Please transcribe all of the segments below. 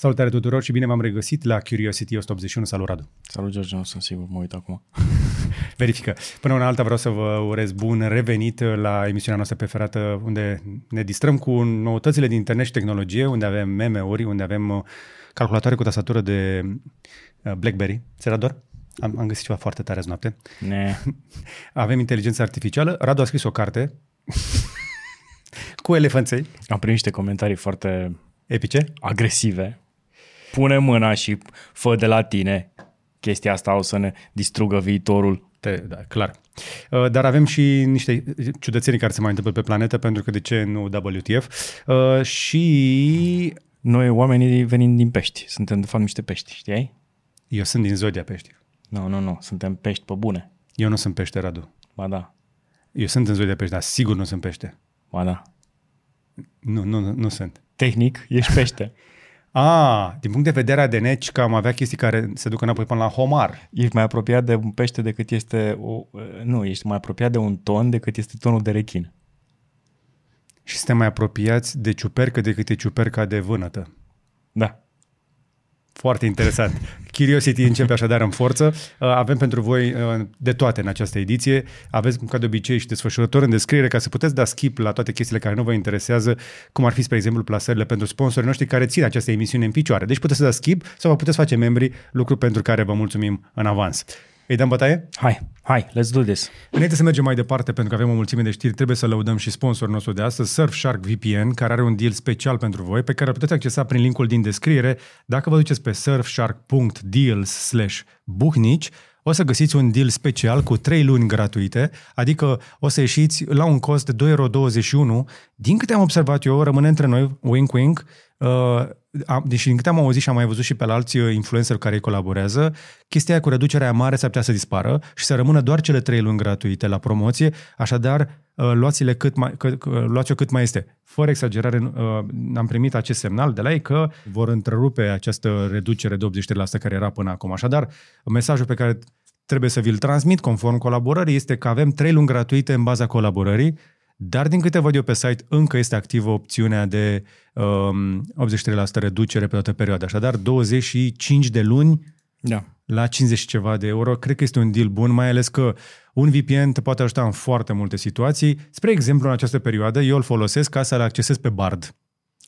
Salutare tuturor și bine v-am regăsit la Curiosity 181. Salut, Radu! Salut, George, nu sunt sigur, mă uit acum. Verifică. Până una alta vreau să vă urez bun revenit la emisiunea noastră preferată unde ne distrăm cu noutățile din internet și tehnologie, unde avem meme-uri, unde avem uh, calculatoare cu tastatură de uh, BlackBerry. Serador? Am, am găsit ceva foarte tare azi noapte. Ne. Avem inteligență artificială. Radu a scris o carte cu elefanței. Am primit niște comentarii foarte Epice? agresive. Pune mâna și fă de la tine. Chestia asta o să ne distrugă viitorul. Te, da, clar. Uh, Dar avem și niște ciudățenii care se mai întâmplă pe planetă, pentru că de ce nu WTF. Uh, Și Noi, oamenii, venim din pești. Suntem, de fapt, niște pești, știai? eu sunt din Zodia Pești. Nu, nu, nu. Suntem pești pe bune. Eu nu sunt pește, Radu. Ba da. Eu sunt în Zodia Pești, dar sigur nu sunt pește. Ba da. Nu, nu, nu, nu sunt. Tehnic, ești pește. A, din punct de vedere ADN, că am avea chestii care se duc înapoi până la homar. ești mai apropiat de un pește decât este... O, nu, ești mai apropiat de un ton decât este tonul de rechin. Și suntem mai apropiați de ciupercă decât e ciuperca de vânătă. Da. Foarte interesant. Curiosity începe așadar în forță. Uh, Avem pentru voi uh, de toate în această ediție. Aveți, ca de obicei, și desfășurător în descriere ca să puteți da skip la toate chestiile care nu vă interesează, cum ar fi, spre exemplu, plasările pentru sponsorii noștri care țin această emisiune în picioare. Deci puteți să da skip sau vă puteți face membri, lucru pentru care vă mulțumim în avans. Îi dăm bătaie? Hai, hai, let's do this. Înainte să mergem mai departe, pentru că avem o mulțime de știri, trebuie să lăudăm și sponsorul nostru de astăzi, Surfshark VPN, care are un deal special pentru voi, pe care îl puteți accesa prin linkul din descriere. Dacă vă duceți pe surfshark.deals slash buhnici, o să găsiți un deal special cu 3 luni gratuite, adică o să ieșiți la un cost de 2,21 euro. Din câte am observat eu, rămâne între noi, wink wink, uh, am, deci din câte am auzit și am mai văzut și pe la alți uh, influenceri care îi colaborează, chestia aia cu reducerea mare s-ar putea să dispară și să rămână doar cele 3 luni gratuite la promoție, așadar uh, luați-le cât mai, cât, cât, luați-o cât mai este. Fără exagerare, uh, am primit acest semnal de la ei că vor întrerupe această reducere de 83% care era până acum. Așadar, mesajul pe care trebuie să vi-l transmit conform colaborării este că avem 3 luni gratuite în baza colaborării, dar din câte văd eu pe site, încă este activă opțiunea de um, 83% reducere pe toată perioada. Așadar, 25 de luni Da. la 50 și ceva de euro. Cred că este un deal bun, mai ales că un VPN te poate ajuta în foarte multe situații. Spre exemplu, în această perioadă, eu îl folosesc ca să-l accesez pe Bard,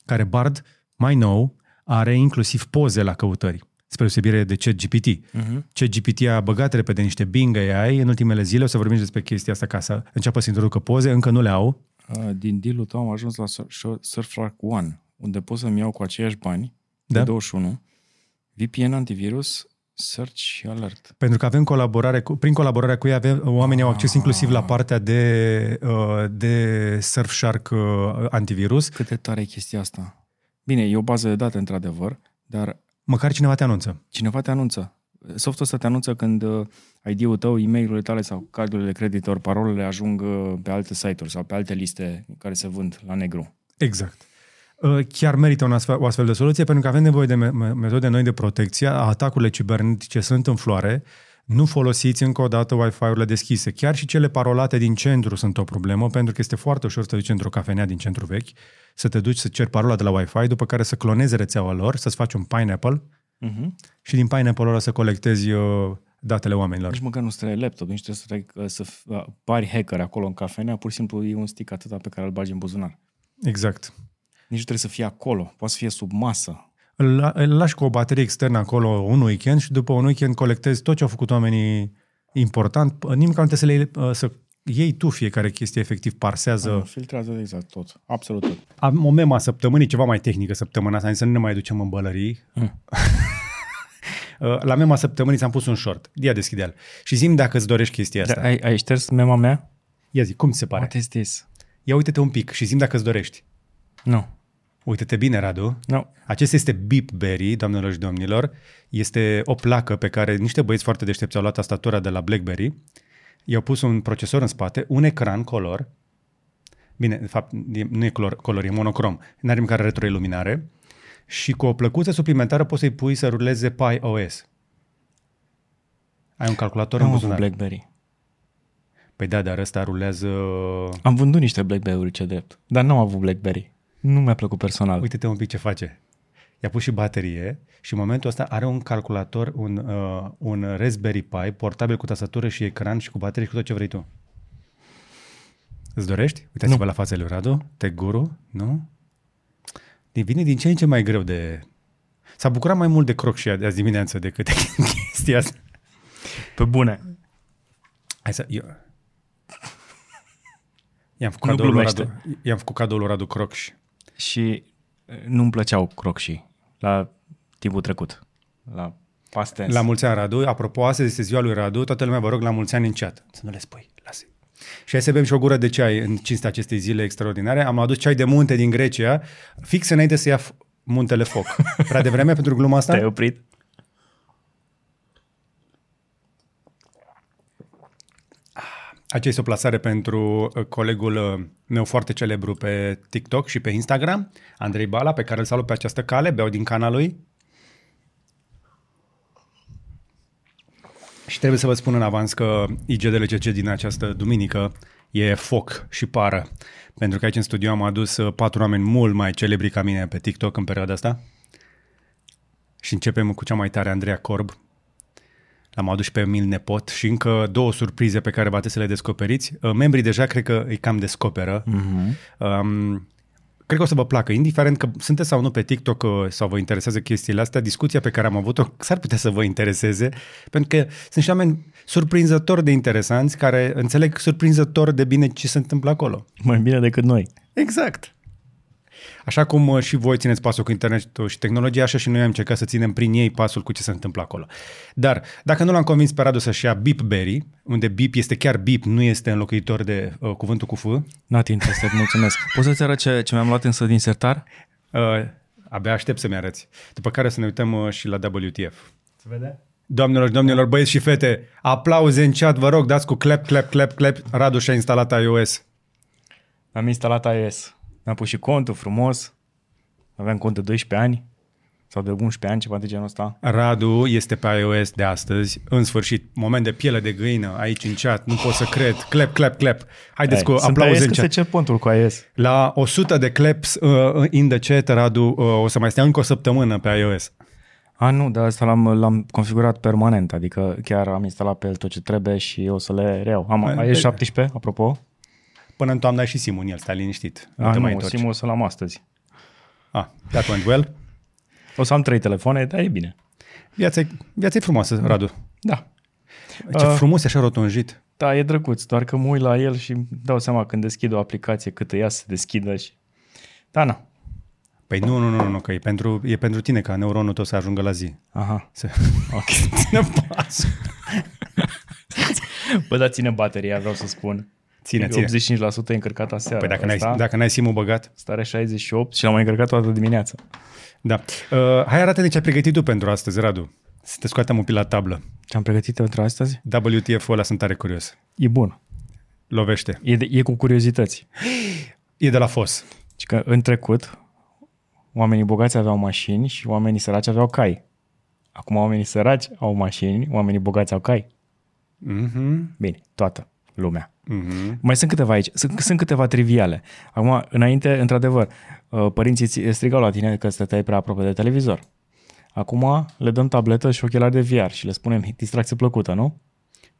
care Bard, mai nou, are inclusiv poze la căutări spre deosebire de ChatGPT. Uh-huh. ChatGPT a băgat repede niște Bing AI în ultimele zile, o să vorbim despre chestia asta ca să înceapă să introducă poze, încă nu le au. Uh, Din deal-ul tău am ajuns la Sur- Surfshark One, unde pot să-mi iau cu aceiași bani, Da. de 21, VPN antivirus, search și alert. Pentru că avem colaborare cu, prin colaborarea cu ei avem, oamenii au acces inclusiv la partea de, uh, de Surfshark uh, antivirus. Cât de tare e chestia asta? Bine, e o bază de date, într-adevăr, dar Măcar cineva te anunță. cineva te anunță. Softul ăsta te anunță când uh, ID-ul tău, e mail tale sau cardurile de credit ori parolele ajung uh, pe alte site-uri sau pe alte liste care se vând la negru. Exact. Uh, Chiar merită un astfel, o astfel de soluție pentru că avem nevoie de me- me- metode noi de protecție. Atacurile cibernetice sunt în floare. Nu folosiți încă o dată Wi-Fi-urile deschise. Chiar și cele parolate din centru sunt o problemă pentru că este foarte ușor să te duci într-o cafenea din centru vechi, să te duci să ceri parola de la Wi-Fi, după care să clonezi rețeaua lor, să-ți faci un pineapple Uh-huh. și din pineapple ăla să colectezi uh, datele oamenilor. Nici măcar nu trebuie laptop, nici trebuie să, trebuie să f- uh, pari hacker acolo în cafenea, pur și simplu e un stick atâta pe care îl bagi în buzunar. Exact. Nici nu trebuie să fie acolo, poate să fie sub masă. Îl, îl lași cu o baterie externă acolo un weekend și după un weekend colectezi tot ce au făcut oamenii important. Nimic nu trebuie să le iei, uh, să iei tu fiecare chestie, efectiv parsează. Uh. Filtrează exact tot, absolut tot. Am o mema săptămânii, ceva mai tehnică săptămâna asta, să nu ne mai ducem în bălării. Mm. Uh, La mema săptămânii ți-am pus un short. Ia deschide-l. Și zi dacă îți dorești chestia asta. Dar ai, ai șters mema mea? Ia zi, cum ți se pare? What is this? Ia uite-te un pic și zi dacă îți dorești. Nu. Uite-te bine, Radu. Nu. Acesta este Beepberry, doamnelor și domnilor. Este o placă pe care niște băieți foarte deștepți au luat tastatura de la BlackBerry. I-au pus un procesor în spate, un ecran color. Bine, de fapt, e- nu e color, color e monocrom. Nu are măcar retroiluminare. Și cu o plăcuță suplimentară poți să-i pui să ruleze Pi OS. Ai un calculator Nu în am avut buzunar. BlackBerry. Păi da, dar ăsta rulează... Am vândut niște BlackBerry-uri ce drept, dar nu am avut BlackBerry. Nu mi-a plăcut personal. Uite-te un pic ce face. I-a pus și baterie și în momentul ăsta are un calculator, un, uh, un Raspberry Pi portabil cu tastatură și ecran și cu baterie și cu tot ce vrei tu. Îți dorești? Uitați-vă la fața lui Radu, te guru, nu? Devine din ce în ce mai greu de... S-a bucurat mai mult de croc și azi dimineață decât de chestia asta. Pe bune. Hai să... Eu... I-am făcut, Nu cadoul lui glumește. Radu, i-am făcut cadoul lui Radu Crocș. Și uh, nu-mi plăceau crocșii la timpul trecut. La past tense. La mulți ani, Radu. Apropo, astăzi este ziua lui Radu. Toată lumea vă rog la mulți ani în chat. Să nu le spui. Lasă. Și hai să bem și o gură de ceai în cinstea acestei zile extraordinare. Am adus ceai de munte din Grecia, fix înainte să ia f- muntele foc. Prea devreme pentru gluma asta? Te-ai oprit? Aici este o plasare pentru uh, colegul uh, meu foarte celebru pe TikTok și pe Instagram, Andrei Bala, pe care îl salut pe această cale, beau din cana lui. Și trebuie să vă spun în avans că IGDLCC din această duminică e foc și pară. Pentru că aici în studio am adus uh, patru oameni mult mai celebri ca mine pe TikTok în perioada asta. Și începem cu cea mai tare, Andreea Corb. L-am adus și pe Emil Nepot și încă două surprize pe care va trebui să le descoperiți. Uh, Membrii deja cred că îi cam descoperă. Mm-hmm. Um, cred că o să vă placă, indiferent că sunteți sau nu pe TikTok uh, sau vă interesează chestiile astea, discuția pe care am avut-o s-ar putea să vă intereseze, pentru că sunt și oameni surprinzător de interesanți care înțeleg surprinzător de bine ce se întâmplă acolo. Mai bine decât noi. Exact. Așa cum uh, și voi țineți pasul cu internetul și tehnologia, așa și noi am încercat să ținem prin ei pasul cu ce se întâmplă acolo. Dar dacă nu l-am convins pe Radu să-și ia Beepberry, unde beep este chiar beep, nu este înlocuitor de uh, cuvântul cu F, uh, Not interested, mulțumesc. Poți să-ți arăt ce, ce mi-am luat însă din sertar? abia aștept să-mi arăți. După care să ne uităm uh, și la WTF. Se vede? Doamnelor și domnilor, băieți și fete, aplauze în chat, vă rog, dați cu clap, clap, clap, clap. Radu și-a instalat iOS. Am instalat iOS. Mi-am pus și contul frumos. Aveam cont de 12 ani sau de 11 ani, ceva de genul ăsta. Radu este pe iOS de astăzi, în sfârșit, moment de piele de găină aici în chat, nu pot să cred, clap, clap, clap. Haideți cu Sunt aplauze iOS în că se chat. cer pontul cu iOS. La 100 de claps uh, in the chat, Radu, uh, o să mai stea încă o săptămână pe iOS. A, nu, dar asta l-am, l-am configurat permanent, adică chiar am instalat pe el tot ce trebuie și o să le reiau. Am A, iOS 17, apropo. Până în toamnă ai și Simon, el stai liniștit. Nu A, te mai nu, întorci. Simu o să l-am astăzi. Ah, that went well. O să am trei telefoane, dar e bine. Viața e, viața e frumoasă, Radu. Da. Ce Uh. frumos e așa rotunjit. Da, e drăguț, doar că mă uit la el și îmi dau seama când deschid o aplicație cât îi ia să deschidă și... Da, na. Păi nu, nu, nu, nu, că e pentru, e pentru tine ca neuronul tău să ajungă la zi. Aha. Să Ok. țină pasul. Bă, dar ține bateria, vreau să spun. Ține, ține. 85% e încărcat aseară. Păi dacă n-ai, Ăsta, dacă n-ai simul băgat. Stare 68 și l-am mai încărcat toată dimineața. Da. Uh, hai arată-ne ce ai pregătit tu pentru astăzi, Radu. Să te scoatem un pic la tablă. Ce am pregătit pentru astăzi? WTF-ul ăla sunt tare curios. E bun. Lovește. E, de, e cu curiozități. E de la FOS. Și că în trecut, oamenii bogați aveau mașini și oamenii săraci aveau cai. Acum oamenii săraci au mașini, oamenii bogați au cai. Mhm. Bine, toată lumea. Mhm. Mai sunt câteva aici, sunt, sunt câteva triviale. Acum, înainte, într-adevăr, uh, părinții ți- strigau la tine că stăteai prea aproape de televizor. Acum le dăm tabletă și ochelari de VR și le spunem distracție plăcută, nu?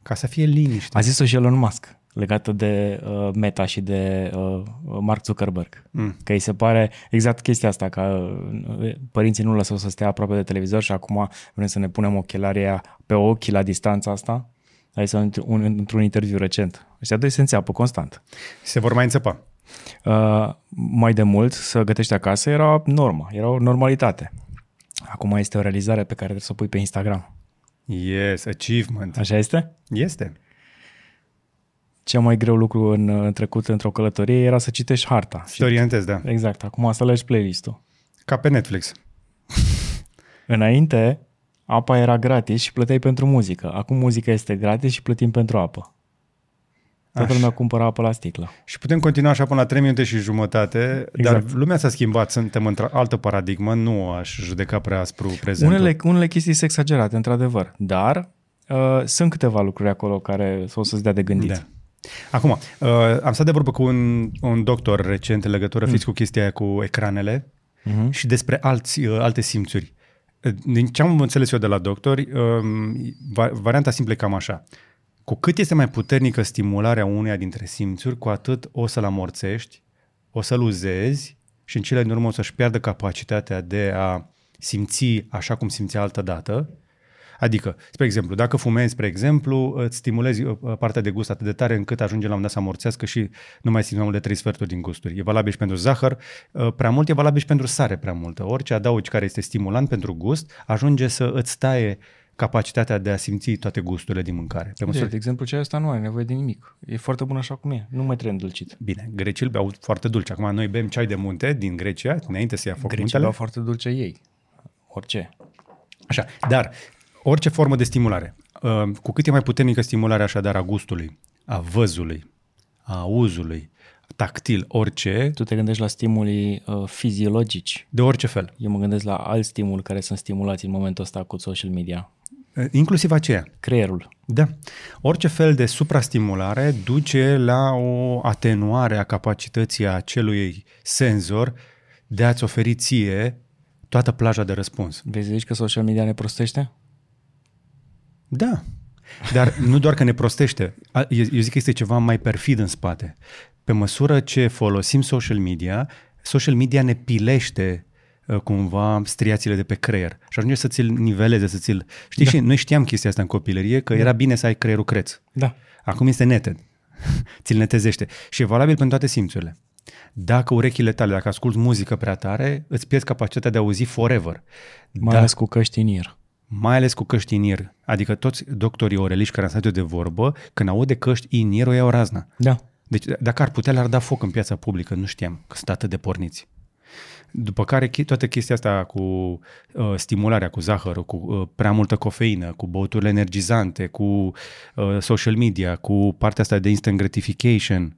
Ca să fie liniște. A zis-o și Elon Musk legată de uh, Meta și de uh, Mark Zuckerberg. Mm. Că îi se pare exact chestia asta, că uh, părinții nu lăsau să stea aproape de televizor și acum vrem să ne punem ochelarii aia pe ochi la distanța asta. Ai să un, într-un interviu recent. Ăștia doi se înțeapă constant. Se vor mai înțepa. Uh, mai de mult, să gătești acasă era normă, era o normalitate. Acum este o realizare pe care trebuie să o pui pe Instagram. Yes, achievement. Așa este? Este. Cel mai greu lucru în, în trecut într-o călătorie era să citești harta. Și te orientezi, da. Exact, acum să alegi playlist-ul. Ca pe Netflix. Înainte, apa era gratis și plăteai pentru muzică. Acum muzica este gratis și plătim pentru apă. Toată Așa. lumea cumpără apă la sticlă. Și putem continua așa până la 3 minute și jumătate, dar Exact. lumea s-a schimbat, suntem într-o altă paradigmă, nu aș judeca prea aspru prezentul. Unele, unele chestii sunt exagerate, într-adevăr, dar uh, sunt câteva lucruri acolo care o să-ți dea de gândit. Da. Acum, uh, am stat de vorbă cu un, un doctor recent în legătură Mm. fix cu chestia aia cu ecranele uh-huh. și despre alți, uh, alte simțuri. Din ce am înțeles eu de la doctori, um, varianta simplă e cam așa. Cu cât este mai puternică stimularea uneia dintre simțuri, cu atât o să-l amorțești, o să-l uzezi și în cele din urmă o să-și piardă capacitatea de a simți așa cum simțea altă dată Adică, spre exemplu, dacă fumezi, spre exemplu, îți stimulezi uh, partea de gust atât de tare încât ajunge la un dat să amorțească și nu mai simți mai mult de trei sferturi din gusturi. E valabil și pentru zahăr, uh, prea mult e valabil și pentru sare prea multă. Orice adaugi care este stimulant pentru gust ajunge să îți taie capacitatea de a simți toate gusturile din mâncare. Pe măsură... De exemplu, ceea asta nu are nevoie de nimic. E foarte bun așa cum e. Nu mai trebuie îndulcit. Bine, grecii îl beau foarte dulce. Acum noi bem ceai de munte din Grecia, înainte să ia foc Grecii beau foarte dulce ei. Orice. Așa, dar orice formă de stimulare. Uh, cu cât e mai puternică stimularea așadar a gustului, a văzului, a auzului, tactil, orice. Tu te gândești la stimuli uh, fiziologici. De orice fel. Eu mă gândesc la alți stimuli care sunt stimulați în momentul ăsta cu social media. Uh, inclusiv aceea. Creierul. Da. Orice fel de suprastimulare duce la o atenuare a capacității acelui senzor de a-ți oferi ție toată plaja de răspuns. Vezi zici că social media ne prostește? Da. Dar nu doar că ne prostește. Eu zic că este ceva mai perfid în spate. Pe măsură ce folosim social media, social media ne pilește uh, cumva striațiile de pe creier și ajunge să ți-l niveleze, să ți-l... Știi, da. și noi știam chestia asta în copilărie, că da. era bine să ai creierul creț. Da. Acum este neted. ți-l netezește. Și e valabil pentru toate simțurile. Dacă urechile tale, dacă asculți muzică prea tare, îți pierzi capacitatea de a auzi forever. Mai da. ales cu căști în ear mai ales cu căști in ear. Adică toți doctorii oreliști care am stat de vorbă, când aude căști in ear, o iau razna. Da. Deci dacă ar putea, le-ar da foc în piața publică, nu știam că sunt atât de porniți. După care toată chestia asta cu uh, stimularea, cu zahăr, cu uh, prea multă cofeină, cu băuturile energizante, cu uh, social media, cu partea asta de instant gratification,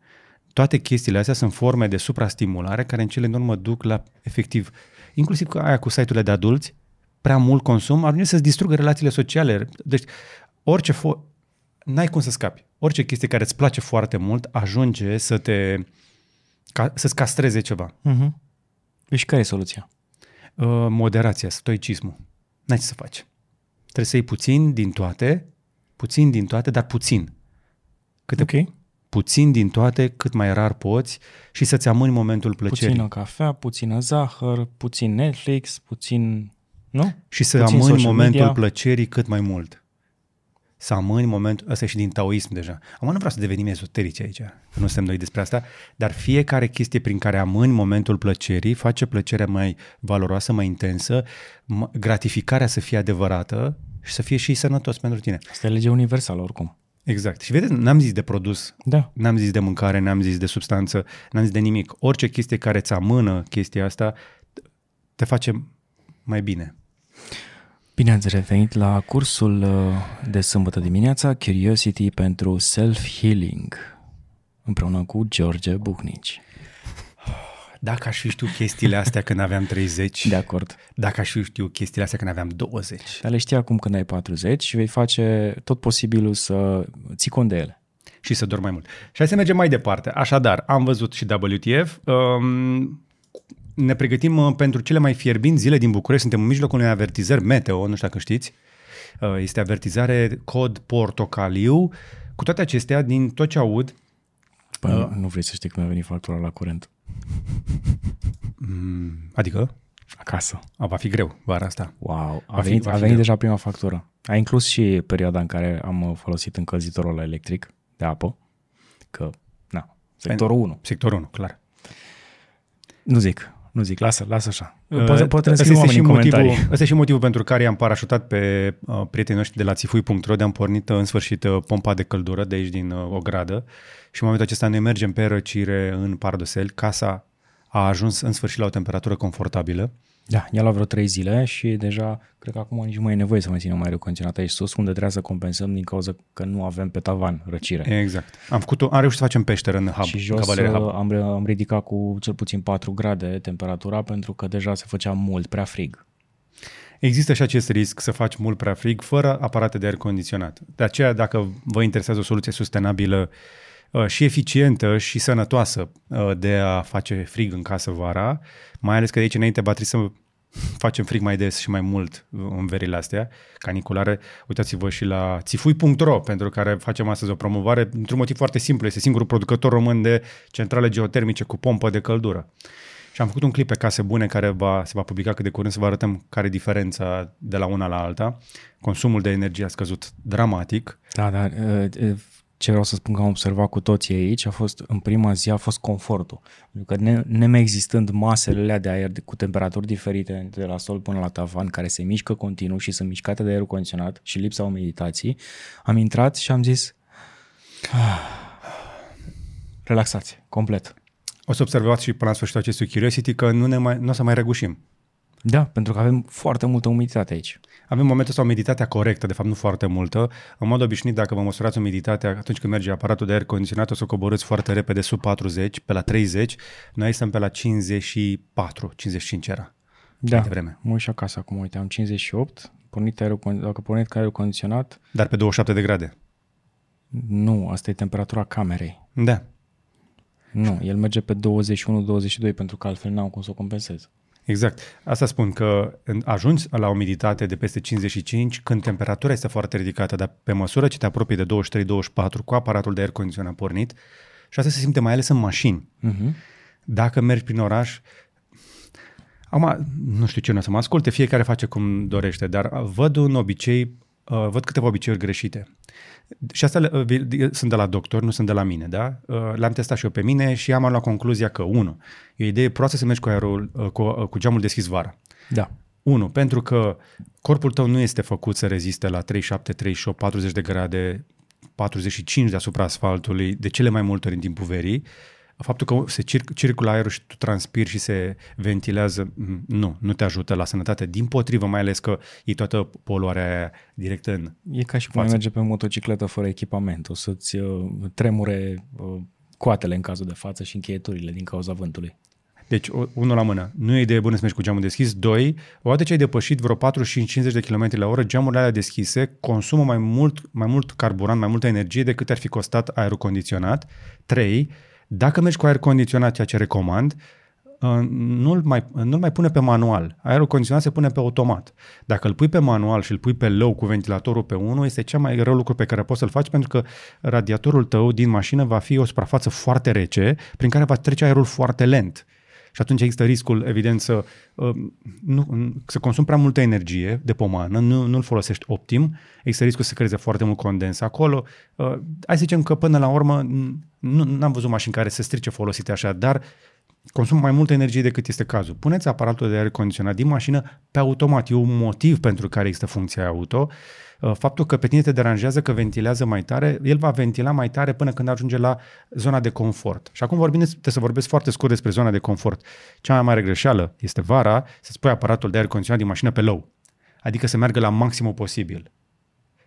toate chestiile astea sunt forme de suprastimulare care în cele din urmă duc la efectiv, inclusiv aia cu site-urile de adulți, prea mult consum, ajunge să-ți distrugă relațiile sociale. Deci orice fo- n-ai cum să scapi. Orice chestie care îți place foarte mult ajunge să te ca, să-ți castreze ceva. Uh-huh. Deci care e soluția? Uh, moderația, stoicismul. N-ai ce să faci. Trebuie să iei puțin din toate, puțin din toate, dar puțin. Câte ok. Puțin din toate, cât mai rar poți și să-ți amâni momentul plăcerii. Puțină cafea, puțină zahăr, puțin Netflix, puțin nu? Și să Puțin amâni momentul media. plăcerii cât mai mult. Să amâni momentul, ăsta e și din taoism deja. Acum nu vreau să devenim ezoterici aici, că nu suntem noi despre asta, dar fiecare chestie prin care amâni momentul plăcerii face plăcerea mai valoroasă, mai intensă, gratificarea să fie adevărată și să fie și sănătos pentru tine. Asta e legea universală oricum. Exact. Și vedeți, n-am zis de produs, da. n-am zis de mâncare, n-am zis de substanță, n-am zis de nimic. Orice chestie care îți amână chestia asta te face mai bine. Bine ați revenit la cursul uh, de sâmbătă dimineața Curiosity pentru Self-Healing împreună cu George Buhnici. Dacă aș fi știut chestiile astea când aveam 30. De acord. Dacă aș fi știut chestiile astea când aveam 20. Dar le știi acum când ai 40 și vei face tot posibilul să ții cont de ele. Și să dormi mai mult. Și hai să mergem mai departe. Așadar, am văzut și WTF. Um, ne pregătim uh, pentru cele mai fierbinți zile din București. Suntem în mijlocul unei avertizări meteo, nu știu dacă știți. Uh, este avertizare cod portocaliu. Cu toate acestea, din tot ce aud... Păi uh, nu vrei să știi cum a venit factura la curent. Mm, adică? Acasă. A, va fi greu vara asta. Wow, a va venit, fi, va a venit deja prima factură. A inclus și perioada în care am folosit încălzitorul electric de apă, că, na, sectorul 1. Sectorul 1, clar. Nu zic, nu zic, lasă, lasă așa. Uh, poate, poate ne scrie și în motivul, Asta e și motivul pentru care i-am parașutat pe uh, prietenii noștri de la țifui.ro de am pornit uh, în sfârșit uh, pompa de căldură de aici din uh, o gradă și în momentul acesta noi mergem pe răcire în Pardosel. Casa a ajuns în sfârșit la o temperatură confortabilă. Da, i-a luat vreo trei zile și deja cred că acum nici nu mai e nevoie să mai ținem mai recondiționat aici sus, unde trebuie să compensăm din cauza că nu avem pe tavan răcire. Exact. Am, făcut am reușit să facem peșteră în hub, și jos hub. Am, am ridicat cu cel puțin 4 grade temperatura pentru că deja se făcea mult prea frig. Există și acest risc să faci mult prea frig fără aparate de aer condiționat. De aceea, dacă vă interesează o soluție sustenabilă uh, și eficientă și sănătoasă uh, de a face frig în casă vara, mai ales că de aici înainte va trebui să facem frig mai des și mai mult în verile astea, caniculare. Uitați-vă și la țifui.ro, pentru care facem astăzi o promovare, într-un motiv foarte simplu. Este singurul producător român de centrale geotermice cu pompă de căldură. Și am făcut un clip pe Case Bune care va, se va publica cât de curând să vă arătăm care e diferența de la una la alta. Consumul de energie a scăzut dramatic. Da, dar ce vreau să spun că am observat cu toții aici a fost, în prima zi, a fost confortul. Pentru că ne, nemai existând masele de aer cu temperaturi diferite de la sol până la tavan, care se mișcă continuu și sunt mișcate de aerul condiționat și lipsa umidității, am intrat și am zis ah, relaxați, complet. O să observați și până la sfârșitul acestui Curiosity că nu, ne mai, nu o să mai regușim. Da, pentru că avem foarte multă umiditate aici. Avem momentul ăsta umiditatea corectă, de fapt nu foarte multă. În mod obișnuit, dacă vă măsurați umiditatea atunci când merge aparatul de aer condiționat, o să coborâți foarte repede sub 40, pe la 30. Noi suntem pe la 54, 55 era. Da, vreme. mă și acasă acum, uite, am 58, pornit aerul, dacă pornit aerul condiționat... Dar pe 27 de grade. Nu, asta e temperatura camerei. Da. Nu, el merge pe 21-22 pentru că altfel n-am cum să o compensez. Exact. Asta spun că ajungi la umiditate de peste 55 când temperatura este foarte ridicată, dar pe măsură ce te apropii de 23-24 cu aparatul de aer condiționat pornit, și asta se simte mai ales în mașini. Uh-huh. Dacă mergi prin oraș, Acum, nu știu ce nu o să mă asculte, fiecare face cum dorește, dar văd un obicei, uh, văd câteva obiceiuri greșite. Și asta uh, sunt de la doctor, nu sunt de la mine, da? Uh, le-am testat și eu pe mine și am luat concluzia că, unu, e o idee proastă să mergi cu, aerul, uh, cu, cu geamul deschis vara. Da. Unu, pentru că corpul tău nu este făcut să reziste la 37, 38, 40 de grade, 45 deasupra asfaltului de cele mai multe ori în timpul verii faptul că se cir- circulă aerul și tu transpiri și se ventilează, nu, nu te ajută la sănătate. Din potrivă, mai ales că e toată poluarea aia direct în E ca și cum ai merge pe motocicletă fără echipament. O să-ți uh, tremure uh, coatele în cazul de față și încheieturile din cauza vântului. Deci, unul la mână, nu e idee bună să mergi cu geamul deschis. Doi, odată ce ai depășit vreo 45-50 de km la oră, geamurile alea deschise consumă mai mult, mai mult carburant, mai multă energie decât ar fi costat aerul condiționat. Trei, dacă mergi cu aer condiționat, ceea ce recomand, uh, nu-l mai, nu-l mai pune pe manual. Aerul condiționat se pune pe automat. Dacă îl pui pe manual și îl pui pe low cu ventilatorul pe 1, este cea mai rău lucru pe care poți să-l faci pentru că radiatorul tău din mașină va fi o suprafață foarte rece prin care va trece aerul foarte lent și atunci există riscul, evident, să, uh, nu, să consumi prea multă energie de pomană, nu, nu-l folosești optim, există riscul să creeze foarte mult condens acolo. Uh, hai să zicem că până la urmă nu am văzut mașini care se strice folosite așa, dar consumă mai multă energie decât este cazul. Puneți aparatul de aer condiționat din mașină pe automat. E un motiv pentru care există funcția auto. Uh, faptul că pe tine te deranjează că ventilează mai tare, el va ventila mai tare până când ajunge la zona de confort. Și acum vorbim, trebuie să vorbesc foarte scurt despre zona de confort. Cea mai mare greșeală este vara să-ți pui aparatul de aer condiționat din mașină pe low. Adică să meargă la maximul posibil.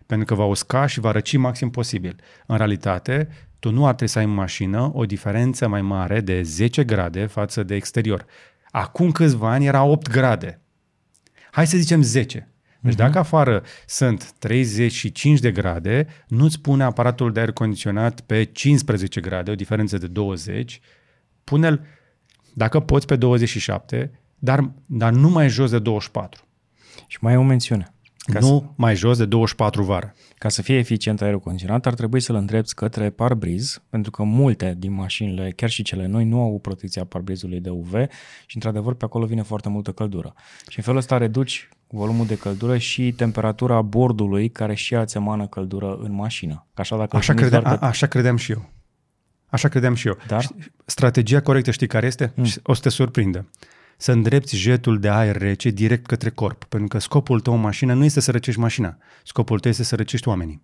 Pentru că va usca și va răci maxim posibil. În realitate, tu nu ar trebui să ai în mașină o diferență mai mare de 10 grade față de exterior. Acum câțiva ani era 8 grade. Hai să zicem 10. Deci uh-huh. dacă afară sunt 35 de grade, nu-ți pune aparatul de aer condiționat pe 15 grade, o diferență de 20, pune-l, dacă poți, pe 27, dar, dar nu mai jos de 24. Și mai e o mențiune. Ca nu să... mai jos de 24 vară. Ca să fie eficient aerul condiționat, ar trebui să-l îndrepți către parbriz, pentru că multe din mașinile, chiar și cele noi, nu au protecția parbrizului de UV și, într-adevăr, pe acolo vine foarte multă căldură. Și în felul ăsta reduci volumul de căldură și temperatura bordului care și ea îți emană căldură în mașină. Așa, dacă așa, credeam, că... a, așa credeam și eu. Așa credeam și eu. Dar? Strategia corectă știi care este? Mm. O să te surprindă. Să îndrepți jetul de aer rece direct către corp. Pentru că scopul tău în mașină nu este să răcești mașina. Scopul tău este să răcești oamenii.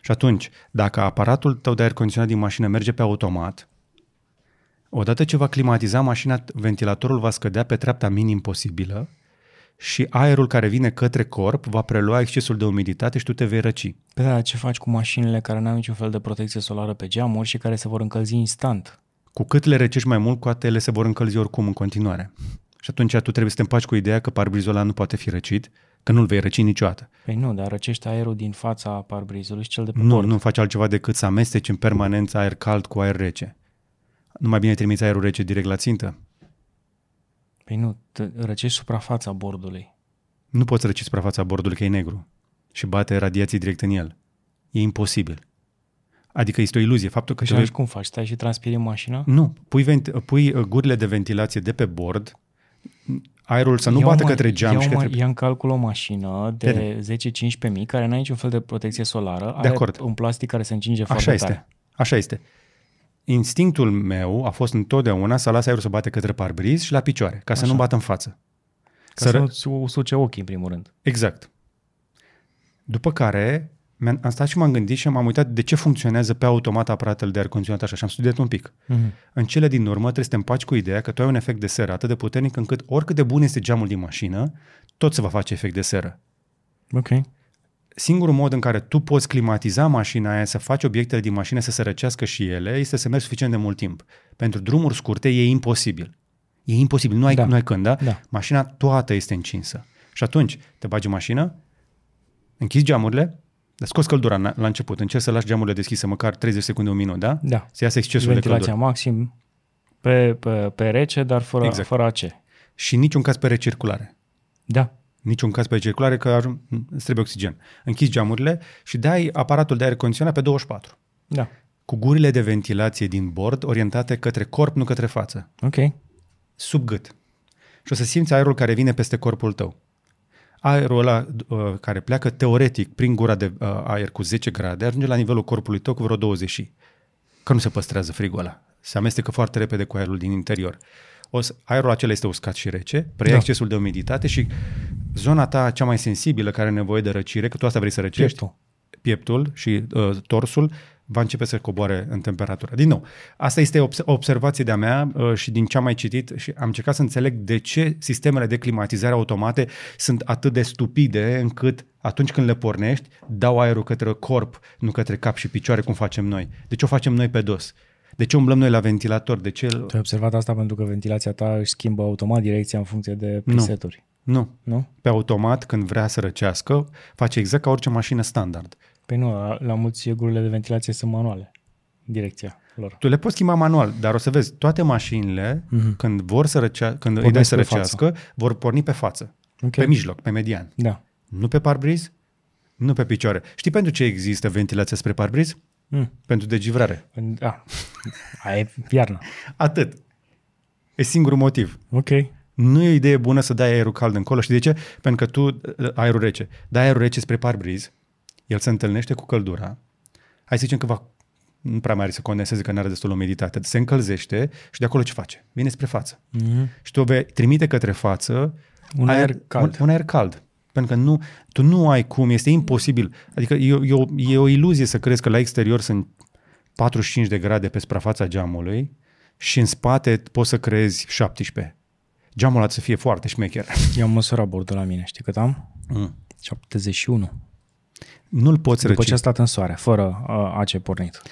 Și atunci, dacă aparatul tău de aer condiționat din mașină merge pe automat, odată ce va climatiza mașina, ventilatorul va scădea pe treapta minim posibilă și aerul care vine către corp va prelua excesul de umiditate și tu te vei răci. Pe da, ce faci cu mașinile care nu au niciun fel de protecție solară pe geamuri și care se vor încălzi instant? Cu cât le recești mai mult, cu atât ele se vor încălzi oricum în continuare. Și atunci tu trebuie să te împaci cu ideea că parbrizul ăla nu poate fi răcit, că nu-l vei răci niciodată. Păi nu, dar răcește aerul din fața parbrizului și cel de pe Nu, bord. nu faci altceva decât să amesteci în permanență aer cald cu aer rece. Nu mai bine trimiți aerul rece direct la țintă? Păi nu, te răcești suprafața bordului. Nu poți răci suprafața bordului că e negru și bate radiații direct în el. E imposibil. Adică este o iluzie. Faptul că Și te vei- atunci cum faci? Stai și transpiri în mașină? Nu, pui, vent- pui uh, gurile de ventilație de pe bord, aerul să nu Ia bată o ma- către geam ia și o ma- către... Ia în calcul o mașină de 10-15 mii care n-are niciun fel de protecție solară, are acord. un plastic care se încinge foarte Așa este. tare. Așa este. Instinctul meu a fost întotdeauna să las aerul să bate către parbriz și la picioare, ca să Așa. nu bată în față. Ca să ră- nu-ți usuce ochii, în primul rând. Exact. După care mi-am, am stat și m-am gândit și m-am uitat de ce funcționează pe automat aparatele de aer condiționat așa și am studiat un pic. Mhm. În cele din urmă trebuie să te împaci cu ideea că tu ai un efect de seră atât de puternic încât oricât de bun este geamul din mașină, tot se va face efect de seră. Ok. Singurul mod în care tu poți climatiza mașina aia, să faci obiectele din mașină să se răcească și ele, este să mergi suficient de mult timp. Pentru drumuri scurte e imposibil. E imposibil, nu ai, Da. nu ai când, da? Da. Mașina toată este încinsă. Și atunci te bagi în mașină, închizi geamurile, dar scoți căldura la la început, încerci să lași geamurile deschise măcar 30 secunde, un minut, da? Da. Să iasă excesul de Ventilația căldură. maxim pe, pe, pe rece, dar fără, Exact. exact. fără AC. Și în niciun caz pe recirculare. Da. Niciun caz pe recirculare că ajung, îți trebuie oxigen. Închizi geamurile și dai aparatul de aer condiționat pe 24. Da. Cu gurile de ventilație din bord orientate către corp, nu către față. Ok. Sub gât. Și o să simți aerul care vine peste corpul tău. Aerul ăla uh, care pleacă teoretic prin gura de uh, aer cu 10 grade ajunge la nivelul corpului tău cu vreo 20 și. Că nu se păstrează frigul ăla. Se amestecă foarte repede cu aerul din interior. O să, aerul acela este uscat și rece, preia Da. excesul de umiditate și zona ta cea mai sensibilă care are nevoie de răcire, că tu asta vrei să răcești, Pieptul. pieptul și uh, torsul va începe să coboare în temperatură. Din nou, asta este obs- o observație de-a mea uh, și din ce am mai citit și am încercat să înțeleg de ce sistemele de climatizare automate sunt atât de stupide încât atunci când le pornești, dau aerul către corp, nu către cap și picioare cum facem noi. De ce o facem noi pe dos? De ce umblăm noi la ventilator? De ce... Tu ai observat asta pentru că ventilația ta își schimbă automat direcția în funcție de preseturi. Nu. Nu? Pe automat, când vrea să răcească, face exact ca orice mașină standard. Păi nu, la, la mulți gurile de ventilație sunt manuale. Direcția lor. Tu le poți schimba manual, dar o să vezi, toate mașinile, mm-hmm. când vor să răcea, când îi dai Pornesc să pe răcească, vor porni pe față, Ok. pe mijloc, pe median. Da. Nu pe parbriz, nu pe picioare. Știi pentru ce există ventilația spre parbriz? Mm. Pentru degivrare. Da. Aia e iarna. Atât. E singurul motiv. Ok. Nu e o idee bună să dai aerul cald încolo. Și de ce? Pentru că tu, uh, aerul rece, dai aerul rece spre parbriz, el se întâlnește cu căldura, hai să zicem că va, nu prea mai are să condenseze că nu are destul umiditate, se încălzește și de acolo ce face? Vine spre față. Mm-hmm. Și tu vei trimite către față Un aer cald. Un, un aer cald. Pentru că nu, tu nu ai cum, este imposibil. Adică e, o- e, o, e o iluzie să crezi că la exterior sunt 45 de grade pe suprafața geamului și în spate poți să crezi 17. Geamul ăla să fie foarte șmecher. Eu am măsurat bordul la mine. Știi cât am? Mm. 71. Nu-l poți După răci. ce a stat în soare, fără uh, AC pornit.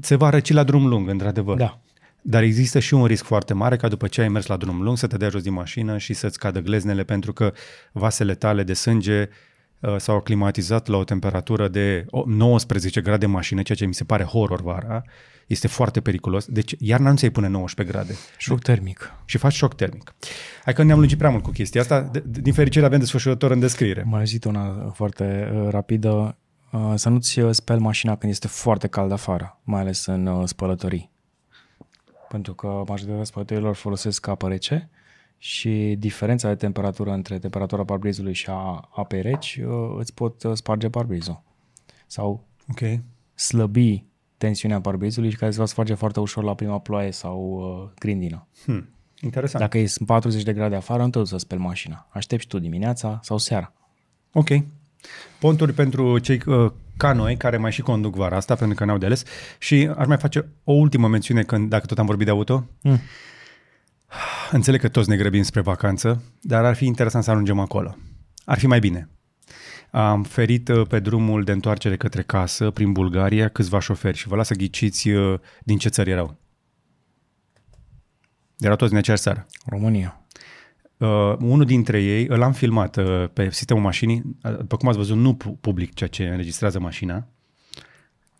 Se va răci la drum lung, într-adevăr. Da. Dar există și un risc foarte mare ca după ce ai mers la drum lung să te dea jos din mașină și să-ți cadă gleznele pentru că vasele tale de sânge uh, s-au aclimatizat la o temperatură de o- 19 grade în mașină, ceea ce mi se pare horror vara. Este foarte periculos. Deci iarna nu ți-ai pune 19 grade Șoc termic. și faci șoc termic. Hai că ne-am lungit prea mult cu chestia asta. De- de- Din fericire avem desfășurător în descriere. Mai auzit una foarte uh, rapidă. Uh, să nu-ți uh, speli mașina când este foarte cald afară, mai ales în uh, spălătorii. Pentru că majoritatea spălătorilor folosesc apă rece și diferența de temperatură între temperatura parbrizului și a apei reci uh, îți pot uh, sparge parbrizul. Sau Ok. slăbi tensiunea parbrizului și care se va sparge foarte ușor la prima ploaie sau uh, grindină. Hmm. Interesant. Dacă e 40 de grade afară, nu te duci să speli mașina. Aștepți tu dimineața sau seara. Ok. Ponturi pentru cei uh, ca noi care mai și conduc vara asta, pentru că n-au de ales. Și aș mai face o ultimă mențiune, când, dacă tot am vorbit de auto. Mm. Înțeleg că toți ne grăbim spre vacanță, dar ar fi interesant să ajungem acolo. Ar fi mai bine. Am ferit uh, pe drumul de întoarcere către casă, prin Bulgaria, câțiva șoferi și vă las să ghiciți uh, din ce țări erau. Erau toți din aceeași țară. România. Uh, unul dintre ei, îl am filmat uh, pe sistemul mașinii, uh, după cum ați văzut, nu pu- public ceea ce înregistrează mașina,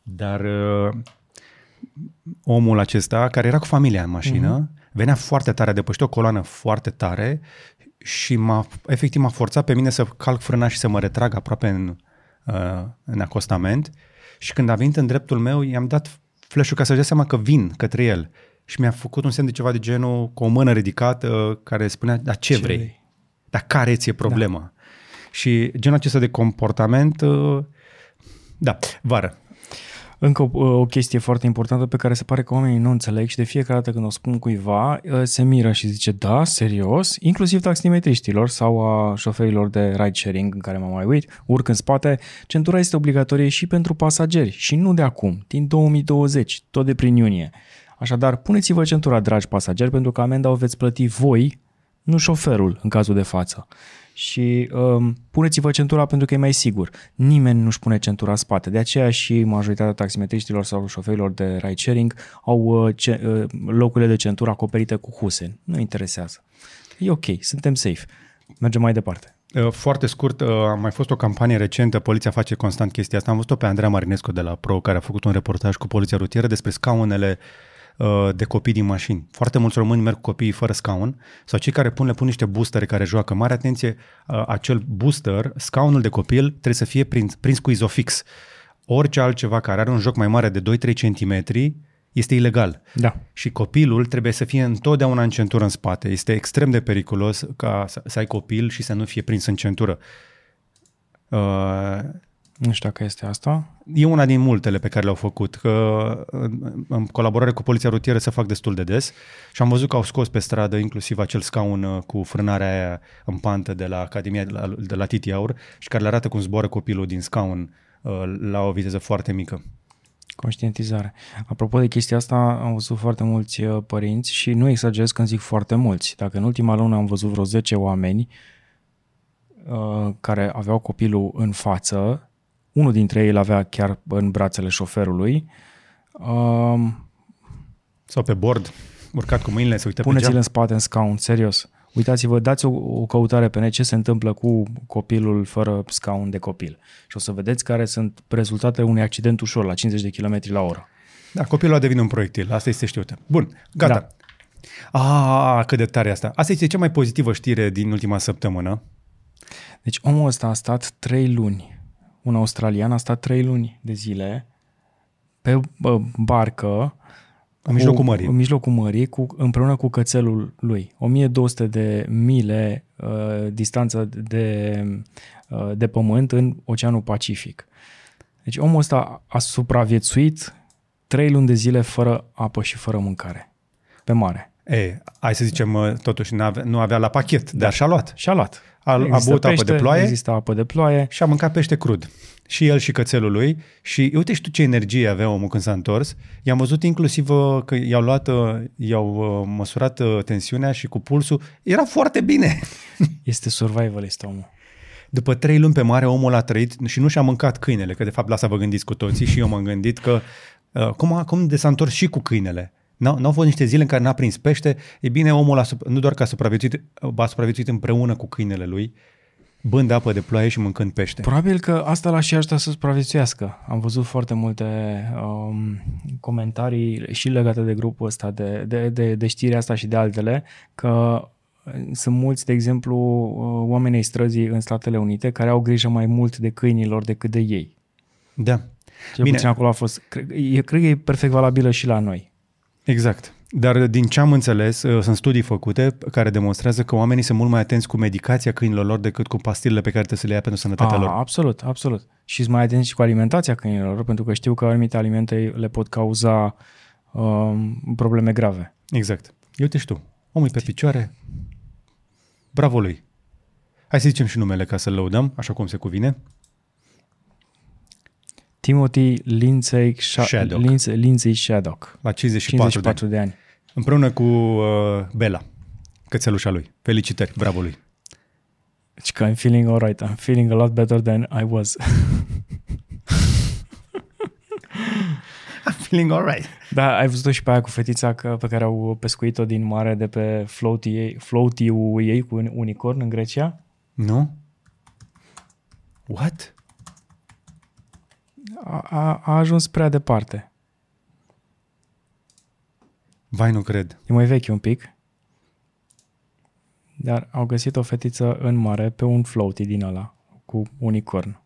dar uh, omul acesta, care era cu familia în mașină, uh-huh. venea foarte tare, depășit o coloană foarte tare și m-a, efectiv m-a forțat pe mine să calc frâna și să mă retrag aproape în, uh, în acostament și când a venit în dreptul meu, i-am dat flash-ul ca să-și dea seama că vin către el și mi-a făcut un semn de ceva de genul cu o mână ridicată uh, care spunea, dar ce, Ce vrei? vrei? Dar care ți-e problema? Da. Și genul acesta de comportament, uh, da, vară. Încă o, o chestie foarte importantă pe care se pare că oamenii nu înțeleg și de fiecare dată când o spun cuiva, uh, se miră și zice, da, serios? Inclusiv taximetriștilor sau a șoferilor de ride-sharing în care mă mai uit, urc în spate, centura este obligatorie și pentru pasageri și nu de acum, din 2020, tot de prin iunie. Așadar, puneți-vă centura, dragi pasageri, pentru că amenda o veți plăti voi, nu șoferul, în cazul de față. Și um, puneți-vă centura pentru că e mai sigur. Nimeni nu-și pune centura în spate. De aceea și majoritatea taximetriștilor sau șoferilor de ride-sharing au uh, ce, uh, locurile de centură acoperite cu huse. Nu interesează. E ok, suntem safe. Mergem mai departe. Uh, Foarte scurt, uh, a mai fost o campanie recentă, poliția face constant chestia asta. Am văzut-o pe Andreea Marinescu de la Pro, care a făcut un reportaj cu poliția rutieră despre scaunele uh, de copii din mașini. Foarte mulți români merg cu copiii fără scaun sau cei care pun, le pun niște boostere care joacă. Mare atenție, uh, acel booster, scaunul de copil trebuie să fie prins, prins cu izofix. Orice altceva care are un joc mai mare de 2-3 cm este ilegal. Da. Și copilul trebuie să fie întotdeauna în centură în spate. Este extrem de periculos ca să, să ai copil și să nu fie prins în centură. Uh, Nu știu dacă este asta. e una din multele pe care le-au făcut, că în, în colaborare cu poliția rutieră se fac destul de des și am văzut că au scos pe stradă inclusiv acel scaun uh, cu frânarea aia în pantă de la Academia de la, de la Titi Aur și care le arată cum zboară copilul din scaun uh, la o viteză foarte mică. Conștientizare. Apropo de chestia asta, am văzut foarte mulți uh, părinți și nu exagerez când zic foarte mulți. Dacă în ultima lună am văzut vreo 10 oameni uh, care aveau copilul în față, unul dintre ei îl avea chiar în brațele șoferului, uh, Sau pe bord, urcat cu mâinile, se uită pe puneți-l geam. în spate în scaun, serios. Uitați-vă, dați o, o căutare pe net ce se întâmplă cu copilul fără scaun de copil. Și o să vedeți care sunt rezultatele unui accident ușor la 50 de km la oră. Da, copilul a devenit un proiectil, asta este știută. Bun, gata. Da. Ah, cât de tare asta. Asta este cea mai pozitivă știre din ultima săptămână. Deci omul ăsta a stat trei luni, un australian a stat trei luni de zile pe bă, barcă În mijlocul mării. În mijlocul mării, cu, împreună cu cățelul lui. 1200 de mile uh, distanță de, uh, de pământ în Oceanul Pacific. Deci omul ăsta a supraviețuit trei luni de zile fără apă și fără mâncare. Pe mare. E, hai să zicem, uh, totuși n-avea, nu avea la pachet, dar și-a luat. Și-a luat. A, a Există băut apă pește, de ploaie Există apă de ploaie. și a mâncat pește crud. Și el și cățelul lui. Și uite și tu ce energie avea omul când s-a întors. I-am văzut inclusiv uh, că i-au luat, uh, i-au uh, măsurat uh, tensiunea și cu pulsul. Era foarte bine. Este survivalist omul. După trei luni pe mare, omul a trăit și nu și-a mâncat câinele, că de fapt la asta vă gândiți cu toții și eu m-am gândit că uh, cum, a, cum de s-a întors și cu câinele. N-au, n-au fost niște zile în care n-a prins pește. E bine, omul a, sup- nu doar că a supraviețuit, a supraviețuit împreună cu câinele lui, bând apă de ploaie și mâncând pește. Probabil că asta l-a și ajutat să supraviețuiască. Am văzut foarte multe um, comentarii și legate de grupul ăsta, de, de, de, de știrea asta și de altele, că sunt mulți, de exemplu, uh, oamenii străzii în Statele Unite care au grijă mai mult de câinilor decât de ei. Da, Cel Bine. puțin acolo a fost. Cred, eu cred că e perfect valabilă și la noi. Exact. Dar din ce am înțeles, uh, sunt studii făcute care demonstrează că oamenii sunt mult mai atenți cu medicația câinilor lor decât cu pastilele pe care trebuie să le ia pentru sănătatea A, lor. absolut, absolut. Și sunt mai atenți și cu alimentația câinilor, pentru că știu că anumite alimente le pot cauza um, probleme grave. Exact. Eu uite și tu, omul e pe picioare, bravo lui. Hai să zicem și numele ca să-l lăudăm, așa cum se cuvine. Timothy Lindsay, Sha- Shaddock. Lindsay, Lindsay Shaddock, La 54, 54 de ani. de ani. Împreună cu uh, Bella, cățelușa lui. Felicitări, bravo lui. Deci că I'm feeling alright, I'm feeling a lot better than I was. I'm feeling alright. Da, ai văzut-o și pe aia cu fetița că, pe care au pescuit-o din mare de pe floaty, floaty-ul ei cu un unicorn în Grecia? Nu? What? A, a, a ajuns prea departe. Vai, nu cred. E mai vechi un pic. Dar au găsit o fetiță în mare pe un floaty din ăla cu unicorn.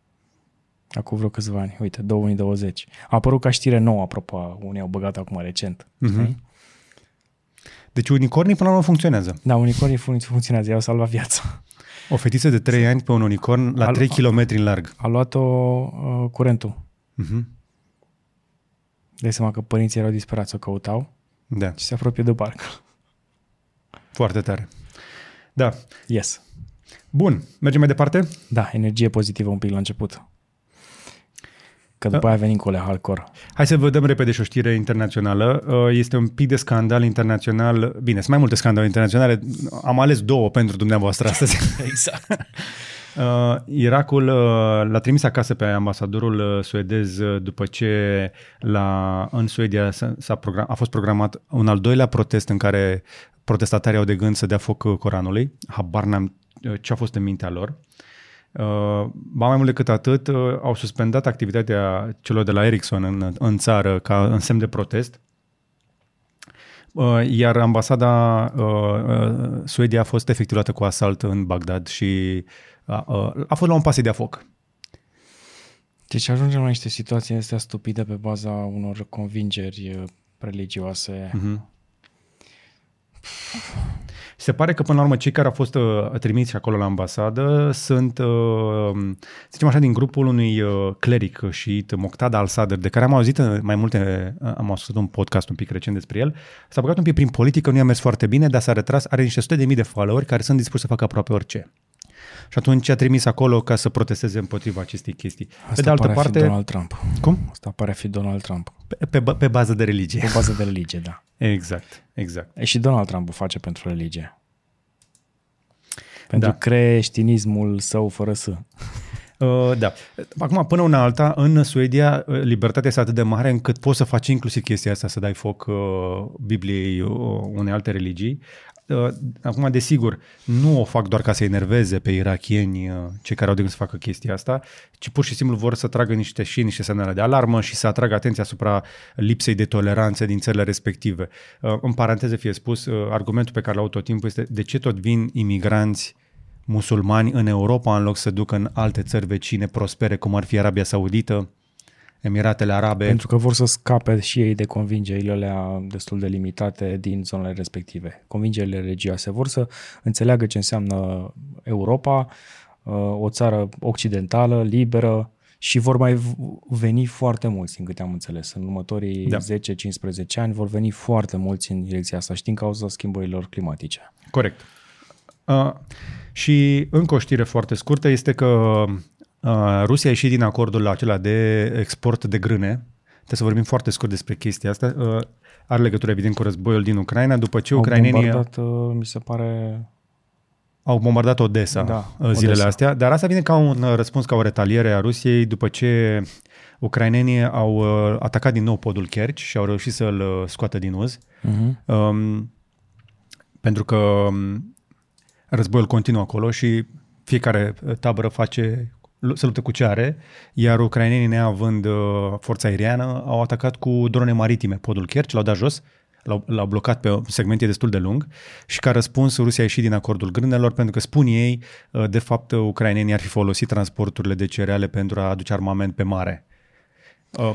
Acum vreo câțiva ani. Uite, 2020. A apărut ca știre nouă, apropo, unii au băgat acum recent. Mhm. Deci unicornii până la urmă funcționează. Da, unicornii func- funcționează, i-au salvat viața. O fetiță de 3 ani pe un unicorn la Al- 3 km în larg. A luat-o uh, curentul. Mhm. Dai seama că părinții erau disperați, o căutau Da, și se apropie de barcă. foarte tare. Da. Yes. Bun, mergem mai departe? Da, energie pozitivă un pic la început. Că după Da. aia venim cu alea hardcore. Hai să vă dăm repede și o știre internațională. Uh, Este un pic de scandal internațional. Bine, sunt mai multe scandale internaționale. Am ales două pentru dumneavoastră astăzi. Exact. Uh, Irakul uh, l-a trimis acasă pe ambasadorul uh, suedez uh, după ce la, în Suedia s-a, s-a program, a fost programat un al doilea protest în care protestatarii au de gând să dea foc uh, Coranului. Habar n-am uh, ce a fost în mintea lor. Uh, ba mai mult decât atât, uh, au suspendat activitatea celor de la Ericsson în, în țară ca în semn de protest. Uh, iar ambasada uh, uh, Suedia a fost efectuată cu asalt în Bagdad și a, a, a fost la un pas de foc. Deci ajungem la niște situații astea stupide pe baza unor convingeri uh, religioase. Mm-hmm. Se pare că, până la urmă, cei care au fost uh, trimiși acolo la ambasadă sunt, uh, să zicem așa, din grupul unui uh, cleric șiit, Moqtada al-Sadr, de care am auzit uh, mai multe, uh, am auzit un podcast un pic recent despre el. S-a băgat un pic prin politică, nu i-a mers foarte bine, dar s-a retras, are niște sute de mii de followeri care sunt dispuși să facă aproape orice. Și atunci a trimis acolo ca să protesteze împotriva acestei chestii. Asta Pe de altă pare a fi parte, Donald Trump. cum? Asta pare a fi Donald Trump. Pe, pe, ba- pe bază de religie. Pe bază de religie, da. Exact, exact. E și Donald Trump o face pentru religie. Pentru Da. creștinismul său fără să. Uh, da. Acum, până una alta, în Suedia, uh, libertatea este atât de mare încât poți să faci inclusiv chestia asta, să dai foc uh, Bibliei uh, unei alte religii. Uh, acum, desigur, nu o fac doar ca să enerveze pe irachieni, uh, cei care au de gând să facă chestia asta, ci pur și simplu vor să tragă niște și niște semnale de alarmă și să atragă atenția asupra lipsei de toleranță din țările respective. Uh, în paranteză fie spus, uh, argumentul pe care l-au tot timpul este de ce tot vin imigranți musulmani în Europa în loc să ducă în alte țări vecine prospere, cum ar fi Arabia Saudită, Emiratele Arabe. Pentru că vor să scape și ei de convingerile alea destul de limitate din zonele respective. Convingerile religioase. Vor să înțeleagă ce înseamnă Europa, uh, o țară occidentală, liberă și vor mai v- veni foarte mulți, din câte am înțeles. În următorii Da. 10-15 ani vor veni foarte mulți în direcția asta și din cauza schimbărilor climatice. Corect. Uh, și încă o știre foarte scurtă este că uh, Rusia a ieșit din acordul acela de export de grâne. Trebuie să vorbim foarte scurt despre chestia asta. Uh, are legătură, evident, cu războiul din Ucraina, după ce Au ucrainenii bombardat, uh, mi se pare, au bombardat Odessa Da, uh, zilele Odessa. astea, dar asta vine ca un uh, răspuns, ca o retaliere a Rusiei după ce ucrainenii au uh, atacat din nou podul Kerch și au reușit să-l uh, scoată din uz. uh-huh. Um, pentru că um, războiul continuă acolo și fiecare uh, tabără face se luptă cu ce are, iar ucrainenii neavând uh, forța aeriană au atacat cu drone maritime podul Kerch, l-au dat jos, l-au, l-au blocat pe un segment destul de lung și ca răspuns Rusia a ieșit din acordul grânelor pentru că spun ei, uh, de fapt ucrainenii ar fi folosit transporturile de cereale pentru a aduce armament pe mare. Uh,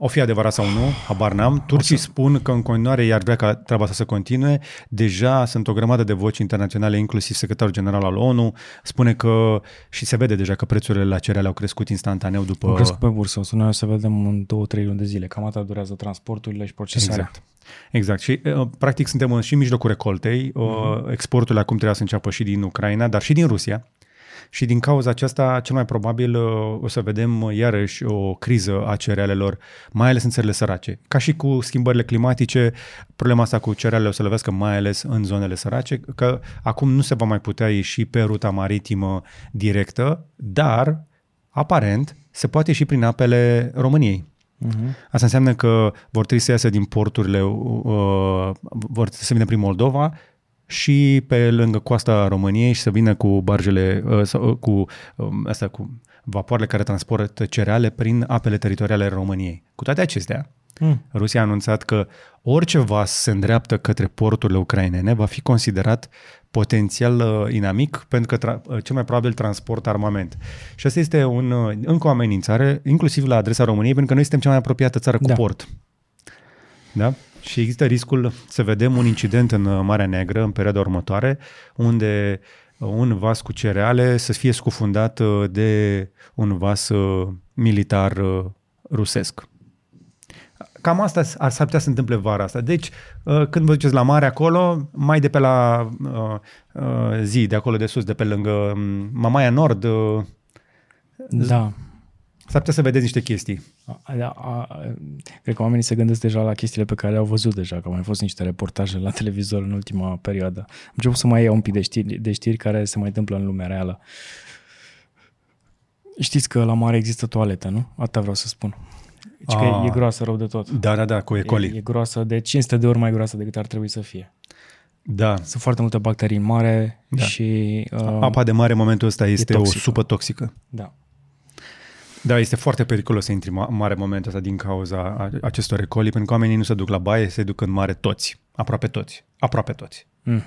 o fi adevărat sau nu, habar n-am. Turcii spun că în continuare i-ar vrea ca treaba asta să continue. Deja sunt o grămadă de voci internaționale, inclusiv secretarul general al ONU, spune că și se vede deja că prețurile la cereale au crescut instantaneu după... Au crescut pe bursă, o să noi o să vedem în 2-3 luni de zile. Cam atât durează transporturile și procesarea. Exact. Exact. Și uh, practic suntem în- și în mijlocul recoltei. Uh, exporturile acum trebuie să înceapă și din Ucraina, dar și din Rusia. Și din cauza aceasta, cel mai probabil uh, o să vedem uh, iarăși o criză a cerealelor, mai ales în țările sărace. Ca și cu schimbările climatice, problema asta cu cerealele o să lovească mai ales în zonele sărace, că acum nu se va mai putea ieși pe ruta maritimă directă, dar, aparent, se poate ieși prin apele României. Uh-huh. Asta înseamnă că vor trebui să iasă din porturile, uh, vor trebui să vină prin Moldova și pe lângă coasta României și să vină cu barjele, uh, sau, uh, cu, uh, asta, cu vapoarele care transportă cereale prin apele teritoriale ale României. Cu toate acestea, mm. Rusia a anunțat că orice vas se îndreaptă către porturile ucrainene va fi considerat potențial uh, inamic pentru că tra- uh, cel mai probabil transportă armament. Și asta este un, uh, încă o amenințare, inclusiv la adresa României, pentru că noi suntem cea mai apropiată țară cu Da. port. Da? Și există riscul să vedem un incident în uh, Marea Neagră în perioada următoare, unde uh, un vas cu cereale să fie scufundat uh, de un vas uh, militar uh, rusesc. Cam asta s- ar s-ar putea să se întâmple vara asta. Deci, uh, când vă duceți la mare acolo, mai de pe la uh, uh, zi, de acolo de sus, de pe lângă um, Mamaia Nord, uh, Da. S-ar putea să vedeți niște chestii. A, a, a, cred că oamenii se gândesc deja la chestiile pe care le-au văzut deja, că au mai fost niște reportaje la televizor în ultima perioadă. Am început să mai iau un pic de știri, de știri care se mai întâmplă în lumea reală. Știți că la mare există toaletă, nu? Atâta vreau să spun. Deci că Ah. e, e groasă rău de tot. Da, da, da, cu E. coli. E, e groasă de 500 de ori mai groasă decât ar trebui să fie. Da. Sunt foarte multe bacterii în mare Da. și... Uh, Apa de mare în momentul ăsta este o toxică. supă toxică. Da. Da, este foarte periculos să intri în mare în momentul ăsta din cauza a- acestor recoli, pentru că oamenii nu se duc la baie, se duc în mare toți. Aproape toți. Aproape toți. Mm,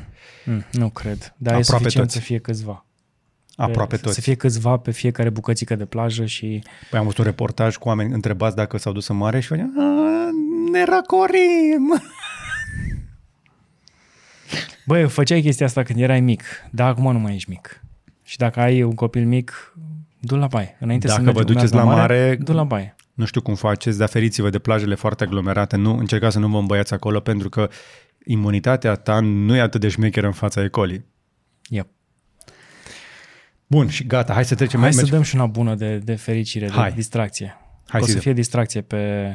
mm, nu cred. Dar e Aproape suficient toți. să fie câțiva. Aproape Pe- toți. Să fie câțiva pe fiecare bucățică de plajă și Păi am văzut un reportaj cu oameni întrebați dacă s-au dus în mare și făceau, "A, ne răcorim. Băi, făceai chestia asta când erai mic, dar acum nu mai ești mic. Și dacă ai un copil mic, du la baie. Înainte Dacă să vă mergi duceți la la mare- du la baie. Nu știu cum faceți, dar feriți-vă de plajele foarte aglomerate. Nu, încercați să nu vă îmbăiați acolo pentru că imunitatea ta nu e atât de șmecheră în fața ecolii. Yep. Bun, și gata, hai să trecem. Hai mergi- să dăm și una bună de, de fericire, Hai. de distracție. Hai o să să fie distracție pe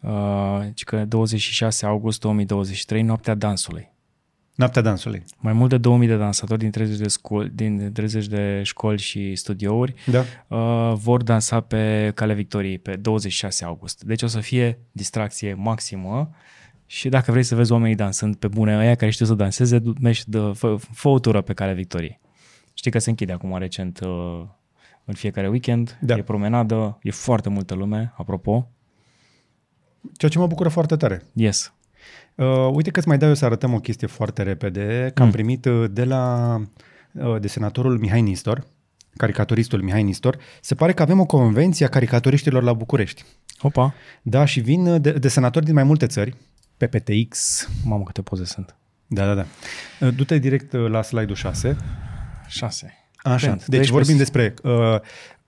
uh, ci că 26 august 2023, noaptea dansului. Noaptea dansului. Mai mult de 2000 de dansatori din 30 de, scoli, din 30 de școli și studiouri Da. uh, vor dansa pe Calea Victoriei pe 26 august. Deci o să fie distracție maximă și dacă vrei să vezi oamenii dansând pe bune, ăia care știu să danseze, du- mergi, dă, fă, fă o tură pe Calea Victoriei. Știi că se închide acum recent uh, în fiecare weekend, Da. e promenadă, e foarte multă lume, apropo. Ceea ce mă bucură foarte tare. Yes. Uh, uite că îți mai dau eu să arătăm o chestie foarte repede, că am Mm. primit uh, de la uh, de senatorul Mihai Nistor, caricaturistul Mihai Nistor, se pare că avem o convenție a caricaturiștilor la București. Opa, Da, și vin uh, de, de senatori din mai multe țări, PPTX. mamă câte poze sunt. Da, da, da. Uh, Du-te direct uh, la slide-ul 6. 6. Așa, Atent, deci 12 vorbim despre uh,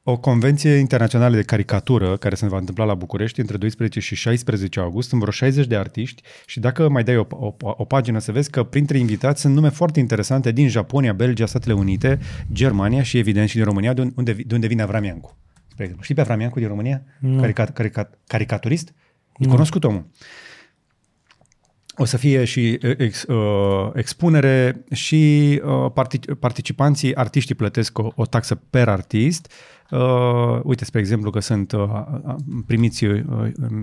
o convenție internațională de caricatură care se va întâmpla la București între 12 și 16 august. Sunt vreo 60 de artiști și dacă mai dai o, o, o pagină să vezi că printre invitați sunt nume foarte interesante din Japonia, Belgia, Statele Unite, Germania și evident și din România, de unde, de unde vine Avram Iancu. Spre exemplu. Știi pe Avram Iancu din România? Nu. Carica, carica, caricaturist? E cunoscut omul. O să fie și ex, uh, expunere și uh, partic- participanții, artiștii plătesc o, o taxă per artist. Uh, uite, spre exemplu, că sunt uh, uh, primiți uh,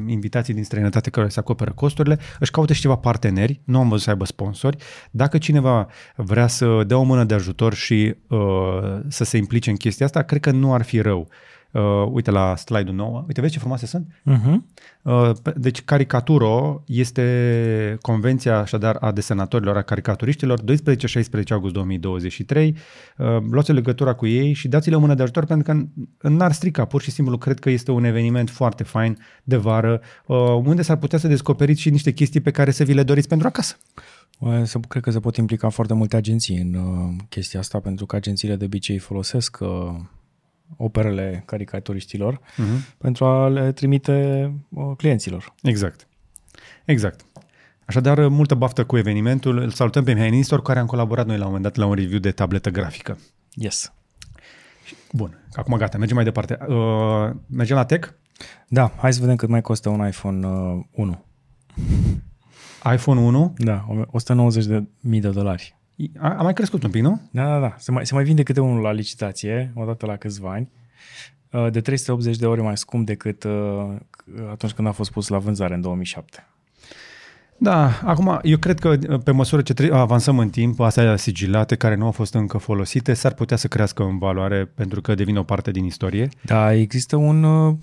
invitații din străinătate care se acoperă costurile, își caută și ceva parteneri, nu am văzut să aibă sponsori. Dacă cineva vrea să dea o mână de ajutor și uh, să se implice în chestia asta, cred că nu ar fi rău. Uh, uite la slide-ul nou. Uite, vezi ce frumoase sunt? Uh-huh. Uh, pe- Deci Caricaturo este convenția așadar a desenatorilor, a caricaturiștilor, 12-16 august 2023. Uh, Luați legătura cu ei și dați-le o mână de ajutor pentru că n- n-ar strica. Pur și simplu cred că este un eveniment foarte fain de vară uh, unde s-ar putea să descoperiți și niște chestii pe care să vi le doriți pentru acasă. Bă, Se, cred că se pot implica foarte multe agenții în uh, chestia asta, pentru că agențiile de obicei folosesc uh, operele caricaturiștilor Uh-huh. pentru a le trimite uh, clienților. Exact. Exact. Așadar, multă baftă cu evenimentul. Îl salutăm pe Mihai Nistor, cu care am colaborat noi la un moment dat la un review de tabletă grafică. Yes. Bun, acum gata, mergem mai departe. Uh, mergem la tech? Da, hai să vedem cât mai costă un iPhone uh, 1. iPhone 1 Da, 190 de mii de dolari. A, a mai crescut un pic, nu? Da, da, da. Se mai, se mai vinde câte unul la licitație, odată la câțiva ani. uh, de 380 de ori mai scump decât uh, atunci când a fost pus la vânzare în 2007. Da, acum eu cred că pe măsură ce tre- avansăm în timp, astea sigilate care nu au fost încă folosite, s-ar putea să crească în valoare pentru că devin o parte din istorie. Da, există un, uh,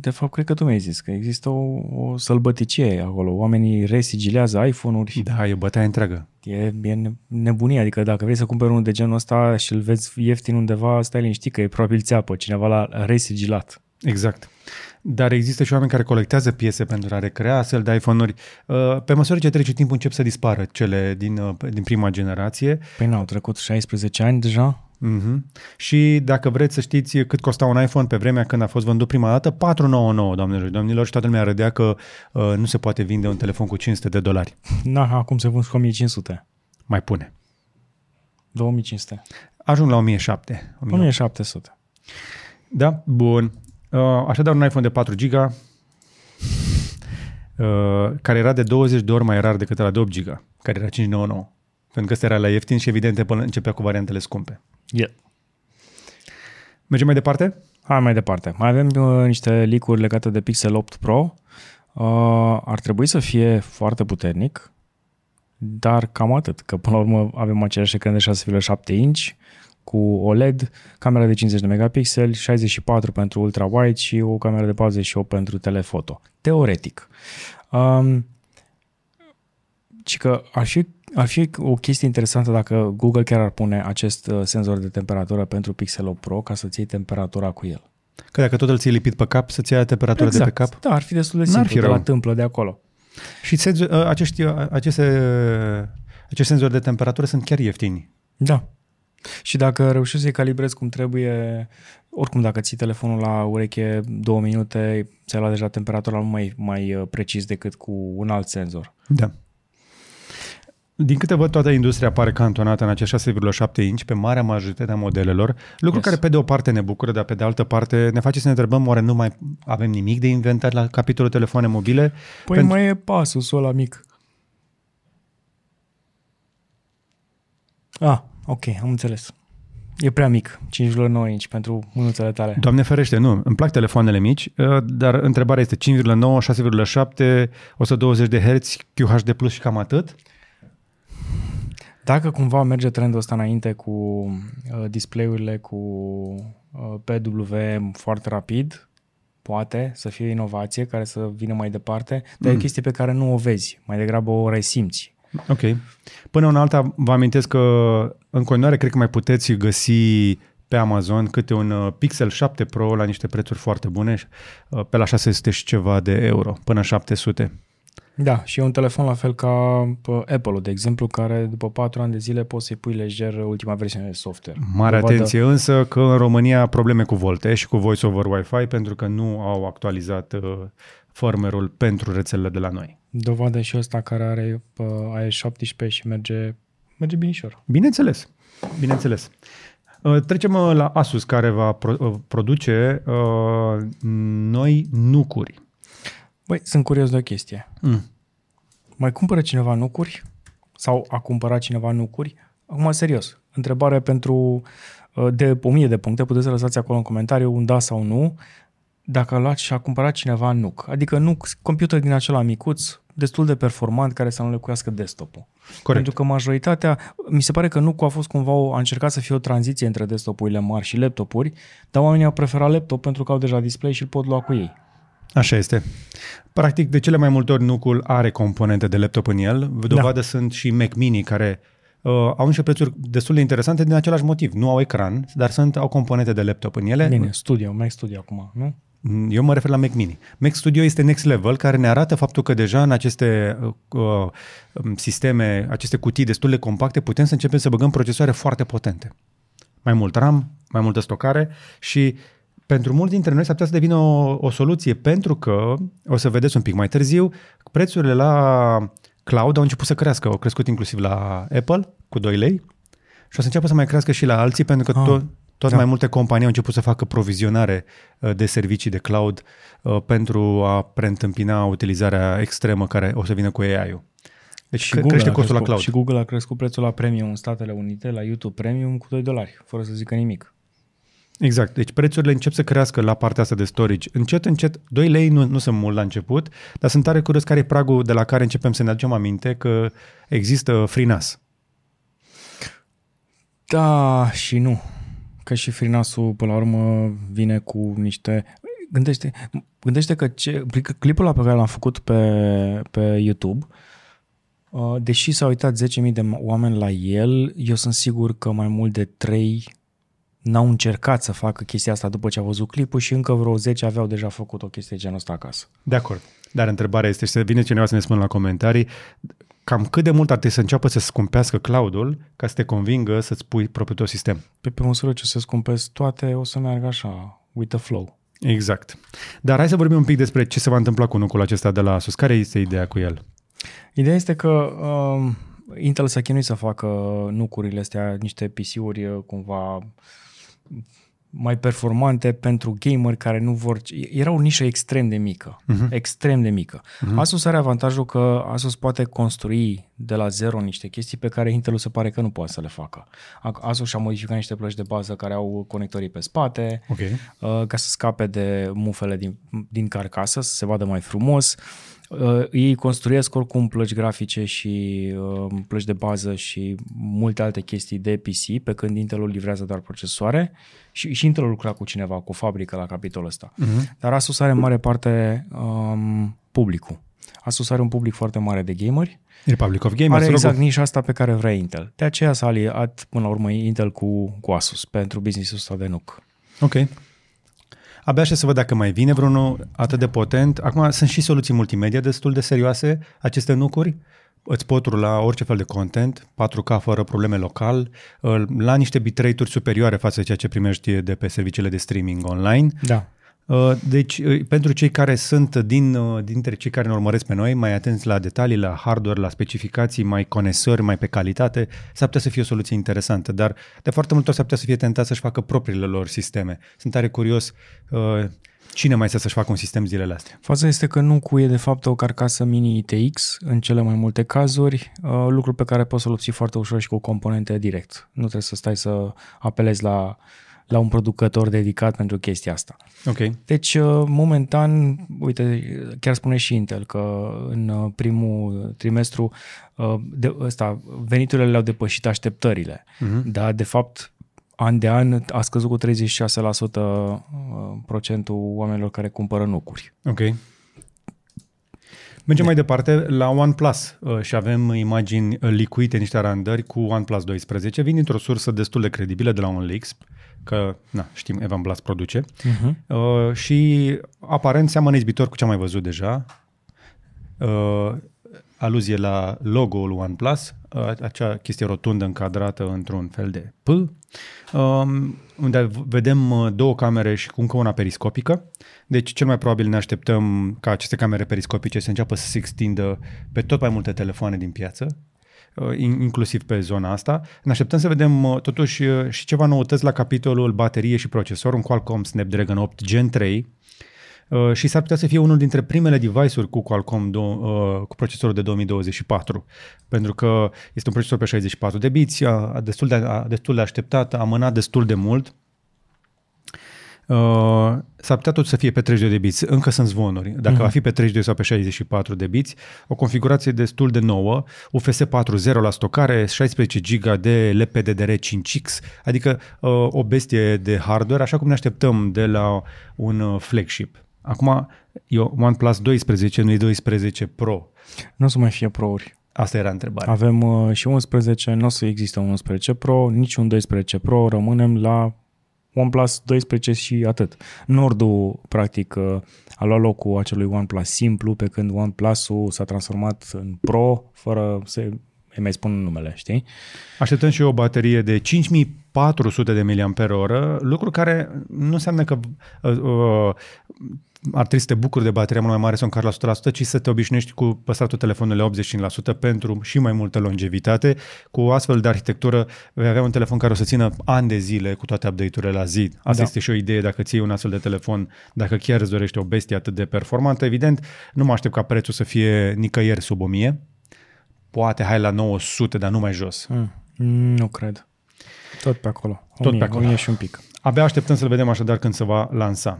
de fapt cred că tu mi-ai zis că există o, o sălbăticie acolo. Oamenii resigilează iPhone-uri. Da, e o bătaie întreagă. E, e nebunie, adică dacă vrei să cumperi unul de genul ăsta și îl vezi ieftin undeva, stai liniștit că e probabil țeapă, cineva l-a resigilat. Exact. Dar există și oameni care colectează piese pentru a recrea astfel de iPhone-uri. Uh, pe măsură ce trece timpul încep să dispară cele din, uh, din prima generație. Păi n-au trecut 16 ani deja? Uh-huh. Și dacă vreți să știți cât costa un iPhone pe vremea când a fost vândut prima dată, 499, doamnelor și domnilor, și toată lumea râdea că uh, nu se poate vinde un telefon cu 500 de dolari. Na, acum se vând cu 1500. Mai pune. 2500. Ajung la 1700. 1700. Da? Bun. Uh, așadar, un iPhone de 4 GB, uh, care era de 20 de ori mai rar decât la de 8 GB, care era 599. Pentru că ăsta era la ieftin și evident Apple începea cu variantele scumpe. Yeah. Mergem mai departe? Hai mai departe. Mai avem uh, niște licuri legate de Pixel 8 Pro. Uh, ar trebui să fie foarte puternic, dar cam atât, că până la urmă avem același ecran de 6,7 inch cu OLED, camera de 50 de megapixeli, 64 pentru ultra-wide și o cameră de 48 pentru telefoto. Teoretic. Um, și că ar fi, ar fi o chestie interesantă dacă Google chiar ar pune acest uh, senzor de temperatură pentru Pixel 8 Pro ca să-ți iei temperatura cu el. Că dacă tot îl ții lipit pe cap, să-ți ia temperatura exact. de pe cap? Da, ar fi destul de simplu, fi de la tâmplă de acolo. Și senzor, uh, acești, uh, aceste, acești senzori de temperatură sunt chiar ieftini. Da. Și dacă reușești să-i calibrezi cum trebuie, oricum dacă ții telefonul la ureche două minute, ți-ai luat deja temperatura mai, mai precis decât cu un alt senzor. Da. Din câte văd, toată industria pare cantonată în acești 6,7 inch pe marea majoritate a modelelor, lucru yes. care pe de o parte ne bucură, dar pe de altă parte ne face să ne întrebăm oare nu mai avem nimic de inventat la capitolul telefoane mobile? Păi pentru... mai e pasul ăla mic. Ah, ok, am înțeles. E prea mic, 5,9 inch pentru mânuțele tale. Doamne ferește, nu. Îmi plac telefoanele mici, uh, dar întrebarea este 5,9, 6,7, 120 de Hz, QHD Plus și cam atât? Dacă cumva merge trendul ăsta înainte cu uh, display-urile cu uh, PWM foarte rapid, poate să fie inovație care să vină mai departe, dar mm. e o mm. chestie pe care nu o vezi, mai degrabă o resimți. Ok. Până în alta, vă amintesc că în continuare cred că mai puteți găsi pe Amazon câte un uh, Pixel 7 Pro la niște prețuri foarte bune, uh, pe la 600 și ceva de euro, până 700. Da, și e un telefon la fel ca Apple, de exemplu, care după 4 ani de zile poți să-i pui lejer ultima versiune de software. Mare Dovadă... atenție însă că în România probleme cu volte și cu voice over Wi-Fi pentru că nu au actualizat uh, firmware-ul pentru rețelele de la noi. Dovadă și ăsta care are uh, iOS 17 și merge, merge binișor. Bineînțeles, bineînțeles. Uh, trecem uh, la Asus care va pro- uh, produce uh, noi nucuri. Băi, sunt curios de o chestie. Mm. Mai cumpără cineva nucuri? Sau a cumpărat cineva nucuri? Acum, serios, întrebare pentru de o mie de puncte, puteți să lăsați acolo în comentariu un da sau nu dacă a luat și a cumpărat cineva NUC. Adică NUC, computer din acela micuț, destul de performant, care să înlocuiască desktop-ul. Corect. Pentru că majoritatea, mi se pare că NUC a fost cumva, a încercat să fie o tranziție între desktopurile mari și laptopuri, dar oamenii au preferat laptop pentru că au deja display și îl pot lua cu ei. Așa este. Practic, de cele mai multe ori NUC-ul are componente de laptop în el. Dovadă da. sunt și Mac Mini care uh, au niște prețuri destul de interesante din același motiv. Nu au ecran, dar sunt au componente de laptop în ele. Bine, Studio, Mac Studio acum, nu? Eu mă refer la Mac Mini. Mac Studio este next level, care ne arată faptul că deja în aceste uh, um, sisteme, aceste cutii destul de compacte, putem să începem să băgăm procesoare foarte potente. Mai mult RAM, mai multă stocare și pentru mulți dintre noi s-ar putea să devină o, o soluție, pentru că, o să vedeți un pic mai târziu, prețurile la cloud au început să crească. Au crescut inclusiv la Apple cu 2 lei și o să înceapă să mai crească și la alții, pentru că ah. tot, tot da. mai multe companii au început să facă provizionare uh, de servicii de cloud uh, pentru a preîntâmpina utilizarea extremă care o să vină cu AI-ul. Deci și crește costul crescut, la cloud. Și Google a crescut prețul la premium în Statele Unite, la YouTube Premium, cu 2 dolari, fără să zică nimic. Exact. Deci prețurile încep să crească la partea asta de storage. Încet, încet, 2 lei nu, nu sunt mult la început, dar sunt tare curios care e pragul de la care începem să ne aducem aminte că există FreeNAS. Da și nu. Că și FreeNAS-ul, până la urmă, vine cu niște... Gândește, gândește că ce, clipul ăla pe care l-am făcut pe, pe YouTube, uh, deși s-au uitat 10.000 de oameni la el, eu sunt sigur că mai mult de 3 n-au încercat să facă chestia asta după ce au văzut clipul și încă vreo 10 aveau deja făcut o chestie genul ăsta acasă. De acord. Dar întrebarea este, și să vine cineva să ne spună la comentarii, cam cât de mult ar trebui să înceapă să scumpească cloud-ul ca să te convingă să-ți pui propriul tău sistem? Pe, pe măsură ce se scumpesc toate, o să meargă așa, with the flow. Exact. Dar hai să vorbim un pic despre ce se va întâmpla cu nucul acesta de la Asus. Care este ideea cu el? Ideea este că uh, Intel s-a chinuit să facă nucurile astea, niște PC-uri uh, cumva mai performante pentru gamer care nu vor... Era o nișă extrem de mică. Uh-huh. Extrem de mică. Uh-huh. Asus are avantajul că Asus poate construi de la zero niște chestii pe care Intel se pare că nu poate să le facă. Asus și-a modificat niște plăci de bază care au conectorii pe spate okay. uh, ca să scape de mufele din, din carcasă, să se vadă mai frumos. Uh, ei construiesc oricum plăci grafice și uh, plăci de bază și multe alte chestii de PC, pe când Intelul livrează doar procesoare și, și Intelul lucra cu cineva, cu o fabrică la capitolul ăsta. Uh-huh. Dar Asus are în mare parte um, publicul. Asus are un public foarte mare de gameri. Republic of Gamers. Are exact nișa asta pe care vrea Intel. De aceea s-a aliat până la urmă Intel cu, cu Asus pentru business-ul ăsta de NUC. Ok. Abia așa să văd dacă mai vine vreunul atât de potent. Acum sunt și soluții multimedia destul de serioase, aceste nucuri. Îți pot rula orice fel de content, 4K fără probleme local, la niște bitrate-uri superioare față de ceea ce primești de pe serviciile de streaming online. Da. Uh, deci, uh, pentru cei care sunt din, uh, dintre cei care ne urmăresc pe noi, mai atenți la detalii, la hardware, la specificații, mai conesori, mai pe calitate, s-ar putea să fie o soluție interesantă, dar de foarte multe ori s-ar putea să fie tentat să-și facă propriile lor sisteme. Sunt tare curios cine mai să să-și facă un sistem zilele astea. Faza este că nu cuie de fapt o carcasă mini ITX în cele mai multe cazuri, lucru pe care poți să-l obții foarte ușor și cu componente direct. Nu trebuie să stai să apelezi la la un producător dedicat pentru chestia asta. Ok. Deci, uh, momentan, uite, chiar spune și Intel că în uh, primul trimestru uh, de, ăsta, veniturile le-au depășit așteptările, uh-huh. dar de fapt an de an a scăzut cu 36% procentul oamenilor care cumpără nucuri. Ok. Mergem mai departe la OnePlus și avem imagini licuite, niște randări cu OnePlus 12. Vin dintr-o sursă destul de credibilă de la OnLeaks că na, știm, Evan Blast produce. Uh-huh. Uh, și aparent seamănă izbitor cu ce am mai văzut deja. Uh, aluzie la logo-ul OnePlus, uh, acea chestie rotundă încadrată într-un fel de P, uh, unde vedem uh, două camere și cu încă una periscopică. Deci cel mai probabil ne așteptăm ca aceste camere periscopice să înceapă să se extindă pe tot mai multe telefoane din piață, Uh, inclusiv pe zona asta. Ne așteptăm să vedem uh, totuși uh, și ceva noutăți la capitolul baterie și procesor, un Qualcomm Snapdragon 8 Gen 3, Uh, și s-ar putea să fie unul dintre primele device-uri cu Qualcomm do, uh, cu procesorul de 2024, pentru că este un procesor pe 64 de biți, a, destul, de, a, destul de așteptat, a amânat destul de mult Uh, s-ar putea tot să fie pe 32 de biți, încă sunt zvonuri. Dacă mm-hmm. va fi pe 32 sau pe 64 de biți, o configurație destul de nouă, UFS 4.0 la stocare, 16 GB de LPDDR5X, adică uh, o bestie de hardware, așa cum ne așteptăm de la un uh, flagship. Acum, e OnePlus 12, nu e 12 Pro. Nu o să mai fie Pro-uri. Asta era întrebarea. Avem uh, și 11, nu o să există un 11 Pro, nici un 12 Pro, rămânem la OnePlus 12 și atât. Nordul, practic, uh, a luat locul acelui OnePlus simplu, pe când OnePlus-ul s-a transformat în Pro, fără să îi mai spun numele, știi? Așteptăm și o baterie de 5400 de mAh, lucru care nu înseamnă că uh, uh, ar trebui să te bucuri de bateria mult mai mare sau încar la 100%, ci să te obișnuiești cu păstratul telefonului la 85% pentru și mai multă longevitate. Cu o astfel de arhitectură vei avea un telefon care o să țină ani de zile cu toate update-urile la zi. Asta da. este și o idee dacă ții un astfel de telefon, dacă chiar îți dorești o bestie atât de performantă. Evident, nu mă aștept ca prețul să fie nicăieri sub 1000, poate hai la 900, dar nu mai jos. Mm, nu cred. Tot pe acolo. Tot 1000, pe acolo. 1000 și un pic. Abia așteptăm să-l vedem așadar când se va lansa.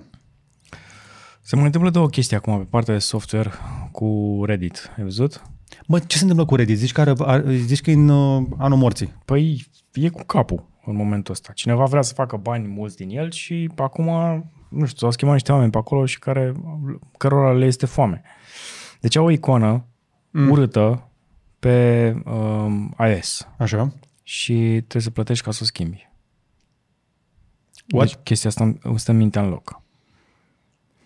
Se mai întâmplă două chestii acum pe partea de software cu Reddit. Ai văzut? Mă, ce se întâmplă cu Reddit? Zici că, are, are- zici că e în uh, anul morții. Păi e cu capul în momentul ăsta. Cineva vrea să facă bani mulți din el și acum, nu știu, s-au schimbat niște oameni pe acolo și care, cărora le este foame. Deci au o icoană mm. urâtă pe um, iOS Așa? Și trebuie să plătești ca să o schimbi. What? Deci chestia asta îmi- îmi stă mintea în loc.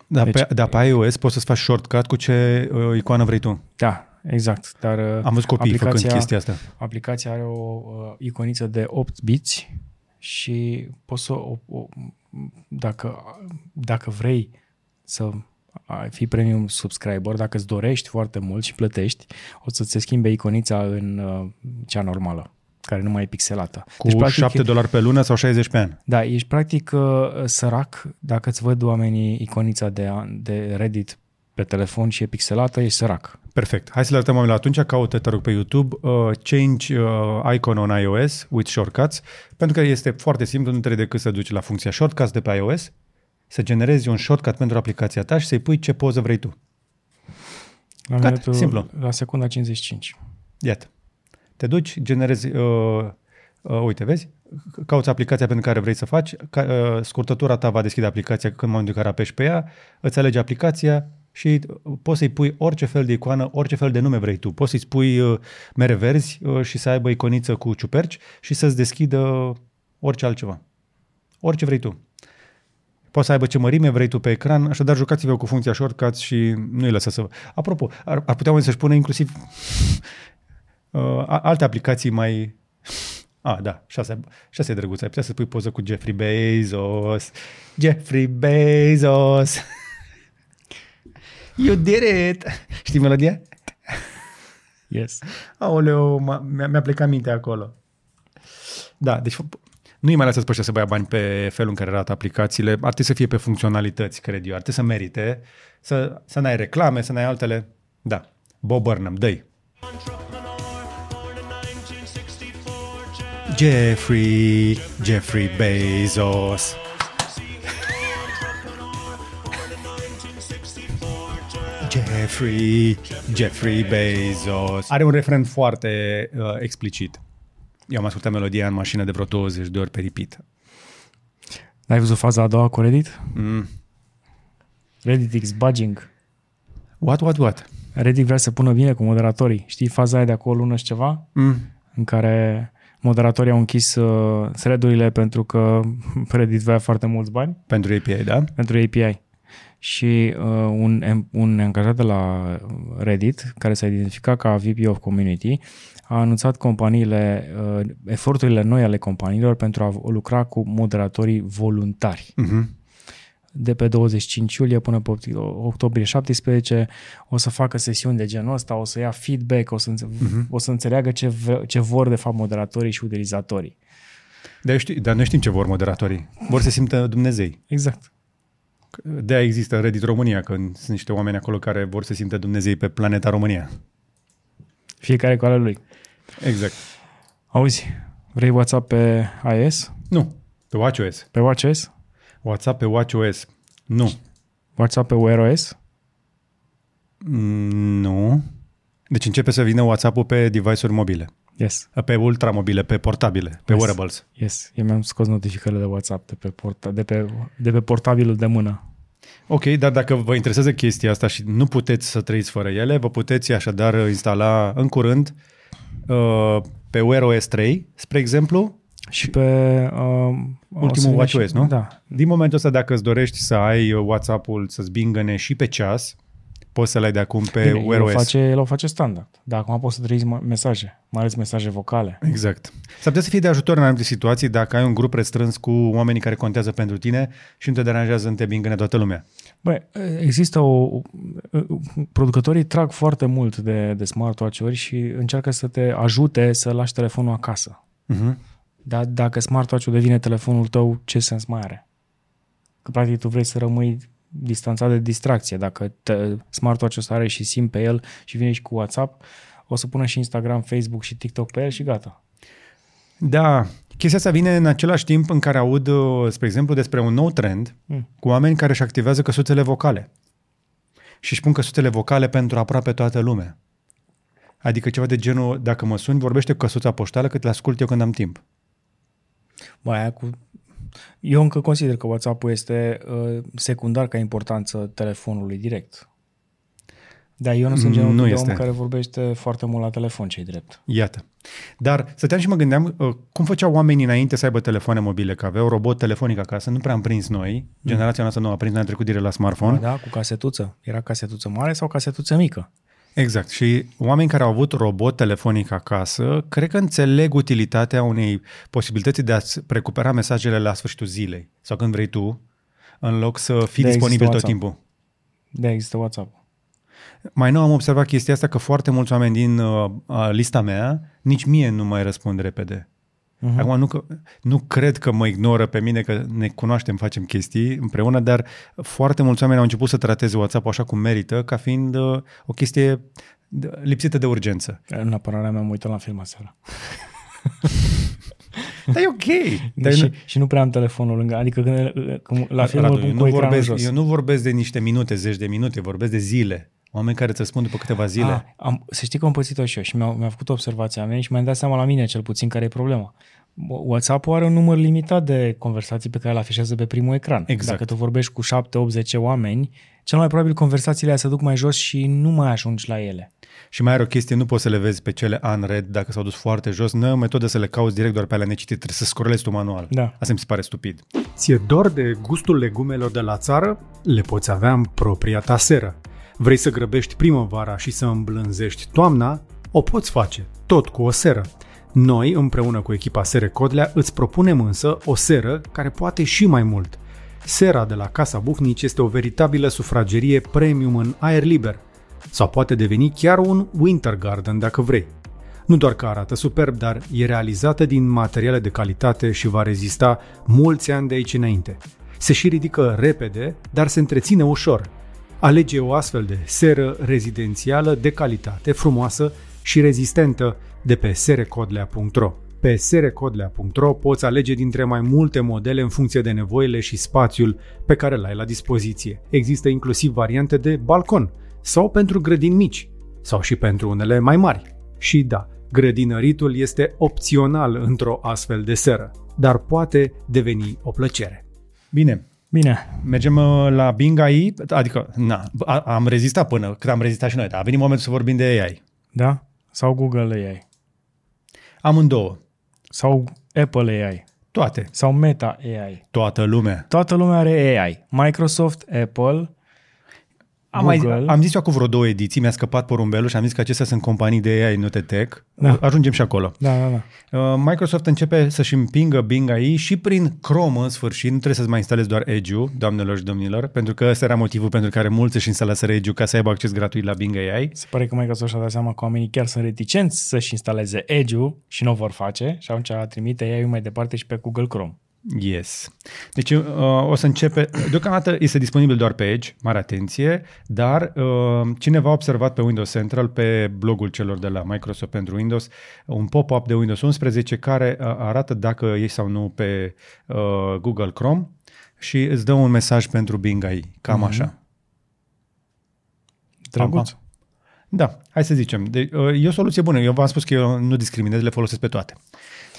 Da, Deci- pe, da, pe iOS poți să-ți faci shortcut cu ce uh, icoană vrei tu. Da, exact. Dar uh, Am văzut copii făcând chestia asta. Aplicația are o uh, iconiță de 8 biți și poți să o, o, dacă, dacă vrei să ai- fii premium subscriber, dacă îți dorești foarte mult și plătești, o să ți se schimbe iconița în uh, cea normală, care nu mai e pixelată. Cu deci, 7 dolari pe lună sau 60 pe an. Da, ești practic uh, sărac dacă îți văd oamenii iconița de, de Reddit pe telefon și e pixelată, ești sărac. Perfect. Hai să le arătăm oamenilor atunci. Caută, te rog, pe YouTube, uh, change uh, icon on iOS with shortcuts, pentru că este foarte simplu, nu trebuie decât să duci la funcția shortcuts de pe iOS, să generezi un shortcut pentru aplicația ta și să-i pui ce poză vrei tu. La, Gata, minutul, simplu. la secunda 55. Iată. Te duci, generezi, uh, uh, uite, vezi, cauți aplicația pentru care vrei să faci, ca, uh, scurtătura ta va deschide aplicația când în momentul în care apeși pe ea, îți alegi aplicația și uh, poți să-i pui orice fel de icoană, orice fel de nume vrei tu. Poți să-i spui uh, mere verzi uh, și să aibă iconiță cu ciuperci și să-ți deschidă orice altceva. Orice vrei tu. Poți să aibă ce mărime vrei tu pe ecran, așadar jucați-vă cu funcția shortcuts și nu-i lăsa să... Apropo, ar, ar putea oamenii să-și pună inclusiv uh, a- alte aplicații mai... Ah, da, șase, șase drăguț. Ai putea să pui poză cu Jeffrey Bezos. Jeffrey Bezos. You did it! Știi melodia? Yes. Aoleu, m-a, mi-a, mi-a plecat mintea acolo. Da, deci nu-i mai lăsați pe ăștia să băia bani pe felul în care arată aplicațiile. Ar trebui să fie pe funcționalități, cred eu. Ar trebui să merite. Să, să n-ai reclame, să n-ai altele. Da. Bob Burnham, dă Jeffrey, Jeffrey Bezos. Jeffrey, Jeffrey Bezos. Are un refren foarte uh, explicit. Eu am ascultat melodia în mașină de vreo 20 de ori pe repeat. N-ai văzut faza a doua cu Reddit? Mm. Reddit X budging. What, what, what? Reddit vrea să pună bine cu moderatorii. Știi faza aia de acolo lună și ceva? Mm. În care moderatorii au închis uh, thread-urile pentru că Reddit vrea foarte mulți bani Pentru API, da? pentru API. Și uh, un, em- un angajat de la Reddit, care s-a identificat ca VP of Community, a anunțat companiile, uh, eforturile noi ale companiilor pentru a lucra cu moderatorii voluntari. Mm-hmm. De pe 25 iulie până pe oct- octombrie 17 o să facă sesiuni de genul ăsta, o să ia feedback, o să, înțe- Mhm. o să înțeleagă ce, v- ce vor de fapt moderatorii și utilizatorii. Dar, știi, dar noi știm ce vor moderatorii. Vor să se simtă Dumnezei. Exact. de există Reddit România, că sunt niște oameni acolo care vor să se simtă Dumnezei pe planeta România. Fiecare cu ale lui. Exact. Auzi, vrei WhatsApp pe iOS? Nu. Pe WatchOS. Pe WatchOS? WhatsApp pe WatchOS. Nu. WhatsApp pe Wear OS? Mm, Nu. Deci începe să vină WhatsApp-ul pe device-uri mobile. Yes. Pe ultramobile, pe portabile, pe Yes. wearables. Yes. Eu mi-am scos notificările de WhatsApp de pe, porta, de pe, de pe portabilul de mână. Ok, dar dacă vă interesează chestia asta și nu puteți să trăiți fără ele, vă puteți așadar instala în curând uh, pe Wear OS 3, spre exemplu, Și pe... Uh, o să ultimul vină WatchOS, și- nu? Da. Din momentul ăsta, dacă îți dorești să ai WhatsApp-ul să-ți bingăne și pe ceas, poți să-l ai de acum pe Bine, Wear el, o OS. face, el o face standard. Dar acum poți să trăiți mesaje, mai ales mesaje vocale. Exact. S-ar putea să fie de ajutor în anumite situații dacă ai un grup restrâns cu oamenii care contează pentru tine și nu te deranjează în te bingăne toată lumea. Băi, există o... Producătorii trag foarte mult de, de smartwatch-uri și încearcă să te ajute să lași telefonul acasă. Uh-huh. Dar dacă smartwatch-ul devine telefonul tău, ce sens mai are? Că practic tu vrei să rămâi distanțat de distracție. Dacă te, smartwatch-ul ăsta are și SIM pe el și vine și cu WhatsApp, o să pună și Instagram, Facebook și TikTok pe el și gata. Da, Chestia asta vine în același timp în care aud, uh, spre exemplu, despre un nou trend Mm. cu oameni care își activează căsuțele vocale. Și își pun căsuțele vocale pentru aproape toată lumea. Adică ceva de genul, dacă mă suni, vorbește cu căsuța poștală cât le ascult eu când am timp. Bă, aia cu... Eu încă consider că WhatsApp-ul este uh, secundar ca importanță telefonului direct. Dar eu nu sunt genul Nu de este. om care vorbește foarte mult la telefon, cei drept. Iată. Dar stăteam și mă gândeam uh, cum făceau oamenii înainte să aibă telefoane mobile, că aveau robot telefonic acasă, nu prea am prins noi, generația noastră nu a prins, ne-am trecut direct la smartphone. Ba da, cu casetuță. Era casetuță mare sau casetuță mică? Exact. Și oameni care au avut robot telefonic acasă, cred că înțeleg utilitatea unei posibilități de a-ți recupera mesajele la sfârșitul zilei sau când vrei tu, în loc să fii Da, disponibil tot există timpul. De există WhatsApp. Mai nou am observat chestia asta că foarte mulți oameni din uh, uh, lista mea nici mie nu mai răspund repede. Mhm. Acum nu, că, nu cred că mă ignoră pe mine, că ne cunoaștem, facem chestii împreună, dar foarte mulți oameni au început să trateze WhatsApp așa cum merită, ca fiind uh, o chestie de- lipsită de urgență. În apărarea mea am uitat la film aseară. Dar e ok. Dar și, nu- și nu prea am telefonul lângă. Adică când, când, la film Radu, îl pun eu, cu nu ecranul vorbesc, jos. eu nu vorbesc de niște minute, zeci de minute, vorbesc de zile. Oameni care îți răspund după câteva zile. Ah, am, să știi că am pățit-o și eu și mi-a, mi-a făcut observația mea și mi-am dat seama la mine cel puțin care e problema. WhatsApp-ul are un număr limitat de conversații pe care le afișează pe primul ecran. Exact. Dacă tu vorbești cu 7, 8, 10 oameni, cel mai probabil conversațiile astea se duc mai jos și nu mai ajungi la ele. Și mai are o chestie, nu poți să le vezi pe cele unread dacă s-au dus foarte jos. Nu e o metodă să le cauți direct doar pe alea necitite, trebuie să scrolezi tu manual. Da. Asta mi se pare stupid. Ție dor de gustul legumelor de la țară? Le poți avea în propria ta seră. Vrei să grăbești primăvara și să îmblânzești toamna? O poți face, tot cu o seră. Noi, împreună cu echipa Sere Codlea, îți propunem însă o seră care poate și mai mult. Sera de la Casa Buhnici este o veritabilă sufragerie premium în aer liber, sau poate deveni chiar un winter garden dacă vrei. Nu doar că arată superb, dar e realizată din materiale de calitate și va rezista mulți ani de aici înainte. Se și ridică repede, dar se întreține ușor. Alege o astfel de seră rezidențială de calitate, frumoasă și rezistentă de pe serecodlea.ro. Pe serecodlea.ro poți alege dintre mai multe modele în funcție de nevoile și spațiul pe care îl ai la dispoziție. Există inclusiv variante de balcon sau pentru grădini mici sau și pentru unele mai mari. Și da, grădinăritul este opțional într-o astfel de seră, dar poate deveni o plăcere. Bine, Bine, mergem uh, la Bing AI, adică na, a, am rezistat până cât am rezistat și noi, dar a venit momentul să vorbim de AI. da? Sau Google AI. Amândouă, Sau Apple AI. toate, Sau Meta AI. toată lumea. Toată lumea are AI. Microsoft, Apple, Am, mai, Google. am zis eu acum vreo două ediții, mi-a scăpat porumbelul și am zis că acestea sunt companii de AI, nu de tech. Da. Ajungem și acolo. Da, da, da. Uh, Microsoft începe să-și împingă Bing AI și prin Chrome în sfârșit. Nu trebuie să-ți mai instalezi doar Edge-ul, doamnelor și domnilor, pentru că ăsta era motivul pentru care mulți își instalează Edge-ul ca să aibă acces gratuit la Bing AI. Se pare că Microsoft și-a dat seama că oamenii chiar sunt reticenți să-și instaleze Edge-ul și nu o vor face și atunci trimite AI-ul mai departe și pe Google Chrome. Yes. Deci uh, o să începe, deocamdată este disponibil doar pe Edge, mare atenție, dar uh, cineva a observat pe Windows Central, pe blogul celor de la Microsoft pentru Windows, un pop-up de Windows 11 care uh, arată dacă ești sau nu pe uh, Google Chrome și îți dă un mesaj pentru Bing AI, cam mm-hmm. așa. Drăguț. Pam, Da, hai să zicem. De, uh, e o soluție bună. Eu v-am spus că eu nu discriminez, le folosesc pe toate.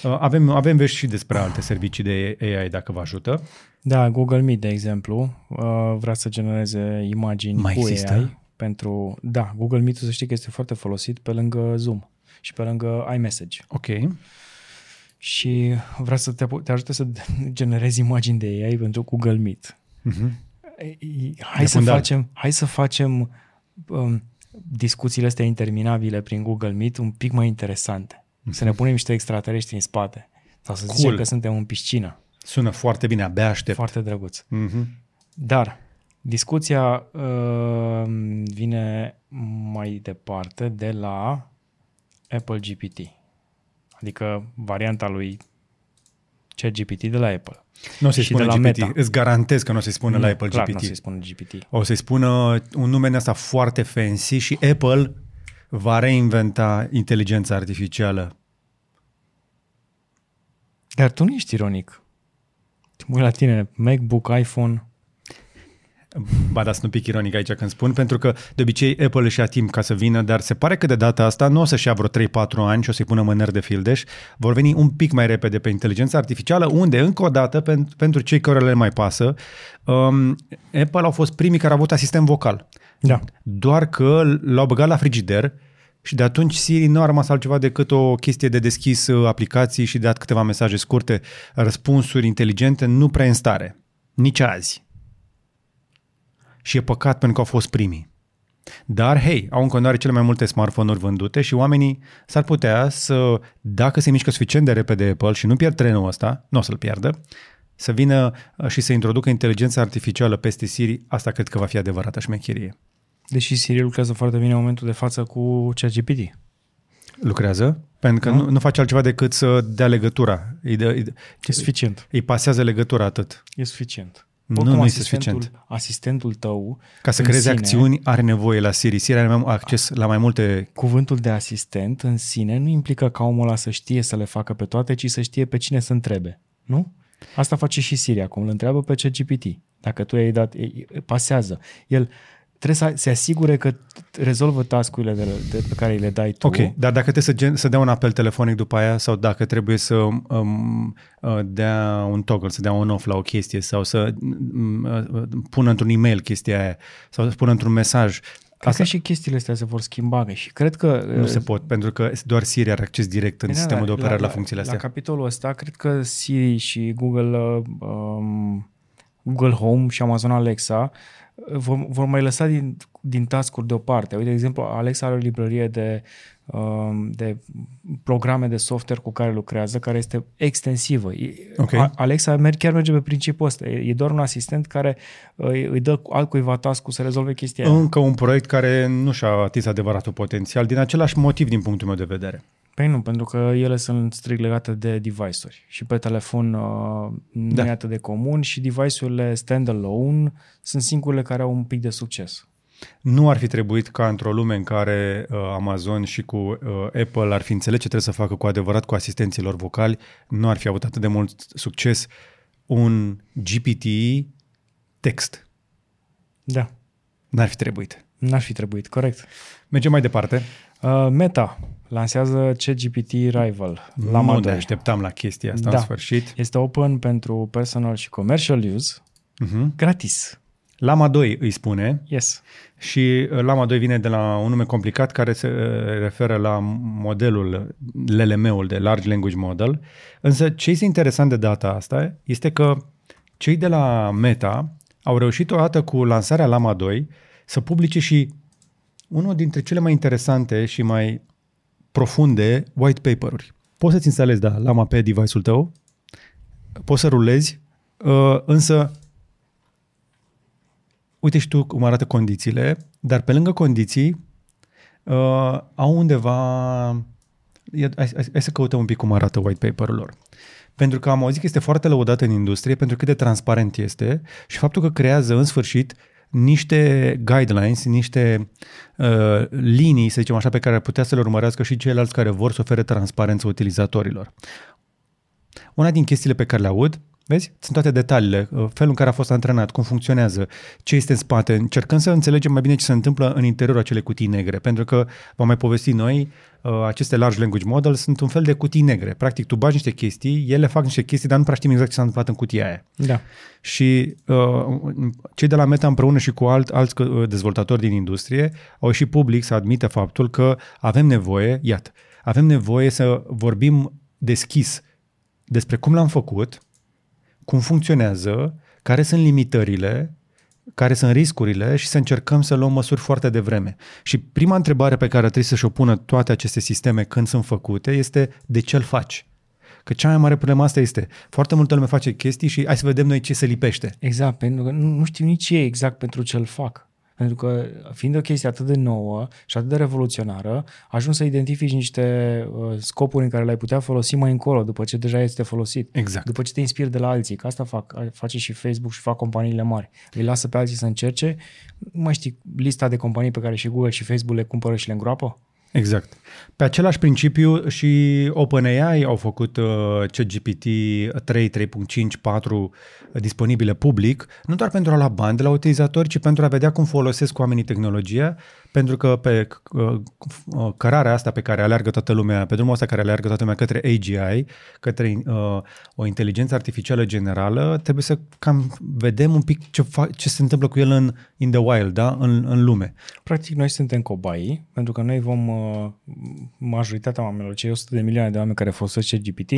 Uh, avem, avem vești și despre alte servicii de AI dacă vă ajută. Da, Google Meet, de exemplu, uh, vrea să genereze imagini Mai cu există? AI pentru... Da, Google Meet, să știi că este foarte folosit pe lângă Zoom și pe lângă iMessage. Ok. Și vrea să te, te ajute să generezi imagini de AI pentru Google Meet. Uh-huh. Ei, Hai De să, fundal. facem, hai să facem um, discuțiile astea interminabile prin Google Meet un pic mai interesante. Să ne punem niște extraterestri în spate. Sau să zicem Cool. că suntem în piscină. Sună foarte bine, abia aștept. Foarte drăguț. Mm-hmm. Dar discuția uh, vine mai departe de la Apple GPT. Adică varianta lui ChatGPT de la Apple. Nu o să-i Și spună de la GPT. Meta. Îți garantez că nu o să-i spună la Nu, Apple clar, GPT. Nu o să-i spună GPT. O să-i spună un nume din asta foarte fancy și Apple va reinventa inteligența artificială. Dar tu nu ești ironic. Mă uit la tine, MacBook, iPhone, Ba da, sunt un pic ironic aici când spun, pentru că de obicei Apple își ia timp ca să vină, dar se pare că de data asta nu o să-și ia vreo 3-4 ani și o să-i pună mânări de fildeș, vor veni un pic mai repede pe inteligența artificială, unde, încă o dată, pentru, pentru cei care le mai pasă, um, Apple au fost primii care au avut asistent vocal. Da. Doar că l-au băgat la frigider și de atunci Siri nu a rămas altceva decât o chestie de deschis uh, aplicații și de dat câteva mesaje scurte, răspunsuri inteligente, nu prea în stare. Nici azi și e păcat pentru că au fost primii. Dar, hei, au în continuare cele mai multe smartphone-uri vândute și oamenii s-ar putea să, dacă se mișcă suficient de repede Apple și nu pierd trenul ăsta, nu o să-l pierdă, să vină uh, și să introducă inteligența artificială peste Siri, asta cred că va fi adevărată șmecherie. Deși Siri lucrează foarte bine în momentul de față cu ChatGPT. Lucrează? Pentru că nu, nu face altceva decât să dea legătura. Îi, dă, îi, E suficient. îi pasează legătura atât. E suficient. Nu, Oricum, nu este asistentul, suficient. asistentul tău, Ca să în creeze sine- acțiuni, are nevoie la Siri. Siri are mai- acces la mai multe... cuvântul de asistent în sine nu implică ca omul ăla să știe să le facă pe toate, ci să știe pe cine să întrebe. Nu? Asta face și Siri acum, îl întreabă pe ChatGPT. Dacă tu i-ai dat, e- e- pasează. El trebuie să se asigure că rezolvă tascurile de, de, pe care îi le dai tu. Ok, dar dacă trebuie să, gen, să dea un apel telefonic după aia sau dacă trebuie să um, uh, dea un toggle, să dea un off la o chestie sau să um, uh, pună într-un e-mail chestia aia sau să pună într-un mesaj, Cred că și chestiile astea se vor schimba și cred că... nu se pot, pentru că doar Siri are acces direct în Da, sistemul da, de operare la, funcțiile astea. La capitolul ăsta, cred că Siri și Google, uh, um, Google Home și Amazon Alexa uh, vor, vor mai lăsa din, din task-uri deoparte. Uite, de exemplu, Alexa are o librărie de, um, de programe de software cu care lucrează, care este extensivă. E- Ok. A- Alexa merg, chiar merge pe principiul ăsta. E, e doar un asistent care uh, îi, îi dă altcuiva task-ul să rezolve chestia aia. Încă un proiect care nu și-a atins adevăratul potențial din același motiv din punctul meu de vedere. Păi nu, pentru că ele sunt strict legate de device-uri și pe telefon uh, nu Da. e atât de comun și device-urile standalone sunt singurele care au un pic de succes. Nu ar fi trebuit ca într-o lume în care uh, Amazon și cu uh, Apple ar fi înțeles ce trebuie să facă cu adevărat cu asistenții lor vocali, nu ar fi avut atât de mult succes un GPT text. Da, N-ar fi trebuit. n-ar fi trebuit, corect. Mergem mai departe. Uh, Meta lansează ChatGPT Rival, Llama nu 2. ne așteptam la chestia asta Da. în sfârșit. Este open pentru personal și commercial use, Uh-huh. gratis. Lama 2 îi spune Yes. și uh, Lama 2 vine de la un nume complicat care se uh, referă la modelul LLM-ul de Large Language Model. Însă ce este interesant de data asta este că cei de la Meta au reușit odată cu lansarea Lama 2 să publice și unul dintre cele mai interesante și mai profunde white paper-uri. Poți să-ți instalezi, da, Lama pe device-ul tău, poți să rulezi, uh, însă uite și tu cum arată condițiile, dar pe lângă condiții uh, au undeva... Ia, hai, hai, hai să căutăm un pic cum arată white paper-ul lor. Pentru că am auzit că este foarte lăudat în industrie pentru cât de transparent este și faptul că creează în sfârșit niște guidelines, niște uh, linii, să zicem așa, pe care ar putea să le urmărească și ceilalți care vor să ofere transparență utilizatorilor. Una din chestiile pe care le aud, vezi, sunt toate detaliile, uh, felul în care a fost antrenat, cum funcționează, ce este în spate. Încercăm să înțelegem mai bine ce se întâmplă în interiorul acelei cutii negre, pentru că, vom mai povesti noi, uh, aceste large language models sunt un fel de cutii negre. Practic, tu bagi niște chestii, ele fac niște chestii, dar nu prea știm exact ce s-a întâmplat în cutia aia. Da. Și uh, cei de la Meta împreună și cu alt, alți uh, dezvoltatori din industrie au ieșit public să admită faptul că avem nevoie, iată, avem nevoie să vorbim deschis despre cum l-am făcut, cum funcționează, care sunt limitările, care sunt riscurile și să încercăm să luăm măsuri foarte devreme. Și prima întrebare pe care trebuie să-și o pună toate aceste sisteme când sunt făcute este de ce îl faci? Că cea mai mare problemă asta este, foarte multă lume face chestii și hai să vedem noi ce se lipește. Exact, pentru că nu, nu știu nici ei exact pentru ce îl fac. Pentru că, fiind o chestie atât de nouă și atât de revoluționară, ajung să identifici niște uh, scopuri în care le-ai putea folosi mai încolo, după ce deja este folosit. Exact. După ce te inspiri de la alții, că asta fac, face și Facebook și fac companiile mari. Îi lasă pe alții să încerce. Nu mai știi lista de companii pe care și Google și Facebook le cumpără și le îngroapă? Exact. Pe același principiu și OpenAI au făcut uh, ChatGPT 3, 3.5, 4 disponibile public, nu doar pentru a lua bani de la utilizatori, ci pentru a vedea cum folosesc oamenii tehnologia, pentru că pe uh, uh, cărarea asta pe care aleargă toată lumea, pe drumul ăsta care aleargă toată lumea către AGI, către uh, o inteligență artificială generală, trebuie să cam vedem un pic ce, fa- ce se întâmplă cu el în in the wild, da? în, în lume. Practic, noi suntem cobaii, pentru că noi vom, uh, majoritatea oamenilor, cei 100 de milioane de oameni care folosesc GPT,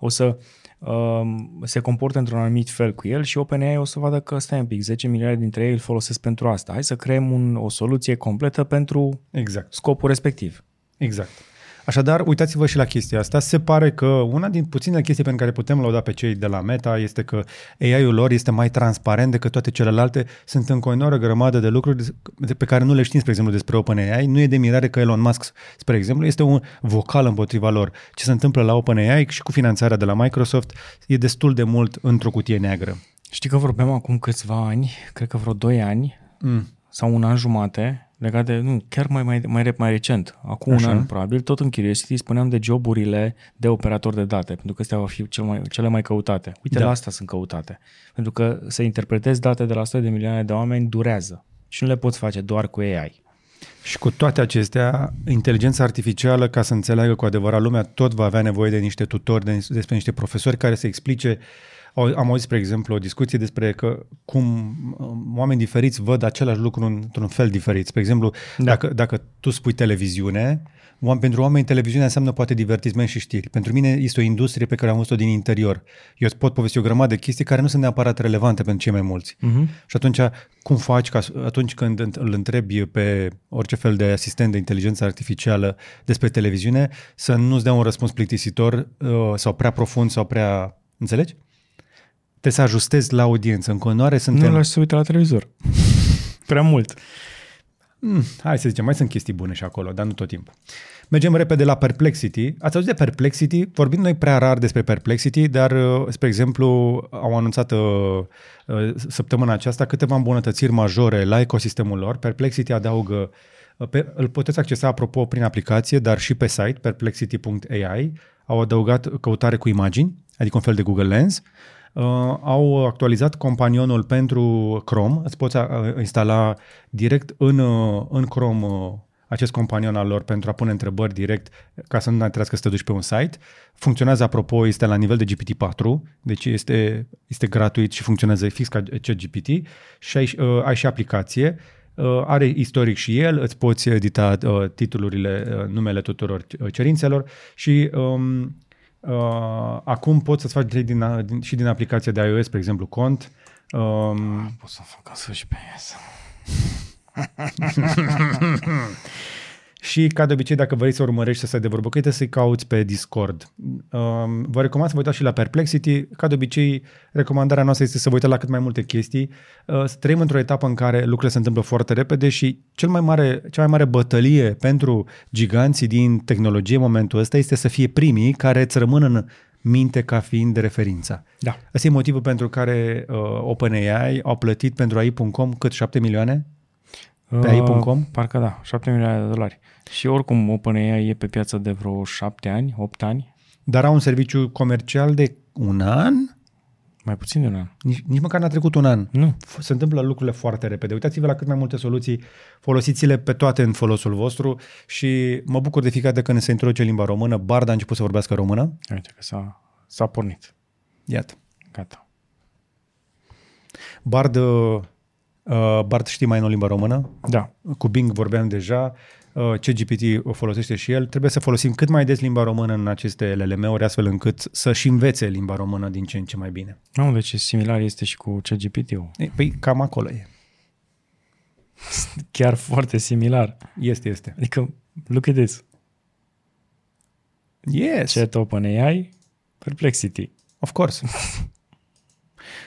o să Um, se comportă într-un anumit fel cu el și OpenAI o să vadă că stai un pic, 10 milioane dintre ei îl folosesc pentru asta. Hai să creăm un, o soluție completă pentru exact. scopul respectiv. Exact. Așadar, uitați-vă și la chestia asta. Se pare că una din puținele chestii pentru care putem lăuda pe cei de la Meta este că AI-ul lor este mai transparent decât toate celelalte. Sunt încă o enormă grămadă de lucruri pe care nu le știm, spre exemplu, despre OpenAI. Nu e de mirare că Elon Musk, spre exemplu, este un vocal împotriva lor. Ce se întâmplă la OpenAI și cu finanțarea de la Microsoft e destul de mult într-o cutie neagră. Știi că vorbeam acum câțiva ani, cred că vreo 2 ani mm. sau un an jumate, legat de, nu, chiar mai, mai, mai, mai recent, acum Așa. un an probabil, tot în Curiosity spuneam de joburile de operator de date, pentru că astea vor fi cel mai, cele mai căutate. Uite, da. la asta sunt căutate. Pentru că să interpretezi date de la 100 de milioane de oameni durează și nu le poți face doar cu AI. Și cu toate acestea, inteligența artificială, ca să înțeleagă cu adevărat lumea, tot va avea nevoie de niște tutori, de, despre niște profesori care să explice uh, am auzit, spre exemplu, o discuție despre că cum um, oameni diferiți văd același lucru într-un fel diferit. Spre exemplu, da. dacă, dacă tu spui televiziune, pentru oameni televiziunea înseamnă poate divertisment și știri. Pentru mine este o industrie pe care am văzut-o din interior. Eu îți pot povesti o grămadă de chestii care nu sunt neapărat relevante pentru cei mai mulți. Uh-huh. Și atunci, cum faci ca atunci când îl întrebi pe orice fel de asistent de inteligență artificială despre televiziune, să nu-ți dea un răspuns plictisitor uh, sau prea profund sau prea... Înțelegi? Trebuie să ajustezi la audiență. În continuare suntem... Nu lași să uite la televizor. Prea mult. Mm, hai să zicem, mai sunt chestii bune și acolo, dar nu tot timpul. Mergem repede la Perplexity. Ați auzit de Perplexity? Vorbim noi prea rar despre Perplexity, dar, uh, spre exemplu, au anunțat uh, uh, săptămâna aceasta câteva îmbunătățiri majore la ecosistemul lor. Perplexity adaugă, uh, pe, îl puteți accesa, apropo, prin aplicație, dar și pe site, perplexity.ai. Au adăugat căutare cu imagini, adică un fel de Google Lens. Uh, au actualizat companionul pentru Chrome. Îți poți uh, instala direct în, uh, în Chrome uh, acest companion al lor pentru a pune întrebări direct ca să nu mai trebuiască să te duci pe un site. Funcționează, apropo, este la nivel de GPT-4, deci este, este gratuit și funcționează fix ca ChatGPT și ai, uh, ai și aplicație. Uh, are istoric și el, îți poți edita uh, titlurile, uh, numele tuturor cerințelor și um, Uh, acum poți să-ți faci direct din, din, și din aplicația de iOS, pe exemplu, cont. Um, ah, Pot să fac asta și pe iOS. Și, ca de obicei, dacă vrei să urmărești să stai de vorbă, că să-i cauți pe Discord. Um, vă recomand să vă uitați și la Perplexity. Ca de obicei, recomandarea noastră este să vă uitați la cât mai multe chestii. Uh, trăim într-o etapă în care lucrurile se întâmplă foarte repede și cel mai mare, cea mai mare bătălie pentru giganții din tehnologie în momentul ăsta este să fie primii care îți rămân în minte ca fiind de referință. Da. Asta e motivul pentru care uh, OpenAI au plătit pentru AI.com cât 7 milioane? Pe uh, AI.com? Parcă da, 7 milioane de dolari. Și oricum OpenAI e pe piață de vreo 7 ani, 8 ani. Dar au un serviciu comercial de un an? Mai puțin de un an. Nici, nici măcar n-a trecut un an. Nu. Se întâmplă lucrurile foarte repede. Uitați-vă la cât mai multe soluții, folosiți-le pe toate în folosul vostru și mă bucur de fiecare dată când se introduce limba română. Bard a început să vorbească română. Uite că s-a, s-a pornit. Iată. Gata. Bard, uh, Bard știi mai în o limba română? Da. Cu Bing vorbeam deja. Uh, CGPT o folosește și el, trebuie să folosim cât mai des limba română în aceste LLM-uri, astfel încât să-și învețe limba română din ce în ce mai bine. Nu, deci similar este și cu CGPT-ul. Păi cam acolo e. Chiar foarte similar. Este, este. Adică, look at this. Yes. Chat OpenAI, Perplexity. Of course.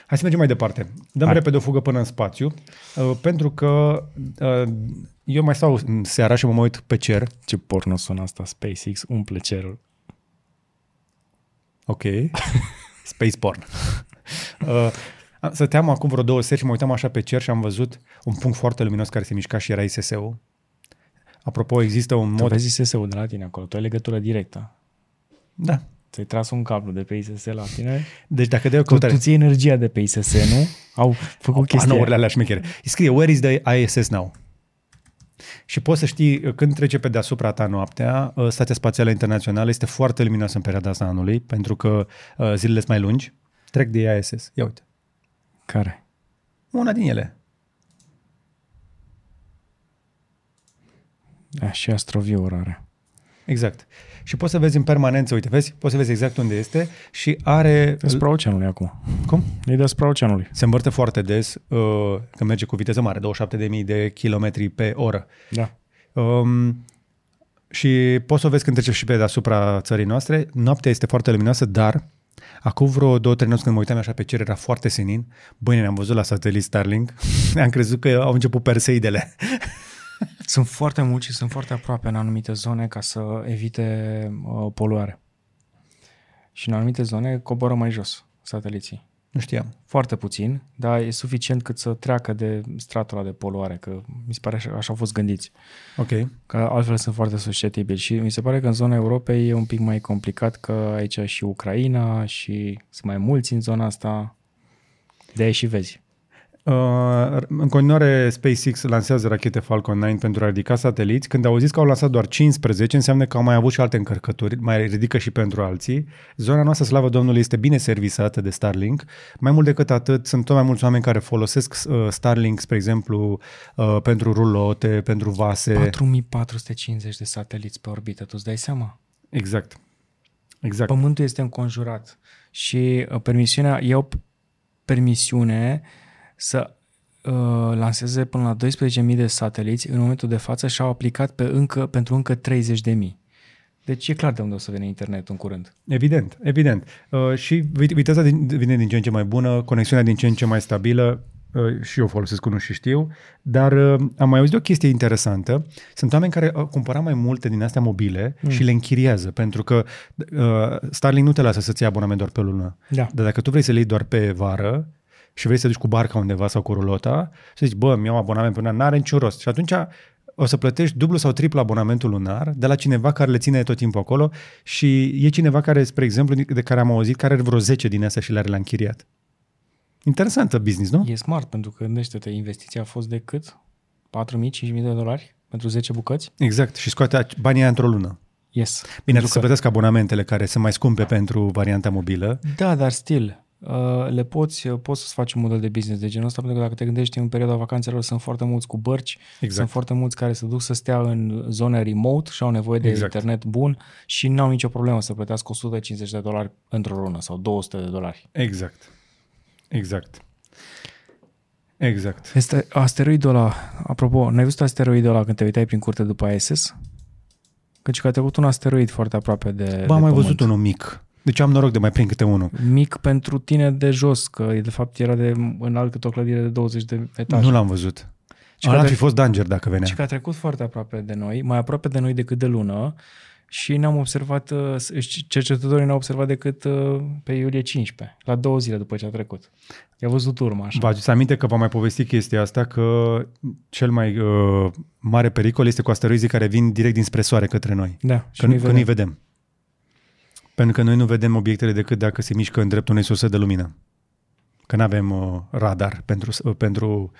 Hai să mergem mai departe. Dăm Hai. repede o fugă până în spațiu, uh, pentru că uh, eu mai stau în seara și mă uit pe cer. Ce porno sună asta, SpaceX, umple cerul. Ok. Space porn. uh, stăteam acum vreo două seri și mă uitam așa pe cer și am văzut un punct foarte luminos care se mișca și era ISS-ul. Apropo, există un Tu mod... vezi ISS-ul de la tine acolo, tu ai legătură directă. Da. Ți-ai tras un cablu de pe ISS la tine. Deci dacă dai o Tu, căutare... tu ții energia de pe ISS, nu? Au făcut chestia Panourile aia. alea șmechere. Îi scrie, where is the ISS now? Și poți să știi, când trece pe deasupra ta noaptea, uh, Stația Spațială Internațională este foarte luminoasă în perioada asta anului, pentru că uh, zilele sunt mai lungi. Trec de ISS. Ia uite. Care? Una din ele. A, și Astroview are. Exact. Și poți să vezi în permanență, uite, vezi? Poți să vezi exact unde este și are... Deasupra oceanului acum. Cum? E deasupra oceanului. Se învârte foarte des uh, când merge cu viteză mare, 27.000 de kilometri pe oră. Da. Um, și poți să o vezi când trece și pe deasupra țării noastre. Noaptea este foarte luminoasă, dar acum vreo două, trei nopți când mă uitam așa pe cer, era foarte senin. Băi, ne-am văzut la satelit Starlink. am crezut că au început perseidele. Sunt foarte mulți și sunt foarte aproape în anumite zone ca să evite uh, poluare. Și în anumite zone coboră mai jos sateliții. nu știam. Foarte puțin, dar e suficient cât să treacă de stratul ăla de poluare, că mi se pare așa, așa au fost gândiți. Ok. Că altfel sunt foarte susceptibili și mi se pare că în zona Europei e un pic mai complicat că aici și Ucraina și sunt mai mulți în zona asta. De aia și vezi. Uh, în continuare, SpaceX lansează rachete Falcon 9 pentru a ridica sateliți. Când au zis că au lansat doar 15, înseamnă că au mai avut și alte încărcături, mai ridică și pentru alții. Zona noastră, slavă Domnului, este bine servisată de Starlink. Mai mult decât atât, sunt tot mai mulți oameni care folosesc uh, Starlink, spre exemplu, uh, pentru rulote, pentru vase. 4450 de sateliți pe orbită, tu îți dai seama? Exact. Exact. Pământul este înconjurat și uh, permisiunea, iau p- permisiune să uh, lanseze până la 12.000 de sateliți în momentul de față și au aplicat pe încă, pentru încă 30.000. Deci e clar de unde o să vină internetul în curând. Evident, evident. Uh, și vit- viteza din, vine din ce în ce mai bună, conexiunea din ce în ce mai stabilă, uh, și eu folosesc unul și știu, dar uh, am mai auzit o chestie interesantă. Sunt oameni care au cumpărat mai multe din astea mobile mm. și le închiriază, pentru că uh, Starlink nu te lasă să-ți iei abonament doar pe lună. Da. Dar dacă tu vrei să le iei doar pe vară și vrei să te duci cu barca undeva sau cu rulota, să zici, bă, mi-au abonament pe lună, n-are niciun rost. Și atunci o să plătești dublu sau triplu abonamentul lunar de la cineva care le ține tot timpul acolo și e cineva care, spre exemplu, de care am auzit, care are vreo 10 din astea și le-are la închiriat. Interesantă business, nu? E smart pentru că gândește-te, investiția a fost de cât? 4.000-5.000 de dolari pentru 10 bucăți? Exact. Și scoate ac- banii aia într-o lună. Yes. Bine, Pentru ar să plătesc abonamentele care sunt mai scumpe pentru varianta mobilă. Da, dar still, uh, le poți, uh, poți să-ți faci un model de business de genul ăsta, pentru că dacă te gândești în perioada vacanțelor sunt foarte mulți cu bărci, Exact. sunt foarte mulți care se duc să stea în zone remote și au nevoie de Exact. internet bun și n-au nicio problemă să plătească 150 de dolari într-o lună sau 200 de dolari. Exact. Exact. Exact. Este asteroidul ăla, apropo, n-ai văzut asteroidul ăla când te uitai prin curte după ISS? Căci că a trecut un asteroid foarte aproape de Ba, de am mai Pământ. văzut unul mic. Deci am noroc de mai prind câte unul. Mic pentru tine de jos, că de fapt era de înalt cât o clădire de 20 de etaje. Nu l-am văzut. Și Ăla că ar de- fi fost Danger dacă venea. Și că a trecut foarte aproape de noi, mai aproape de noi decât de lună și n-am observat, uh, cercetătorii n-au observat decât uh, pe iulie 15, la două zile după ce a trecut. I-a văzut urma așa. Vă aduceți aminte că v-am mai povestit chestia asta, că cel mai uh, mare pericol este cu asteroizii care vin direct dinspre soare către noi. Da, și Că, nu-i nu, că nu-i vedem. Vedem. Pentru că noi nu vedem obiectele decât dacă se mișcă în dreptul unei surse de lumină. Că nu avem uh, radar pentru, uh, pentru,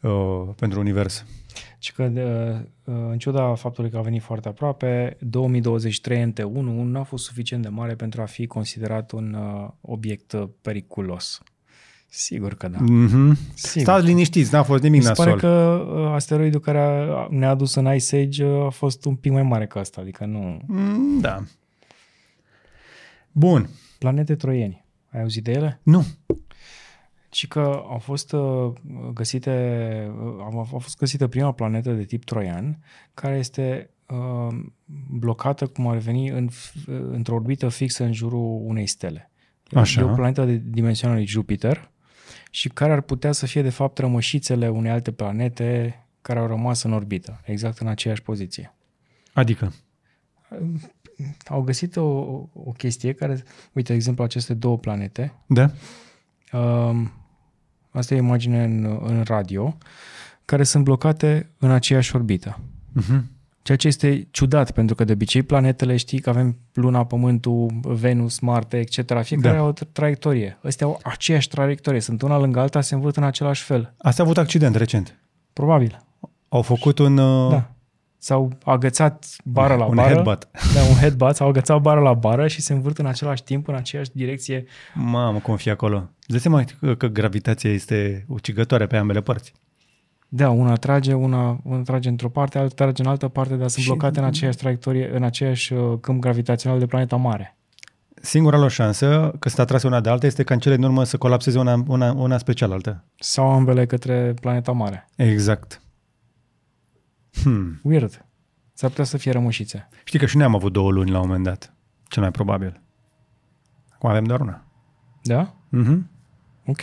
uh, pentru univers. Și că, de, uh, în ciuda faptului că a venit foarte aproape, 2023 NT1 nu a fost suficient de mare pentru a fi considerat un uh, obiect uh, periculos. Sigur că da. Mm-hmm. Sigur. Stați liniștiți, n-a fost nimic Mi se pare nasol. că uh, asteroidul care a, ne-a adus în Ice Age uh, a fost un pic mai mare ca asta, adică nu... Mm, da. Bun. Planete troieni. Ai auzit de ele? Nu. Și că au fost uh, găsite, uh, a a fost găsită prima planetă de tip troian, care este uh, blocată, cum ar veni, în, într-o orbită fixă în jurul unei stele. Așa. E o planetă de dimensiunea lui Jupiter și care ar putea să fie, de fapt, rămășițele unei alte planete care au rămas în orbită, exact în aceeași poziție. Adică. Au găsit o, o chestie care, uite, de exemplu, aceste două planete, Da? Um, asta e o imagine în, în radio, care sunt blocate în aceeași orbită. Uh-huh. Ceea ce este ciudat, pentru că de obicei planetele știi că avem Luna, Pământul, Venus, Marte, etc. Fiecare Da. au o tra- traiectorie. Astea au aceeași traiectorie. Sunt una lângă alta, se învârt în același fel. Asta a avut accident recent. Probabil. Au făcut un... Uh, Da. S-au agățat bară la un bară. headbutt. Da, un headbutt. S-au agățat bară la bară și se învârt în același timp, în aceeași direcție. Mamă, cum fi acolo. Îți dai seama că, că gravitația este ucigătoare pe ambele părți. Da, una trage, una, una trage într-o parte, alta trage în altă parte, dar sunt Și- blocate în aceeași traiectorie, în aceeași uh, câmp gravitațional de planeta mare. Singura lor șansă, că sunt atrase una de alta, este ca în cele din urmă să colapseze una, una, una spre cealaltă. Sau ambele către planeta mare. Exact. Hmm. Weird. S-ar putea să fie rămușițe. Știi că și noi am avut două luni la un moment dat. Cel mai probabil. Acum avem doar una. Da? Mm-hmm. Ok.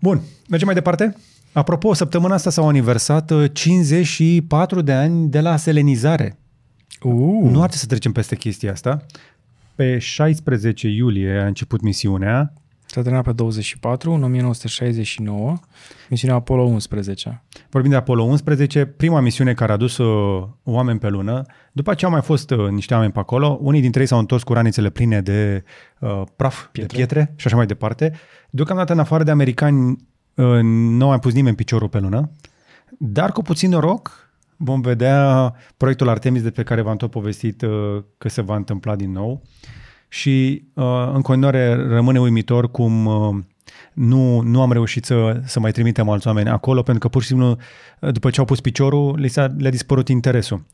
Bun, mergem mai departe. Apropo, săptămâna asta s-au aniversat uh, 54 de ani de la selenizare. Uh. Nu ar trebui să trecem peste chestia asta. Pe 16 iulie a început misiunea. S-a terminat pe 24, în 1969, misiunea Apollo 11. Vorbim de Apollo 11, prima misiune care a dus uh, oameni pe lună. După aceea au mai fost uh, niște oameni pe acolo. Unii dintre ei s-au întors cu ranițele pline de uh, praf, Pietre. de pietre și așa mai departe. Deocamdată, în afară de americani, uh, nu a mai pus nimeni piciorul pe lună. Dar cu puțin noroc vom vedea proiectul Artemis de pe care v-am tot povestit uh, că se va întâmpla din nou. Și uh, în continuare rămâne uimitor cum uh, nu, nu am reușit să, să mai trimitem alți oameni acolo, pentru că pur și simplu, uh, după ce au pus piciorul, li s-a, le-a dispărut interesul.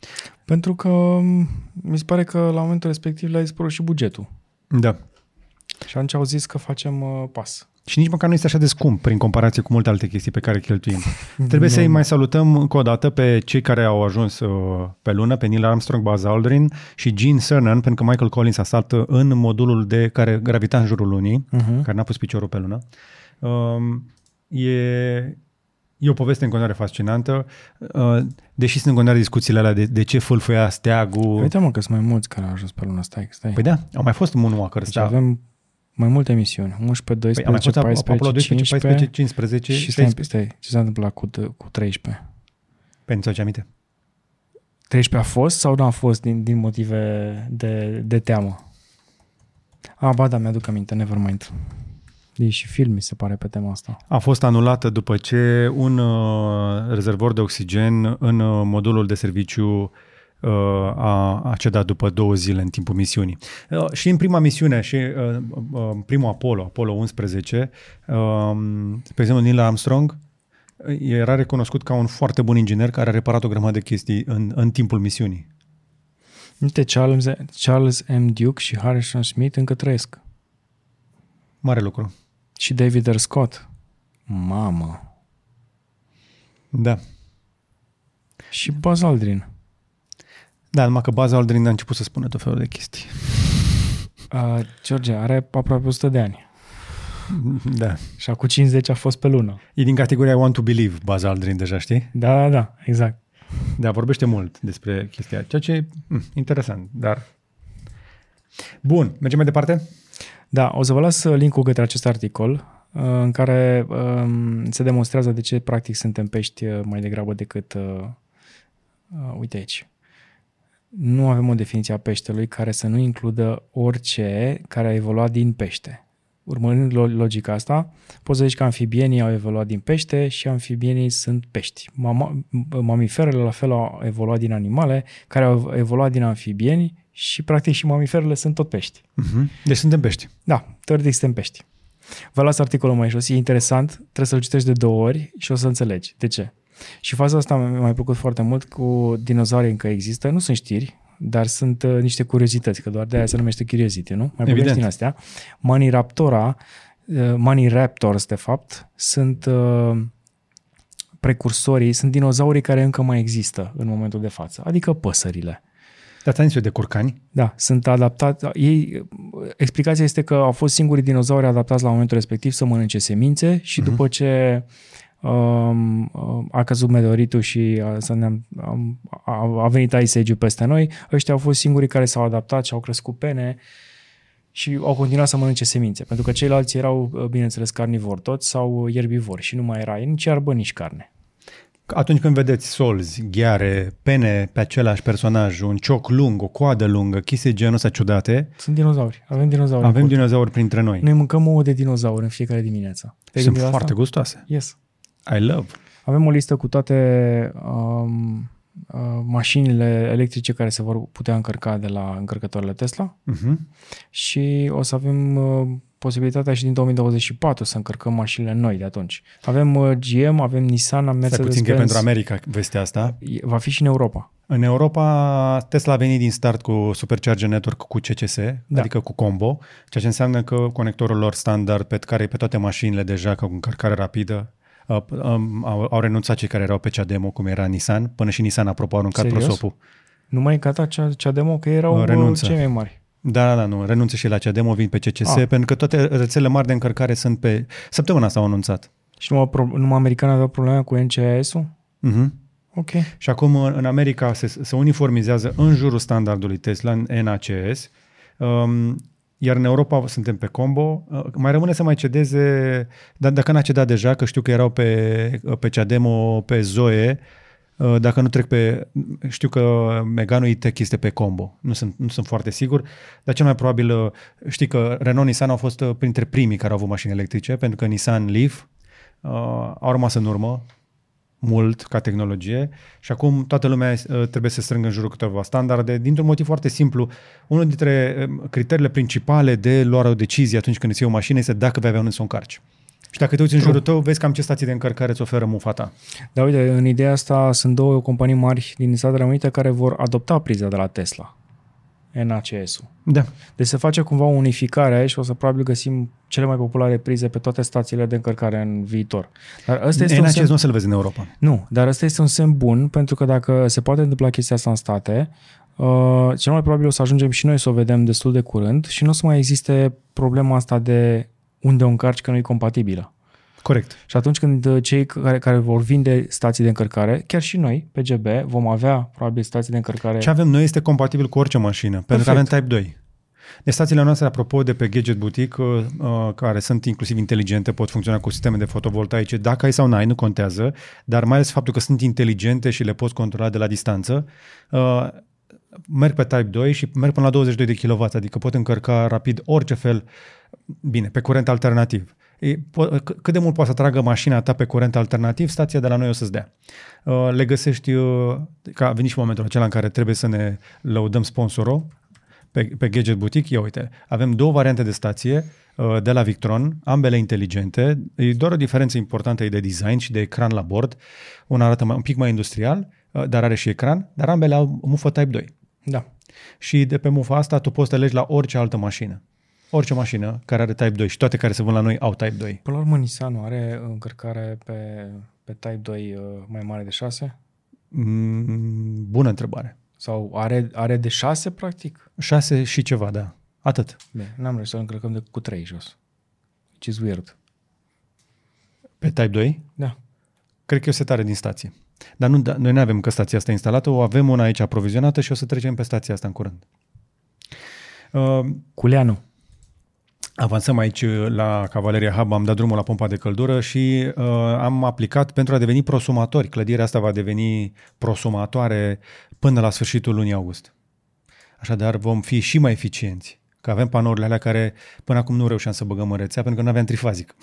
Pentru că m, mi se pare că la momentul respectiv le-a dispărut și bugetul. Da. Și atunci au zis că facem uh, pas. Și nici măcar nu este așa de scump prin comparație cu multe alte chestii pe care cheltuim. Trebuie să-i mai salutăm încă o dată pe cei care au ajuns uh, pe lună, pe Neil Armstrong, Buzz Aldrin și Gene Cernan, pentru că Michael Collins a stat uh, în modulul de care gravita în jurul lunii, Uh-huh. care n-a pus piciorul pe lună. Um, e, e o poveste în continuare fascinantă, uh, deși sunt în continuare discuțiile alea de, de ce fâlfâia steagul. Uite mă că sunt mai mulți care au ajuns pe lună. Stai, stai. Păi da, au mai fost Moonwalker. deci da. avem mai multe misiuni. 11, Păi, au mai 12, fost 14, Apollo 12, 15, 14, 15 și stai, stai, ce s-a întâmplat cu, cu 13? Pentru ce aminte? 13 a fost sau nu a fost din, din motive de, de teamă? A, ba da, mi-aduc aminte, never mind. E și film, mi se pare, pe tema asta. A fost anulată după ce un uh, rezervor de oxigen în uh, modulul de serviciu uh, a, a cedat după două zile în timpul misiunii. Uh, și în prima misiune, și uh, uh, primul Apollo, Apollo 11, uh, pe exemplu Neil Armstrong uh, era recunoscut ca un foarte bun inginer care a reparat o grămadă de chestii în, în timpul misiunii. Uite, Charles, Charles M. Duke și Harrison Smith încă trăiesc. Mare lucru. Și David R. Scott. Mamă. Da. Și Buzz Aldrin. Da, numai că Buzz Aldrin a început să spună tot felul de chestii. Uh, George are aproape 100 de ani. Da. Și acum 50 a fost pe lună. E din categoria I want to believe, Buzz Aldrin deja, știi? Da, da, da, exact. Da, vorbește mult despre chestia, ceea ce e mm, interesant, dar... Bun, mergem mai departe? Da, o să vă las link-ul către acest articol uh, în care um, se demonstrează de ce practic suntem pești uh, mai degrabă decât, uh, uh, uite aici, nu avem o definiție a peștelui care să nu includă orice care a evoluat din pește. Urmărind lo- logica asta, poți să zici că amfibienii au evoluat din pește și amfibienii sunt pești. Mama, mamiferele la fel au evoluat din animale care au evoluat din amfibieni și practic și mamiferele sunt tot pești. Uh-huh. Deci suntem pești. Da, teoretic suntem pești. Vă las articolul mai jos, e interesant, trebuie să-l citești de două ori și o să înțelegi. De ce? Și faza asta mi-a mai plăcut foarte mult cu dinozaurii încă există, nu sunt știri, dar sunt uh, niște curiozități, că doar de aia se numește curiosity, nu? Mai Evident. povesti din astea. Maniraptora, uh, Maniraptors, de fapt, sunt uh, precursorii, sunt dinozaurii care încă mai există în momentul de față, adică păsările. Dar ți-am zis eu de curcani. Da, sunt adaptați. Ei, explicația este că au fost singurii dinozauri adaptați la momentul respectiv să mănânce semințe și uh-huh. după ce um, a căzut meteoritul și a, să ne-am, am, a, a venit Ice Age-ul peste noi, ăștia au fost singurii care s-au adaptat și au crescut pene și au continuat să mănânce semințe, pentru că ceilalți erau, bineînțeles, carnivori toți sau ierbivori și nu mai era nici iarbă, nici carne. Atunci când vedeți solzi, ghiare, pene pe același personaj, un cioc lung, o coadă lungă, chestii genul ăsta ciudate, Sunt dinozauri. Avem dinozauri. în avem curte. dinozauri printre noi. Noi mâncăm ouă de dinozauri în fiecare dimineață. Te-ai Sunt gândit la foarte asta? gustoase. Yes. I love. Avem o listă cu toate um, uh, mașinile electrice care se vor putea încărca de la încărcătoarele Tesla Uh-huh. și o să avem uh, posibilitatea și din 2024 să încărcăm mașinile noi de atunci. Avem uh, GM, avem Nissan, am Stai puțin că e Mercedes-Benz. pentru America vestea asta. E- Va fi și în Europa. În Europa, Tesla a venit din start cu Supercharger Network cu CCS, da. Da. adică cu combo, ceea ce înseamnă că conectorul lor standard pe care e pe toate mașinile deja cu încărcare rapidă, uh, um, au, au renunțat cei care erau pe cea demo, cum era Nissan, până și Nissan, apropo, a aruncat Serios? prosopul. Nu mai încata cea, cea demo, că erau Uh, uh, renunță. cei mai mari. Da, da, da, nu, renunță și la cea demo, vin pe CCS, Ah. pentru că toate rețelele mari de încărcare sunt pe... Săptămâna asta au anunțat. Și numai, pro- numai americanii aveau probleme cu NCIS-ul? Uh-huh. Ok. Și acum în în America se, se uniformizează în jurul standardului Tesla, în NACS, um, iar în Europa suntem pe combo. Uh, mai rămâne să mai cedeze, dar dacă n-a cedat deja, că știu că erau pe, pe cea demo, pe Zoe, uh, dacă nu trec pe... Știu că Megane E-Tech este pe combo. Nu sunt, nu sunt foarte sigur, dar cel mai probabil... uh, Știi că Renault Nissan au fost uh, printre primii care au avut mașini electrice, pentru că Nissan Leaf uh, au rămas în urmă mult ca tehnologie și acum toată lumea uh, trebuie să se strângă în jurul câteva standarde dintr-un motiv foarte simplu. Unul dintre uh, criteriile principale de luarea o decizie atunci când îți iei o mașină este dacă vei avea unde să o încarci. Și dacă te uiți în jurul tău, vezi cam ce stații de încărcare îți oferă mufa ta. Dar uite, în ideea asta sunt două companii mari din Statele Unite care vor adopta priza de la Tesla. NACS-ul. Da. Deci se face cumva o unificare aici și o să probabil găsim cele mai populare prize pe toate stațiile de încărcare în viitor. Dar ăsta este un NACS semn... nu o să-l vezi în Europa. Nu, dar ăsta este un semn bun pentru că dacă se poate întâmpla chestia asta în state, uh, cel mai probabil o să ajungem și noi să o vedem destul de curând și nu o să mai existe problema asta de unde o încarci că nu e compatibilă. Corect. Și atunci când uh, cei care, care vor vinde stații de încărcare, chiar și noi, PGB, vom avea probabil stații de încărcare. Ce avem noi este compatibil cu orice mașină, pentru că avem Type 2. Deci stațiile noastre, apropo de pe Gadget Boutique, uh, uh, care sunt inclusiv inteligente, pot funcționa cu sisteme de fotovoltaice, dacă ai sau n-ai, nu contează, dar mai ales faptul că sunt inteligente și le poți controla de la distanță, uh, merg pe Type 2 și merg până la 22 de kW, adică pot încărca rapid orice fel, bine, pe curent alternativ. E, po- c- cât de mult poate să tragă mașina ta pe curent alternativ, stația de la noi o să-ți dea. Uh, Le găsești, uh, că a venit și momentul acela în care trebuie să ne lăudăm sponsorul pe, pe Gadget Boutique. Ia uite, avem două variante de stație uh, de la Victron, ambele inteligente. E doar o diferență importantă e de design și de ecran la bord. Una arată mai, un pic mai industrial, uh, dar are și ecran, dar ambele au mufă Type 2. Da. Și de pe mufa asta tu poți să alegi la orice altă mașină. Orice mașină care are Type 2 și toate care se vând la noi au Type 2. Până la urmă, Nissan are încărcare pe, pe Type 2 uh, mai mare de 6? Mm, bună întrebare. Sau are, are de 6, practic? 6 și ceva, da. Atât. Bine, n-am reușit să încărcăm de cu 3 jos. Which is weird. Pe Type 2? Da. Cred că e o setare din stație. Dar nu, da, noi nu avem că stația asta instalată, o avem una aici aprovizionată și o să trecem pe stația asta în curând. Uh, Culeanu. Avansăm aici la Cavaleria Hub, am dat drumul la pompa de căldură și uh, am aplicat pentru a deveni prosumatori. Clădirea asta va deveni prosumatoare până la sfârșitul lunii august. Așadar vom fi și mai eficienți. Că avem panourile alea care până acum nu reușeam să băgăm în rețea pentru că nu aveam trifazic.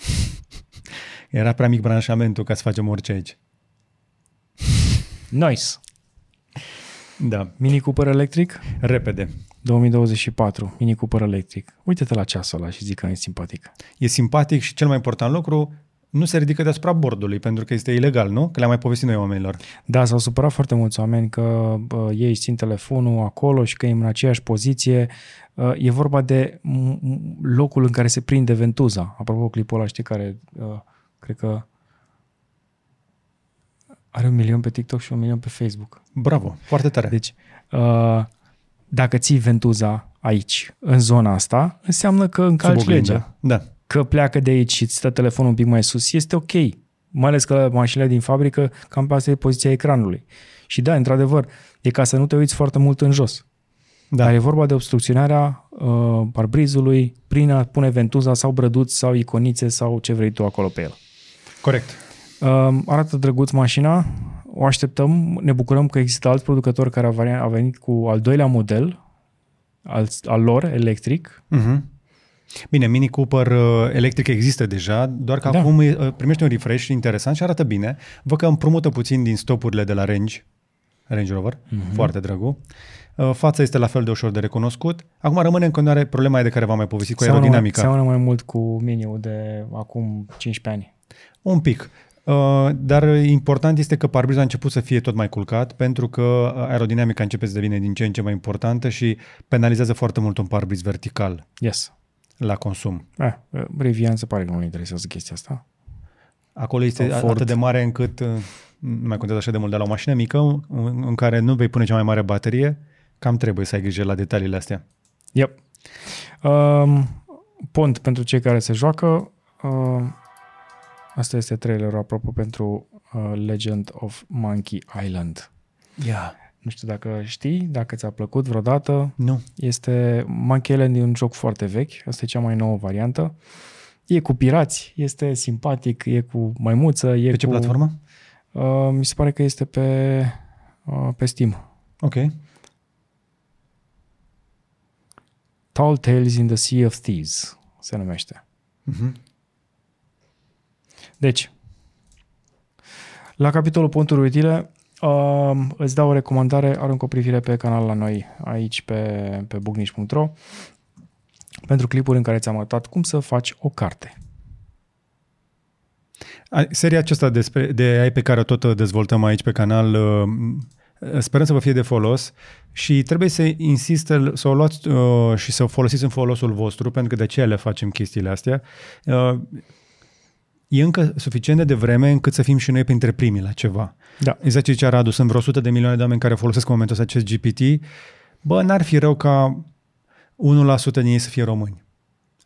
Era prea mic branșamentul ca să facem orice aici. Nice. Da, Mini Cooper electric? repede. 2024. Mini Cooper electric. Uite-te la ceasul ăla și zic că e simpatic. E simpatic și cel mai important lucru, nu se ridică deasupra bordului, pentru că este ilegal, nu? Că le-am mai povestit noi oamenilor. Da, s-au supărat foarte mulți oameni că uh, ei țin telefonul acolo și că e în aceeași poziție. Uh, e vorba de m- m- locul în care se prinde ventuza. Apropo, clipul ăla, știi, care uh, cred că are un milion pe TikTok și un milion pe Facebook. Bravo, foarte tare. Deci, uh, dacă ții ventuza aici, în zona asta, înseamnă că Sub încalci oglindă. legea. Da. Că pleacă de aici și îți stă telefonul un pic mai sus, este ok. Mai ales că mașinile din fabrică, cam pe asta e poziția ecranului. Și da, într-adevăr, e ca să nu te uiți foarte mult în jos. Da. Dar e vorba de obstrucționarea uh, parbrizului prin a pune ventuza sau brăduți sau iconițe sau ce vrei tu acolo pe el. Corect. Uh, arată drăguț mașina, o așteptăm, ne bucurăm că există alt producător care a vari- a venit cu al doilea model al, al lor, electric. Uh-huh. Bine, Mini Cooper uh, electric există deja, doar că Da. acum uh, primește un refresh interesant și arată bine. Văd că împrumută puțin din stopurile de la Range, Range Rover, uh-huh. foarte drăgu. Uh, Fața este la fel de ușor de recunoscut. Acum rămâne în continuare problema aia de care v-am mai povestit cu Seamănă mai, aerodinamica. seamănă mai mult cu Miniu de acum 15 ani. Un pic. Uh, dar important este că parbrizul a început să fie tot mai culcat pentru că aerodinamica începe să devină din ce în ce mai importantă și penalizează foarte mult un parbriz vertical Yes. la consum. Eh, Rivian se pare că nu-l interesează chestia asta. Acolo este Sau Ford. atât de mare încât uh, nu mai contează așa de mult, dar la o mașină mică în, în care nu vei pune cea mai mare baterie, cam trebuie să ai grijă la detaliile astea. Yep. Um, pont pentru cei care se joacă. Uh, asta este trailerul apropo pentru uh, Legend of Monkey Island. Yeah. Nu știu dacă știi, dacă ți-a plăcut vreodată. Nu. Este Monkey Island e un joc foarte vechi, asta e cea mai nouă variantă. E cu pirați, este simpatic, e cu maimuță, e Pe ce cu... platformă? Uh, mi se pare că este pe, uh, pe Steam. Ok. Tall Tales in the Sea of Thieves se numește. Uh-huh. Deci, la capitolul ponturi utile, uh, îți dau o recomandare, arunc o privire pe canal la noi, aici pe, pe bugnici.ro, pentru clipuri în care ți-am arătat cum să faci o carte. A- Seria aceasta despre, de AI pe care o tot dezvoltăm aici pe canal, uh, sperăm să vă fie de folos și trebuie să insistă să o luați uh, și să o folosiți în folosul vostru, pentru că de aceea le facem chestiile astea. Uh, E încă suficient de devreme încât să fim și noi printre primii la ceva. Da. Exact ce zicea Radu, sunt vreo 100 de milioane de oameni care folosesc în momentul ăsta acest GPT. Bă, n-ar fi rău ca 1% din ei să fie români.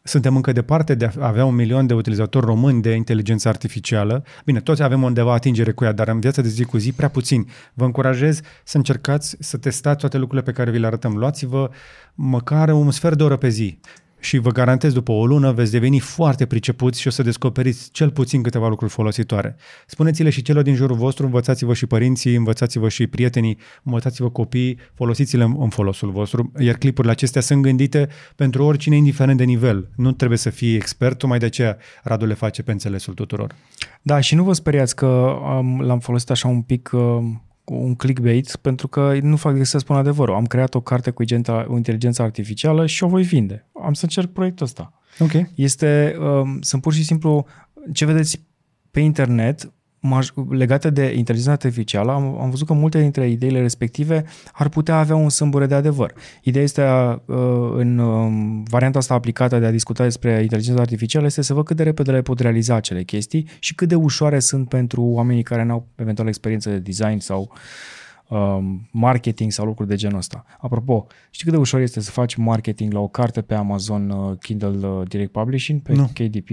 Suntem încă departe de a avea un milion de utilizatori români de inteligență artificială. Bine, toți avem undeva atingere cu ea, dar în viața de zi cu zi prea puțin. Vă încurajez să încercați să testați toate lucrurile pe care vi le arătăm. Luați-vă măcar un sfert de oră pe zi și vă garantez după o lună veți deveni foarte pricepuți și o să descoperiți cel puțin câteva lucruri folositoare. Spuneți-le și celor din jurul vostru, învățați-vă și părinții, învățați-vă și prietenii, învățați-vă copiii, folosiți-le în în folosul vostru, iar clipurile acestea sunt gândite pentru oricine, indiferent de nivel. Nu trebuie să fii expert, tocmai de aceea Radu le face pe înțelesul tuturor. Da, și nu vă speriați că um, l-am folosit așa un pic um, cu un clickbait, pentru că nu fac decât să spun adevărul. Am creat o carte cu igenta- cu inteligență artificială și o voi vinde. Am să încerc proiectul ăsta. Ok. Este, um, sunt pur și simplu, ce vedeți pe internet, maj- legate de inteligența artificială, am, am văzut că multe dintre ideile respective ar putea avea un sâmbure de adevăr. Ideea este, uh, în um, varianta asta aplicată de a discuta despre inteligența artificială, este să văd cât de repede le pot realiza acele chestii și cât de ușoare sunt pentru oamenii care nu au eventual experiență de design sau um, marketing sau lucruri de genul ăsta. Apropo, știi cât de ușor este să faci marketing la o carte pe Amazon uh, Kindle uh, Direct Publishing, pe Nu. KDP?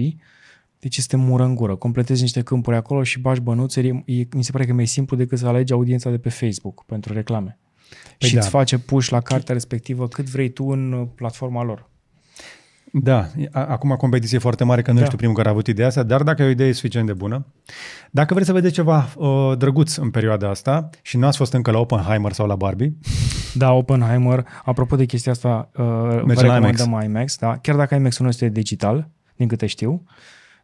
Deci este mură în gură. Completezi niște câmpuri acolo și bași bănuțuri. E, e- mi se pare că e mai simplu decât să alegi audiența de pe Facebook pentru reclame. Păi și da. îți face push la cartea respectivă cât vrei tu în uh, platforma lor. Da, a- acum competiție e foarte mare că nu Da. da. ești tu primul care a avut ideea asta, dar dacă e o idee suficient de bună, dacă vreți să vedeți ceva uh, drăguț în perioada asta și nu ați fost încă la Oppenheimer sau la Barbie, Da, Oppenheimer, apropo de chestia asta, uh, vă Merge la recomandăm IMAX. IMAX da? Chiar dacă IMAX-ul nu este digital, din câte știu,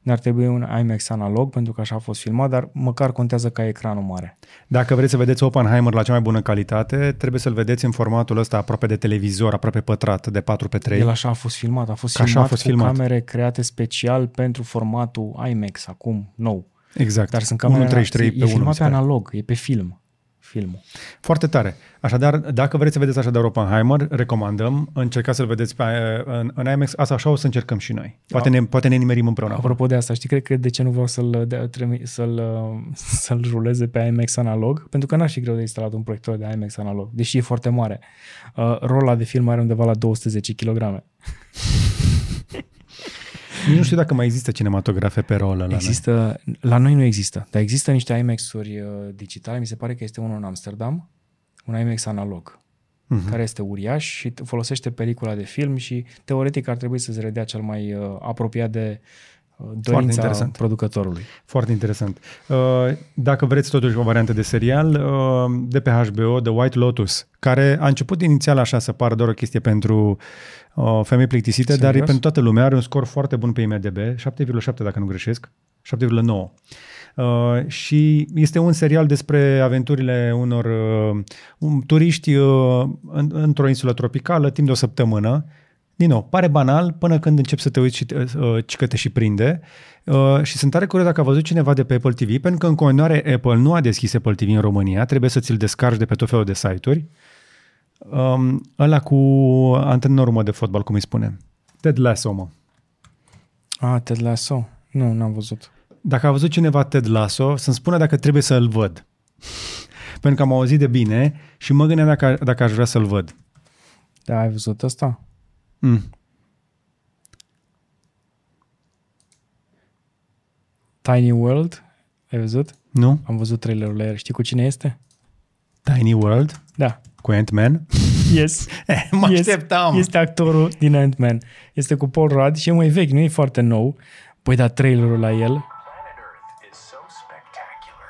ne-ar trebui un IMAX analog, pentru că așa a fost filmat, dar măcar contează ca ecranul mare. dacă vreți să vedeți Oppenheimer la cea mai bună calitate, trebuie să-l vedeți în formatul ăsta aproape de televizor, aproape pătrat, de 4x3. El așa a fost filmat, a fost Că așa filmat a fost cu filmat. camere create special pentru formatul IMAX, acum nou. Exact. Dar sunt camere 1.33 e pe 1. filmat mi pe se pare. analog, e pe film. Filmul. Foarte tare. Așadar, dacă vreți să vedeți așadar Oppenheimer, recomandăm, încercați să-l vedeți pe, în, în IMAX, asta așa o să încercăm și noi. Poate, ne, poate ne nimerim împreună. Apropo de asta, știi, cred că de ce nu vreau să-l, de, trimi- să-l, uh, să-l ruleze pe IMAX analog? Pentru că n-ar fi greu de instalat un proiector de IMAX analog, deși e foarte mare. Uh, rola de film are undeva la 210 kg. Nici nu știu dacă mai există cinematografe pe rolă la noi. Există, la noi nu există, dar există niște IMAX-uri uh, digitale, mi se pare că este unul în Amsterdam, un IMAX analog, Mhm. care este uriaș și t- folosește pelicula de film și teoretic ar trebui să se redea cel mai uh, apropiat de dorința interesant. producătorului. Foarte interesant. Uh, Dacă vreți totuși o variantă de serial, uh, de pe HBO, The White Lotus, care a început inițial așa să pară doar o chestie pentru uh, femei plictisite, dar e Serios? pentru toată lumea, are un scor foarte bun pe IMDb, 7,7 dacă nu greșesc, 7,9. Uh, și este un serial despre aventurile unor uh, un, turiști uh, în, într-o insulă tropicală timp de o săptămână. Din nou, pare banal până când începi să te uiți și te- uh, ci că te și prinde. Uh, și sunt tare curios dacă a văzut cineva de pe Apple TV, pentru că în continuare Apple nu a deschis Apple TV în România, trebuie să ți-l descarci de pe tot felul de site-uri. Um, ăla cu antenă urmă de fotbal, cum îi spune. Ted Lasso, mă. Ah, Ted Lasso? Nu, n-am văzut. Dacă a văzut cineva Ted Lasso, să-mi spună dacă trebuie să-l văd. Pentru că am auzit de bine și mă gândeam dacă, dacă aș vrea să-l văd. Da, ai văzut asta? Mm. Tiny World? Ai văzut? Nu? Am văzut trailerul la el. Știi cu cine este? Tiny World? Da. Cu Ant-Man? Yes. mă Yes. așteptam! Este actorul din Ant-Man. Este cu Paul Rudd și e mai vechi, nu e foarte nou. Păi da, trailerul la el. Planet Earth is so spectacular.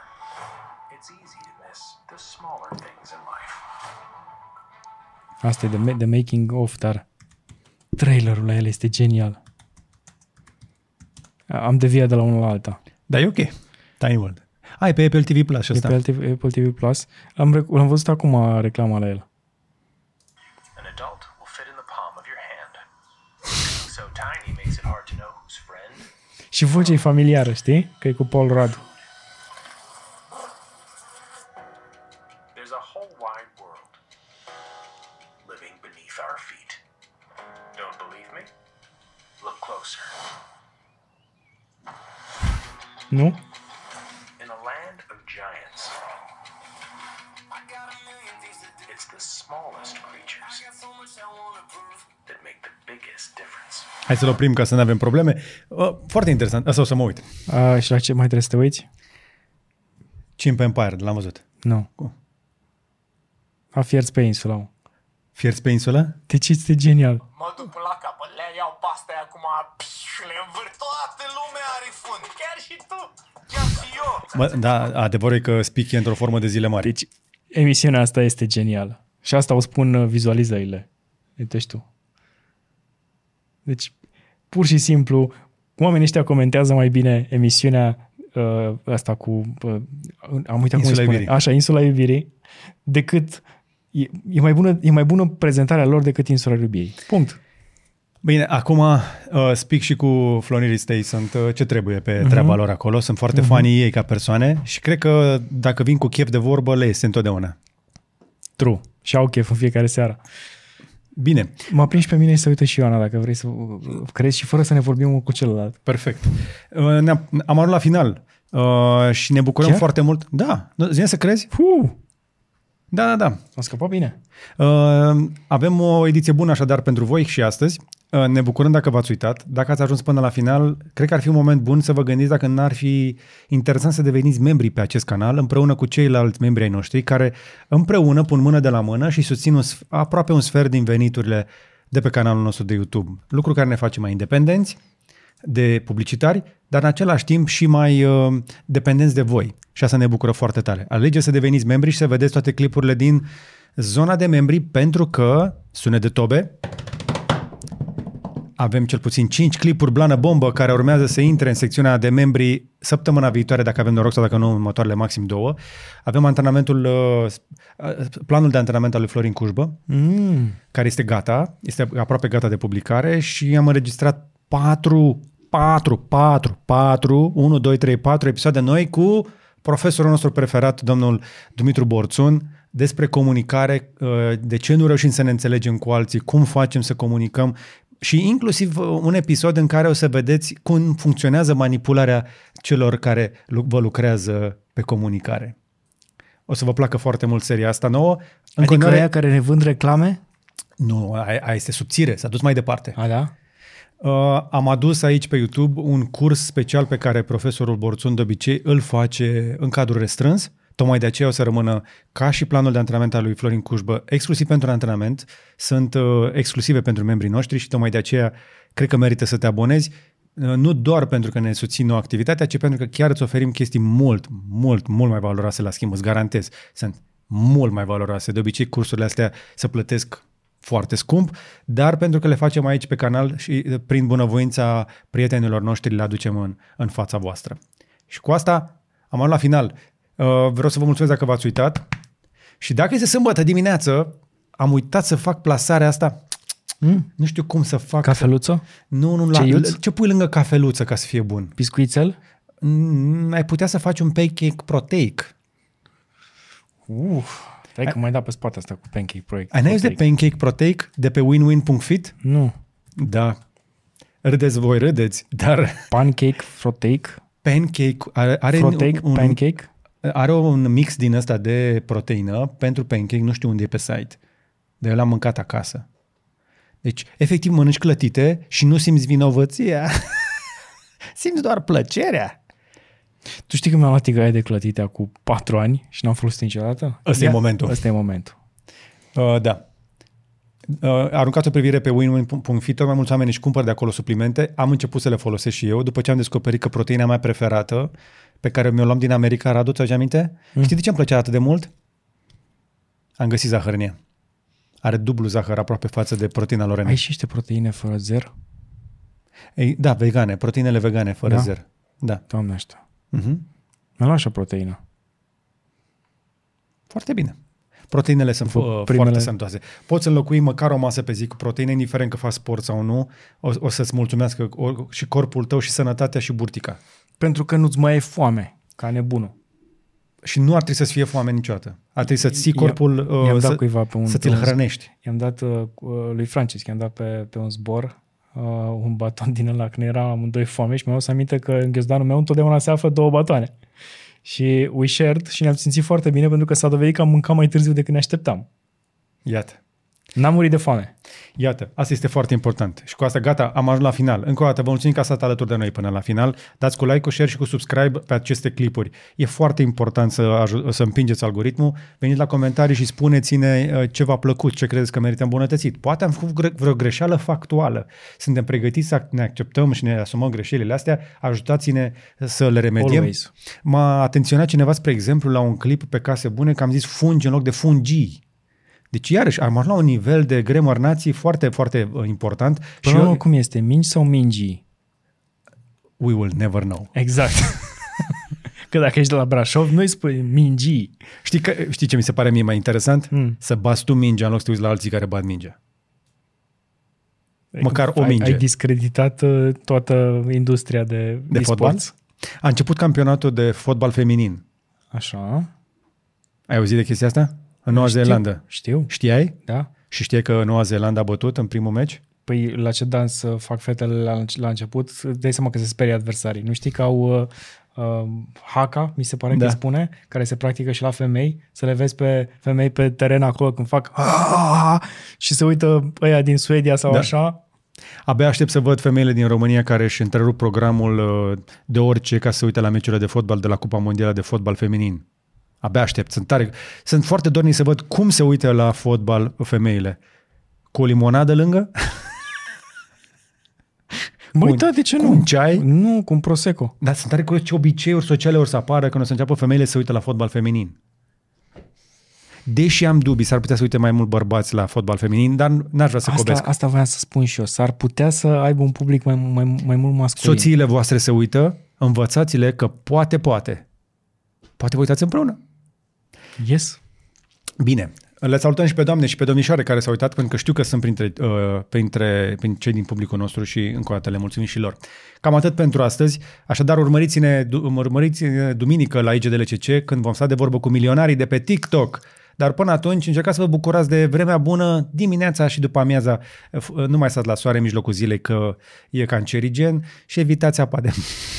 It's easy to miss the smaller things in life. Asta e de, ma- de making of, dar trailerul la el este genial. Am deviat de la unul la alta. Da, e ok. Tiny World. Ai pe Apple TV Plus și E ăsta. pe Apple TV, Apple TV Plus. Am, rec- am văzut acum reclama la el. An adult will fit in the palm of your hand. so tiny makes it hard to know who's friend. Și vocea e familiară, știi? Că e cu Paul Rudd. Să-l oprim ca să nu avem probleme. Uh, Foarte interesant. Asta o să mă uit. A, și la ce mai trebuie să te uiți? Chimp Empire, l-am văzut. Nu. Cum? A fierți pe insula. mă. Fierți pe insulă? Deci este genial. Mă duc până la capăt, le iau pasta aia acum și le învârt. Toată lumea are fund, chiar și tu, chiar și eu. Mă, da, adevărul e că Speak e într-o formă de zile mari. Deci emisiunea asta este genială. Și asta o spun uh, vizualizările. Uite și tu. Deci, pur și simplu, oamenii ăștia comentează mai bine emisiunea uh, asta cu... Uh, am uitat cum Insula îi spune. Iubirii. Așa, Insula Iubirii, decât... E, e, mai bună, e mai bună prezentarea lor decât Insula Iubirii. Punct. Bine, acum uh, Speak și cu Florin Ristei sunt uh, ce trebuie pe treaba lor acolo. Sunt foarte uh-huh. fanii ei ca persoane și cred că dacă vin cu chef de vorbă, le este întotdeauna. True. Și au chef în fiecare seară. Bine, Mă aprind și pe mine și să uită și Ioana, dacă vrei să crezi și fără să ne vorbim unul cu celălalt. perfect. Uh, ne-am, am ajuns la final uh, și ne bucurăm Chiar? foarte mult. Da, nu- zi să crezi? Puh, Da, da, da. am scăpat bine. Uh, avem o ediție bună așadar pentru voi și astăzi. Uh, ne bucurăm dacă v-ați uitat. Dacă ați ajuns până la final, cred că ar fi un moment bun să vă gândiți dacă n-ar fi interesant să deveniți membri pe acest canal împreună cu ceilalți membri ai noștri care împreună pun mână de la mână și susțin un, sf- aproape un sfert din veniturile de pe canalul nostru de YouTube. Lucru care ne face mai independenți de publicitari, dar în același timp și mai uh, dependenți de voi. Și asta ne bucură foarte tare. Alegeți să deveniți membri și să vedeți toate clipurile din zona de membri pentru că, sune de tobe, avem cel puțin 5 clipuri blană bombă care urmează să intre în secțiunea de membri săptămâna viitoare, dacă avem noroc sau dacă nu, următoarele maxim două. Avem antrenamentul, uh, planul de antrenament al lui Florin Cușbă, Mm. care este gata, este aproape gata de publicare și am înregistrat 4, 4, 4, 4, 1, 2, 3, 4 episoade noi cu profesorul nostru preferat, domnul Dumitru Borțun, despre comunicare, uh, de ce nu reușim să ne înțelegem cu alții, cum facem să comunicăm și inclusiv uh, un episod în care o să vedeți cum funcționează manipularea celor care lu- vă lucrează pe comunicare. O să vă placă foarte mult seria asta nouă. În Adică continuare- aia care ne vând reclame? nu, aia, aia este subțire, s-a dus mai departe. A, da? Uh, am adus aici pe YouTube un curs special pe care profesorul Borțun de obicei îl face în cadru restrâns. Tocmai de aceea o să rămână ca și planul de antrenament al lui Florin Cușbă exclusiv pentru antrenament. Sunt uh, exclusive pentru membrii noștri și tocmai de aceea cred că merită să te abonezi. uh, nu doar pentru că ne susțin o activitatea, ci pentru că chiar îți oferim chestii mult, mult, mult mai valoroase la schimb, îți garantez. Sunt mult mai valoroase. De obicei, cursurile astea se plătesc foarte scump, dar pentru că le facem aici pe canal și uh, prin bunăvoința prietenilor noștri le aducem în, în fața voastră. Și cu asta am ajuns la final. Uh, vreau să vă mulțumesc dacă v-ați uitat. Și dacă este sâmbătă dimineață, am uitat să fac plasarea asta. Mm. Nu știu cum să fac. Cafeluță? Nu, nu, Ce la, iuți? ce pui lângă cafeluță ca să fie bun? Biscuițel? Mm, ai putea să faci un pancake proteic. Uf, stai că mai da pe spate asta cu Pancake Project. Ai n-ai de pancake proteic de pe winwin.fit? Nu. Da. Râdeți voi, râdeți, dar Pancake, proteic, pancake are, are proteic, un, pancake. Are un mix din ăsta de proteină pentru pancake, nu știu unde e pe site. Dar eu l-am mâncat acasă. Deci, efectiv, mănânci clătite și nu simți vinovăția. simți doar plăcerea. Tu știi că mi-am luat tigaie de clătite cu patru ani și n-am folosit niciodată? Ăsta e momentul. Ăsta e momentul. Uh, da. Uh, aruncați o privire pe winwin.fit, tot mai mulți oameni își cumpăr de acolo suplimente. Am început să le folosesc și eu, după ce am descoperit că proteina mea preferată, pe care mi-o luam din America, Radu, ți aminte? Mm. Știi de ce îmi plăcea atât de mult? Am găsit zahăr în ea. Are dublu zahăr aproape față de proteina lor. Ai și niște proteine fără zer? Ei, da, vegane, proteinele vegane, fără Da? zer. Da. Doamne ăștia. Uh-huh. Mi-am luat și o proteină. Foarte bine. Proteinele sunt După uh, primele- foarte sănătoase. Poți înlocui măcar o masă pe zi cu proteine, indiferent că faci sport sau nu, o, o să-ți mulțumească o, și corpul tău și sănătatea și burtica. Pentru că nu-ți mai e foame, ca nebunul. Și nu ar trebui să-ți fie foame niciodată. Ar trebui să-ți ții corpul, I-am- i-am uh, dat să, cuiva pe un- să pe ți-l un- hrănești. I-am dat uh, cu- lui Francis, i-am dat pe, pe un zbor uh, un baton din ăla când eram amândoi foame și mi-am adus aminte că în ghiozdanul meu întotdeauna se află două batoane. Și we shared și ne-am simțit foarte bine pentru că s-a dovedit că am mâncat mai târziu decât ne așteptam. Iată. N-am murit de foame. Iată, asta este foarte important. Și cu asta, gata, am ajuns la final. Încă o dată, vă mulțumim că ați stat alături de noi până la final. Dați cu like, cu share și cu subscribe pe aceste clipuri. E foarte important să, aju- să împingeți algoritmul. Veniți la comentarii și spuneți-ne uh, ce v-a plăcut, ce credeți că merită îmbunătățit. Poate am făcut gre- vreo greșeală factuală. Suntem pregătiți să ne acceptăm și ne asumăm greșelile astea. Ajutați-ne să le remediem. Always. M-a atenționat cineva, spre exemplu, la un clip pe case bune, că am zis fungi în loc de fungii. Deci, iarăși, am ajuns la un nivel de grammar nații foarte, foarte uh, important. Până și la eu, urmă, cum este? Mingi sau mingii? we will never know. Exact. că dacă ești de la Brașov, nu îi spui mingii. Știi, că, știi ce mi se pare mie mai interesant? Mm. Să bați tu mingea în loc să te uiți la alții care bat mingea. Măcar o ai, minge. Ai discreditat uh, toată industria de, De fotbal? e-sports. A început campionatul de fotbal feminin. Așa. Ai auzit de chestia asta? În Noua Știu, Zeelandă. Știu, Știai? da. Și știai că Noua Zeelandă a bătut în primul meci? Păi la ce dans uh, fac fetele la, la început, îți dai seama că se sperie adversarii. Nu știi că au uh, uh, haka, mi se pare Da. că îi spune, care se practică și la femei, să le vezi pe femei pe teren acolo când fac "Ah!" și se uită ăia din Suedia sau Da. așa. Abia aștept să văd femeile din România care își întrerup programul uh, de orice ca să se uite la meciurile de fotbal de la Cupa Mondială de Fotbal Feminin. Abia aștept. Sunt, tare, sunt foarte dornic să văd cum se uită la fotbal femeile. Cu o limonadă lângă? Băi, Cu- da, de ce cu nu? un ceai? Nu, cu un prosecco. Dar sunt tare curios ce obiceiuri sociale or să apară când o să înceapă femeile să uite la fotbal feminin. Deși am dubii, s-ar putea să uite mai mult bărbați la fotbal feminin, dar n-aș vrea să Asta, cobesc. asta voiam să spun și eu. S-ar putea să aibă un public mai, mai, mai mult masculin. Soțiile voastre se uită, învățați-le că poate, poate. Poate vă uitați împreună. Yes. Bine, le salutăm și pe doamne și pe domnișoare care s-au uitat, pentru că știu că sunt printre, uh, printre, printre cei din publicul nostru și încă o dată le mulțumim și lor. Cam atât pentru astăzi, așadar urmăriți-ne, du- urmăriți-ne duminică la IGDLCC când vom sta de vorbă cu milionarii de pe TikTok. Dar până atunci încercați să vă bucurați de vremea bună dimineața și după amiaza. F- Nu mai stați la soare în mijlocul zilei că e cancerigen și evitați apa de,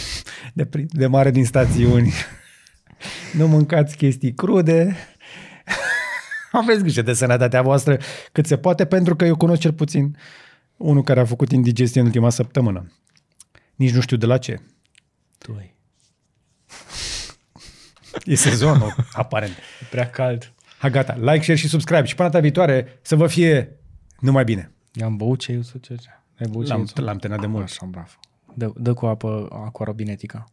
de, prin- de mare din stațiuni. Nu mâncați chestii crude. Aveți grijă de sănătatea voastră cât se poate, pentru că eu cunosc cel puțin unul care a făcut indigestie în ultima săptămână. Nici nu știu de la ce. Doi. E sezonul, aparent. E prea cald. Ha, gata. Like, share și subscribe. Și până data viitoare să vă fie numai bine. I-am băut ce eu să ce? Ai băut ce L-am, eu l-am terminat de mult. Așa, bravo. Dă, dă cu apă aqua robinetica.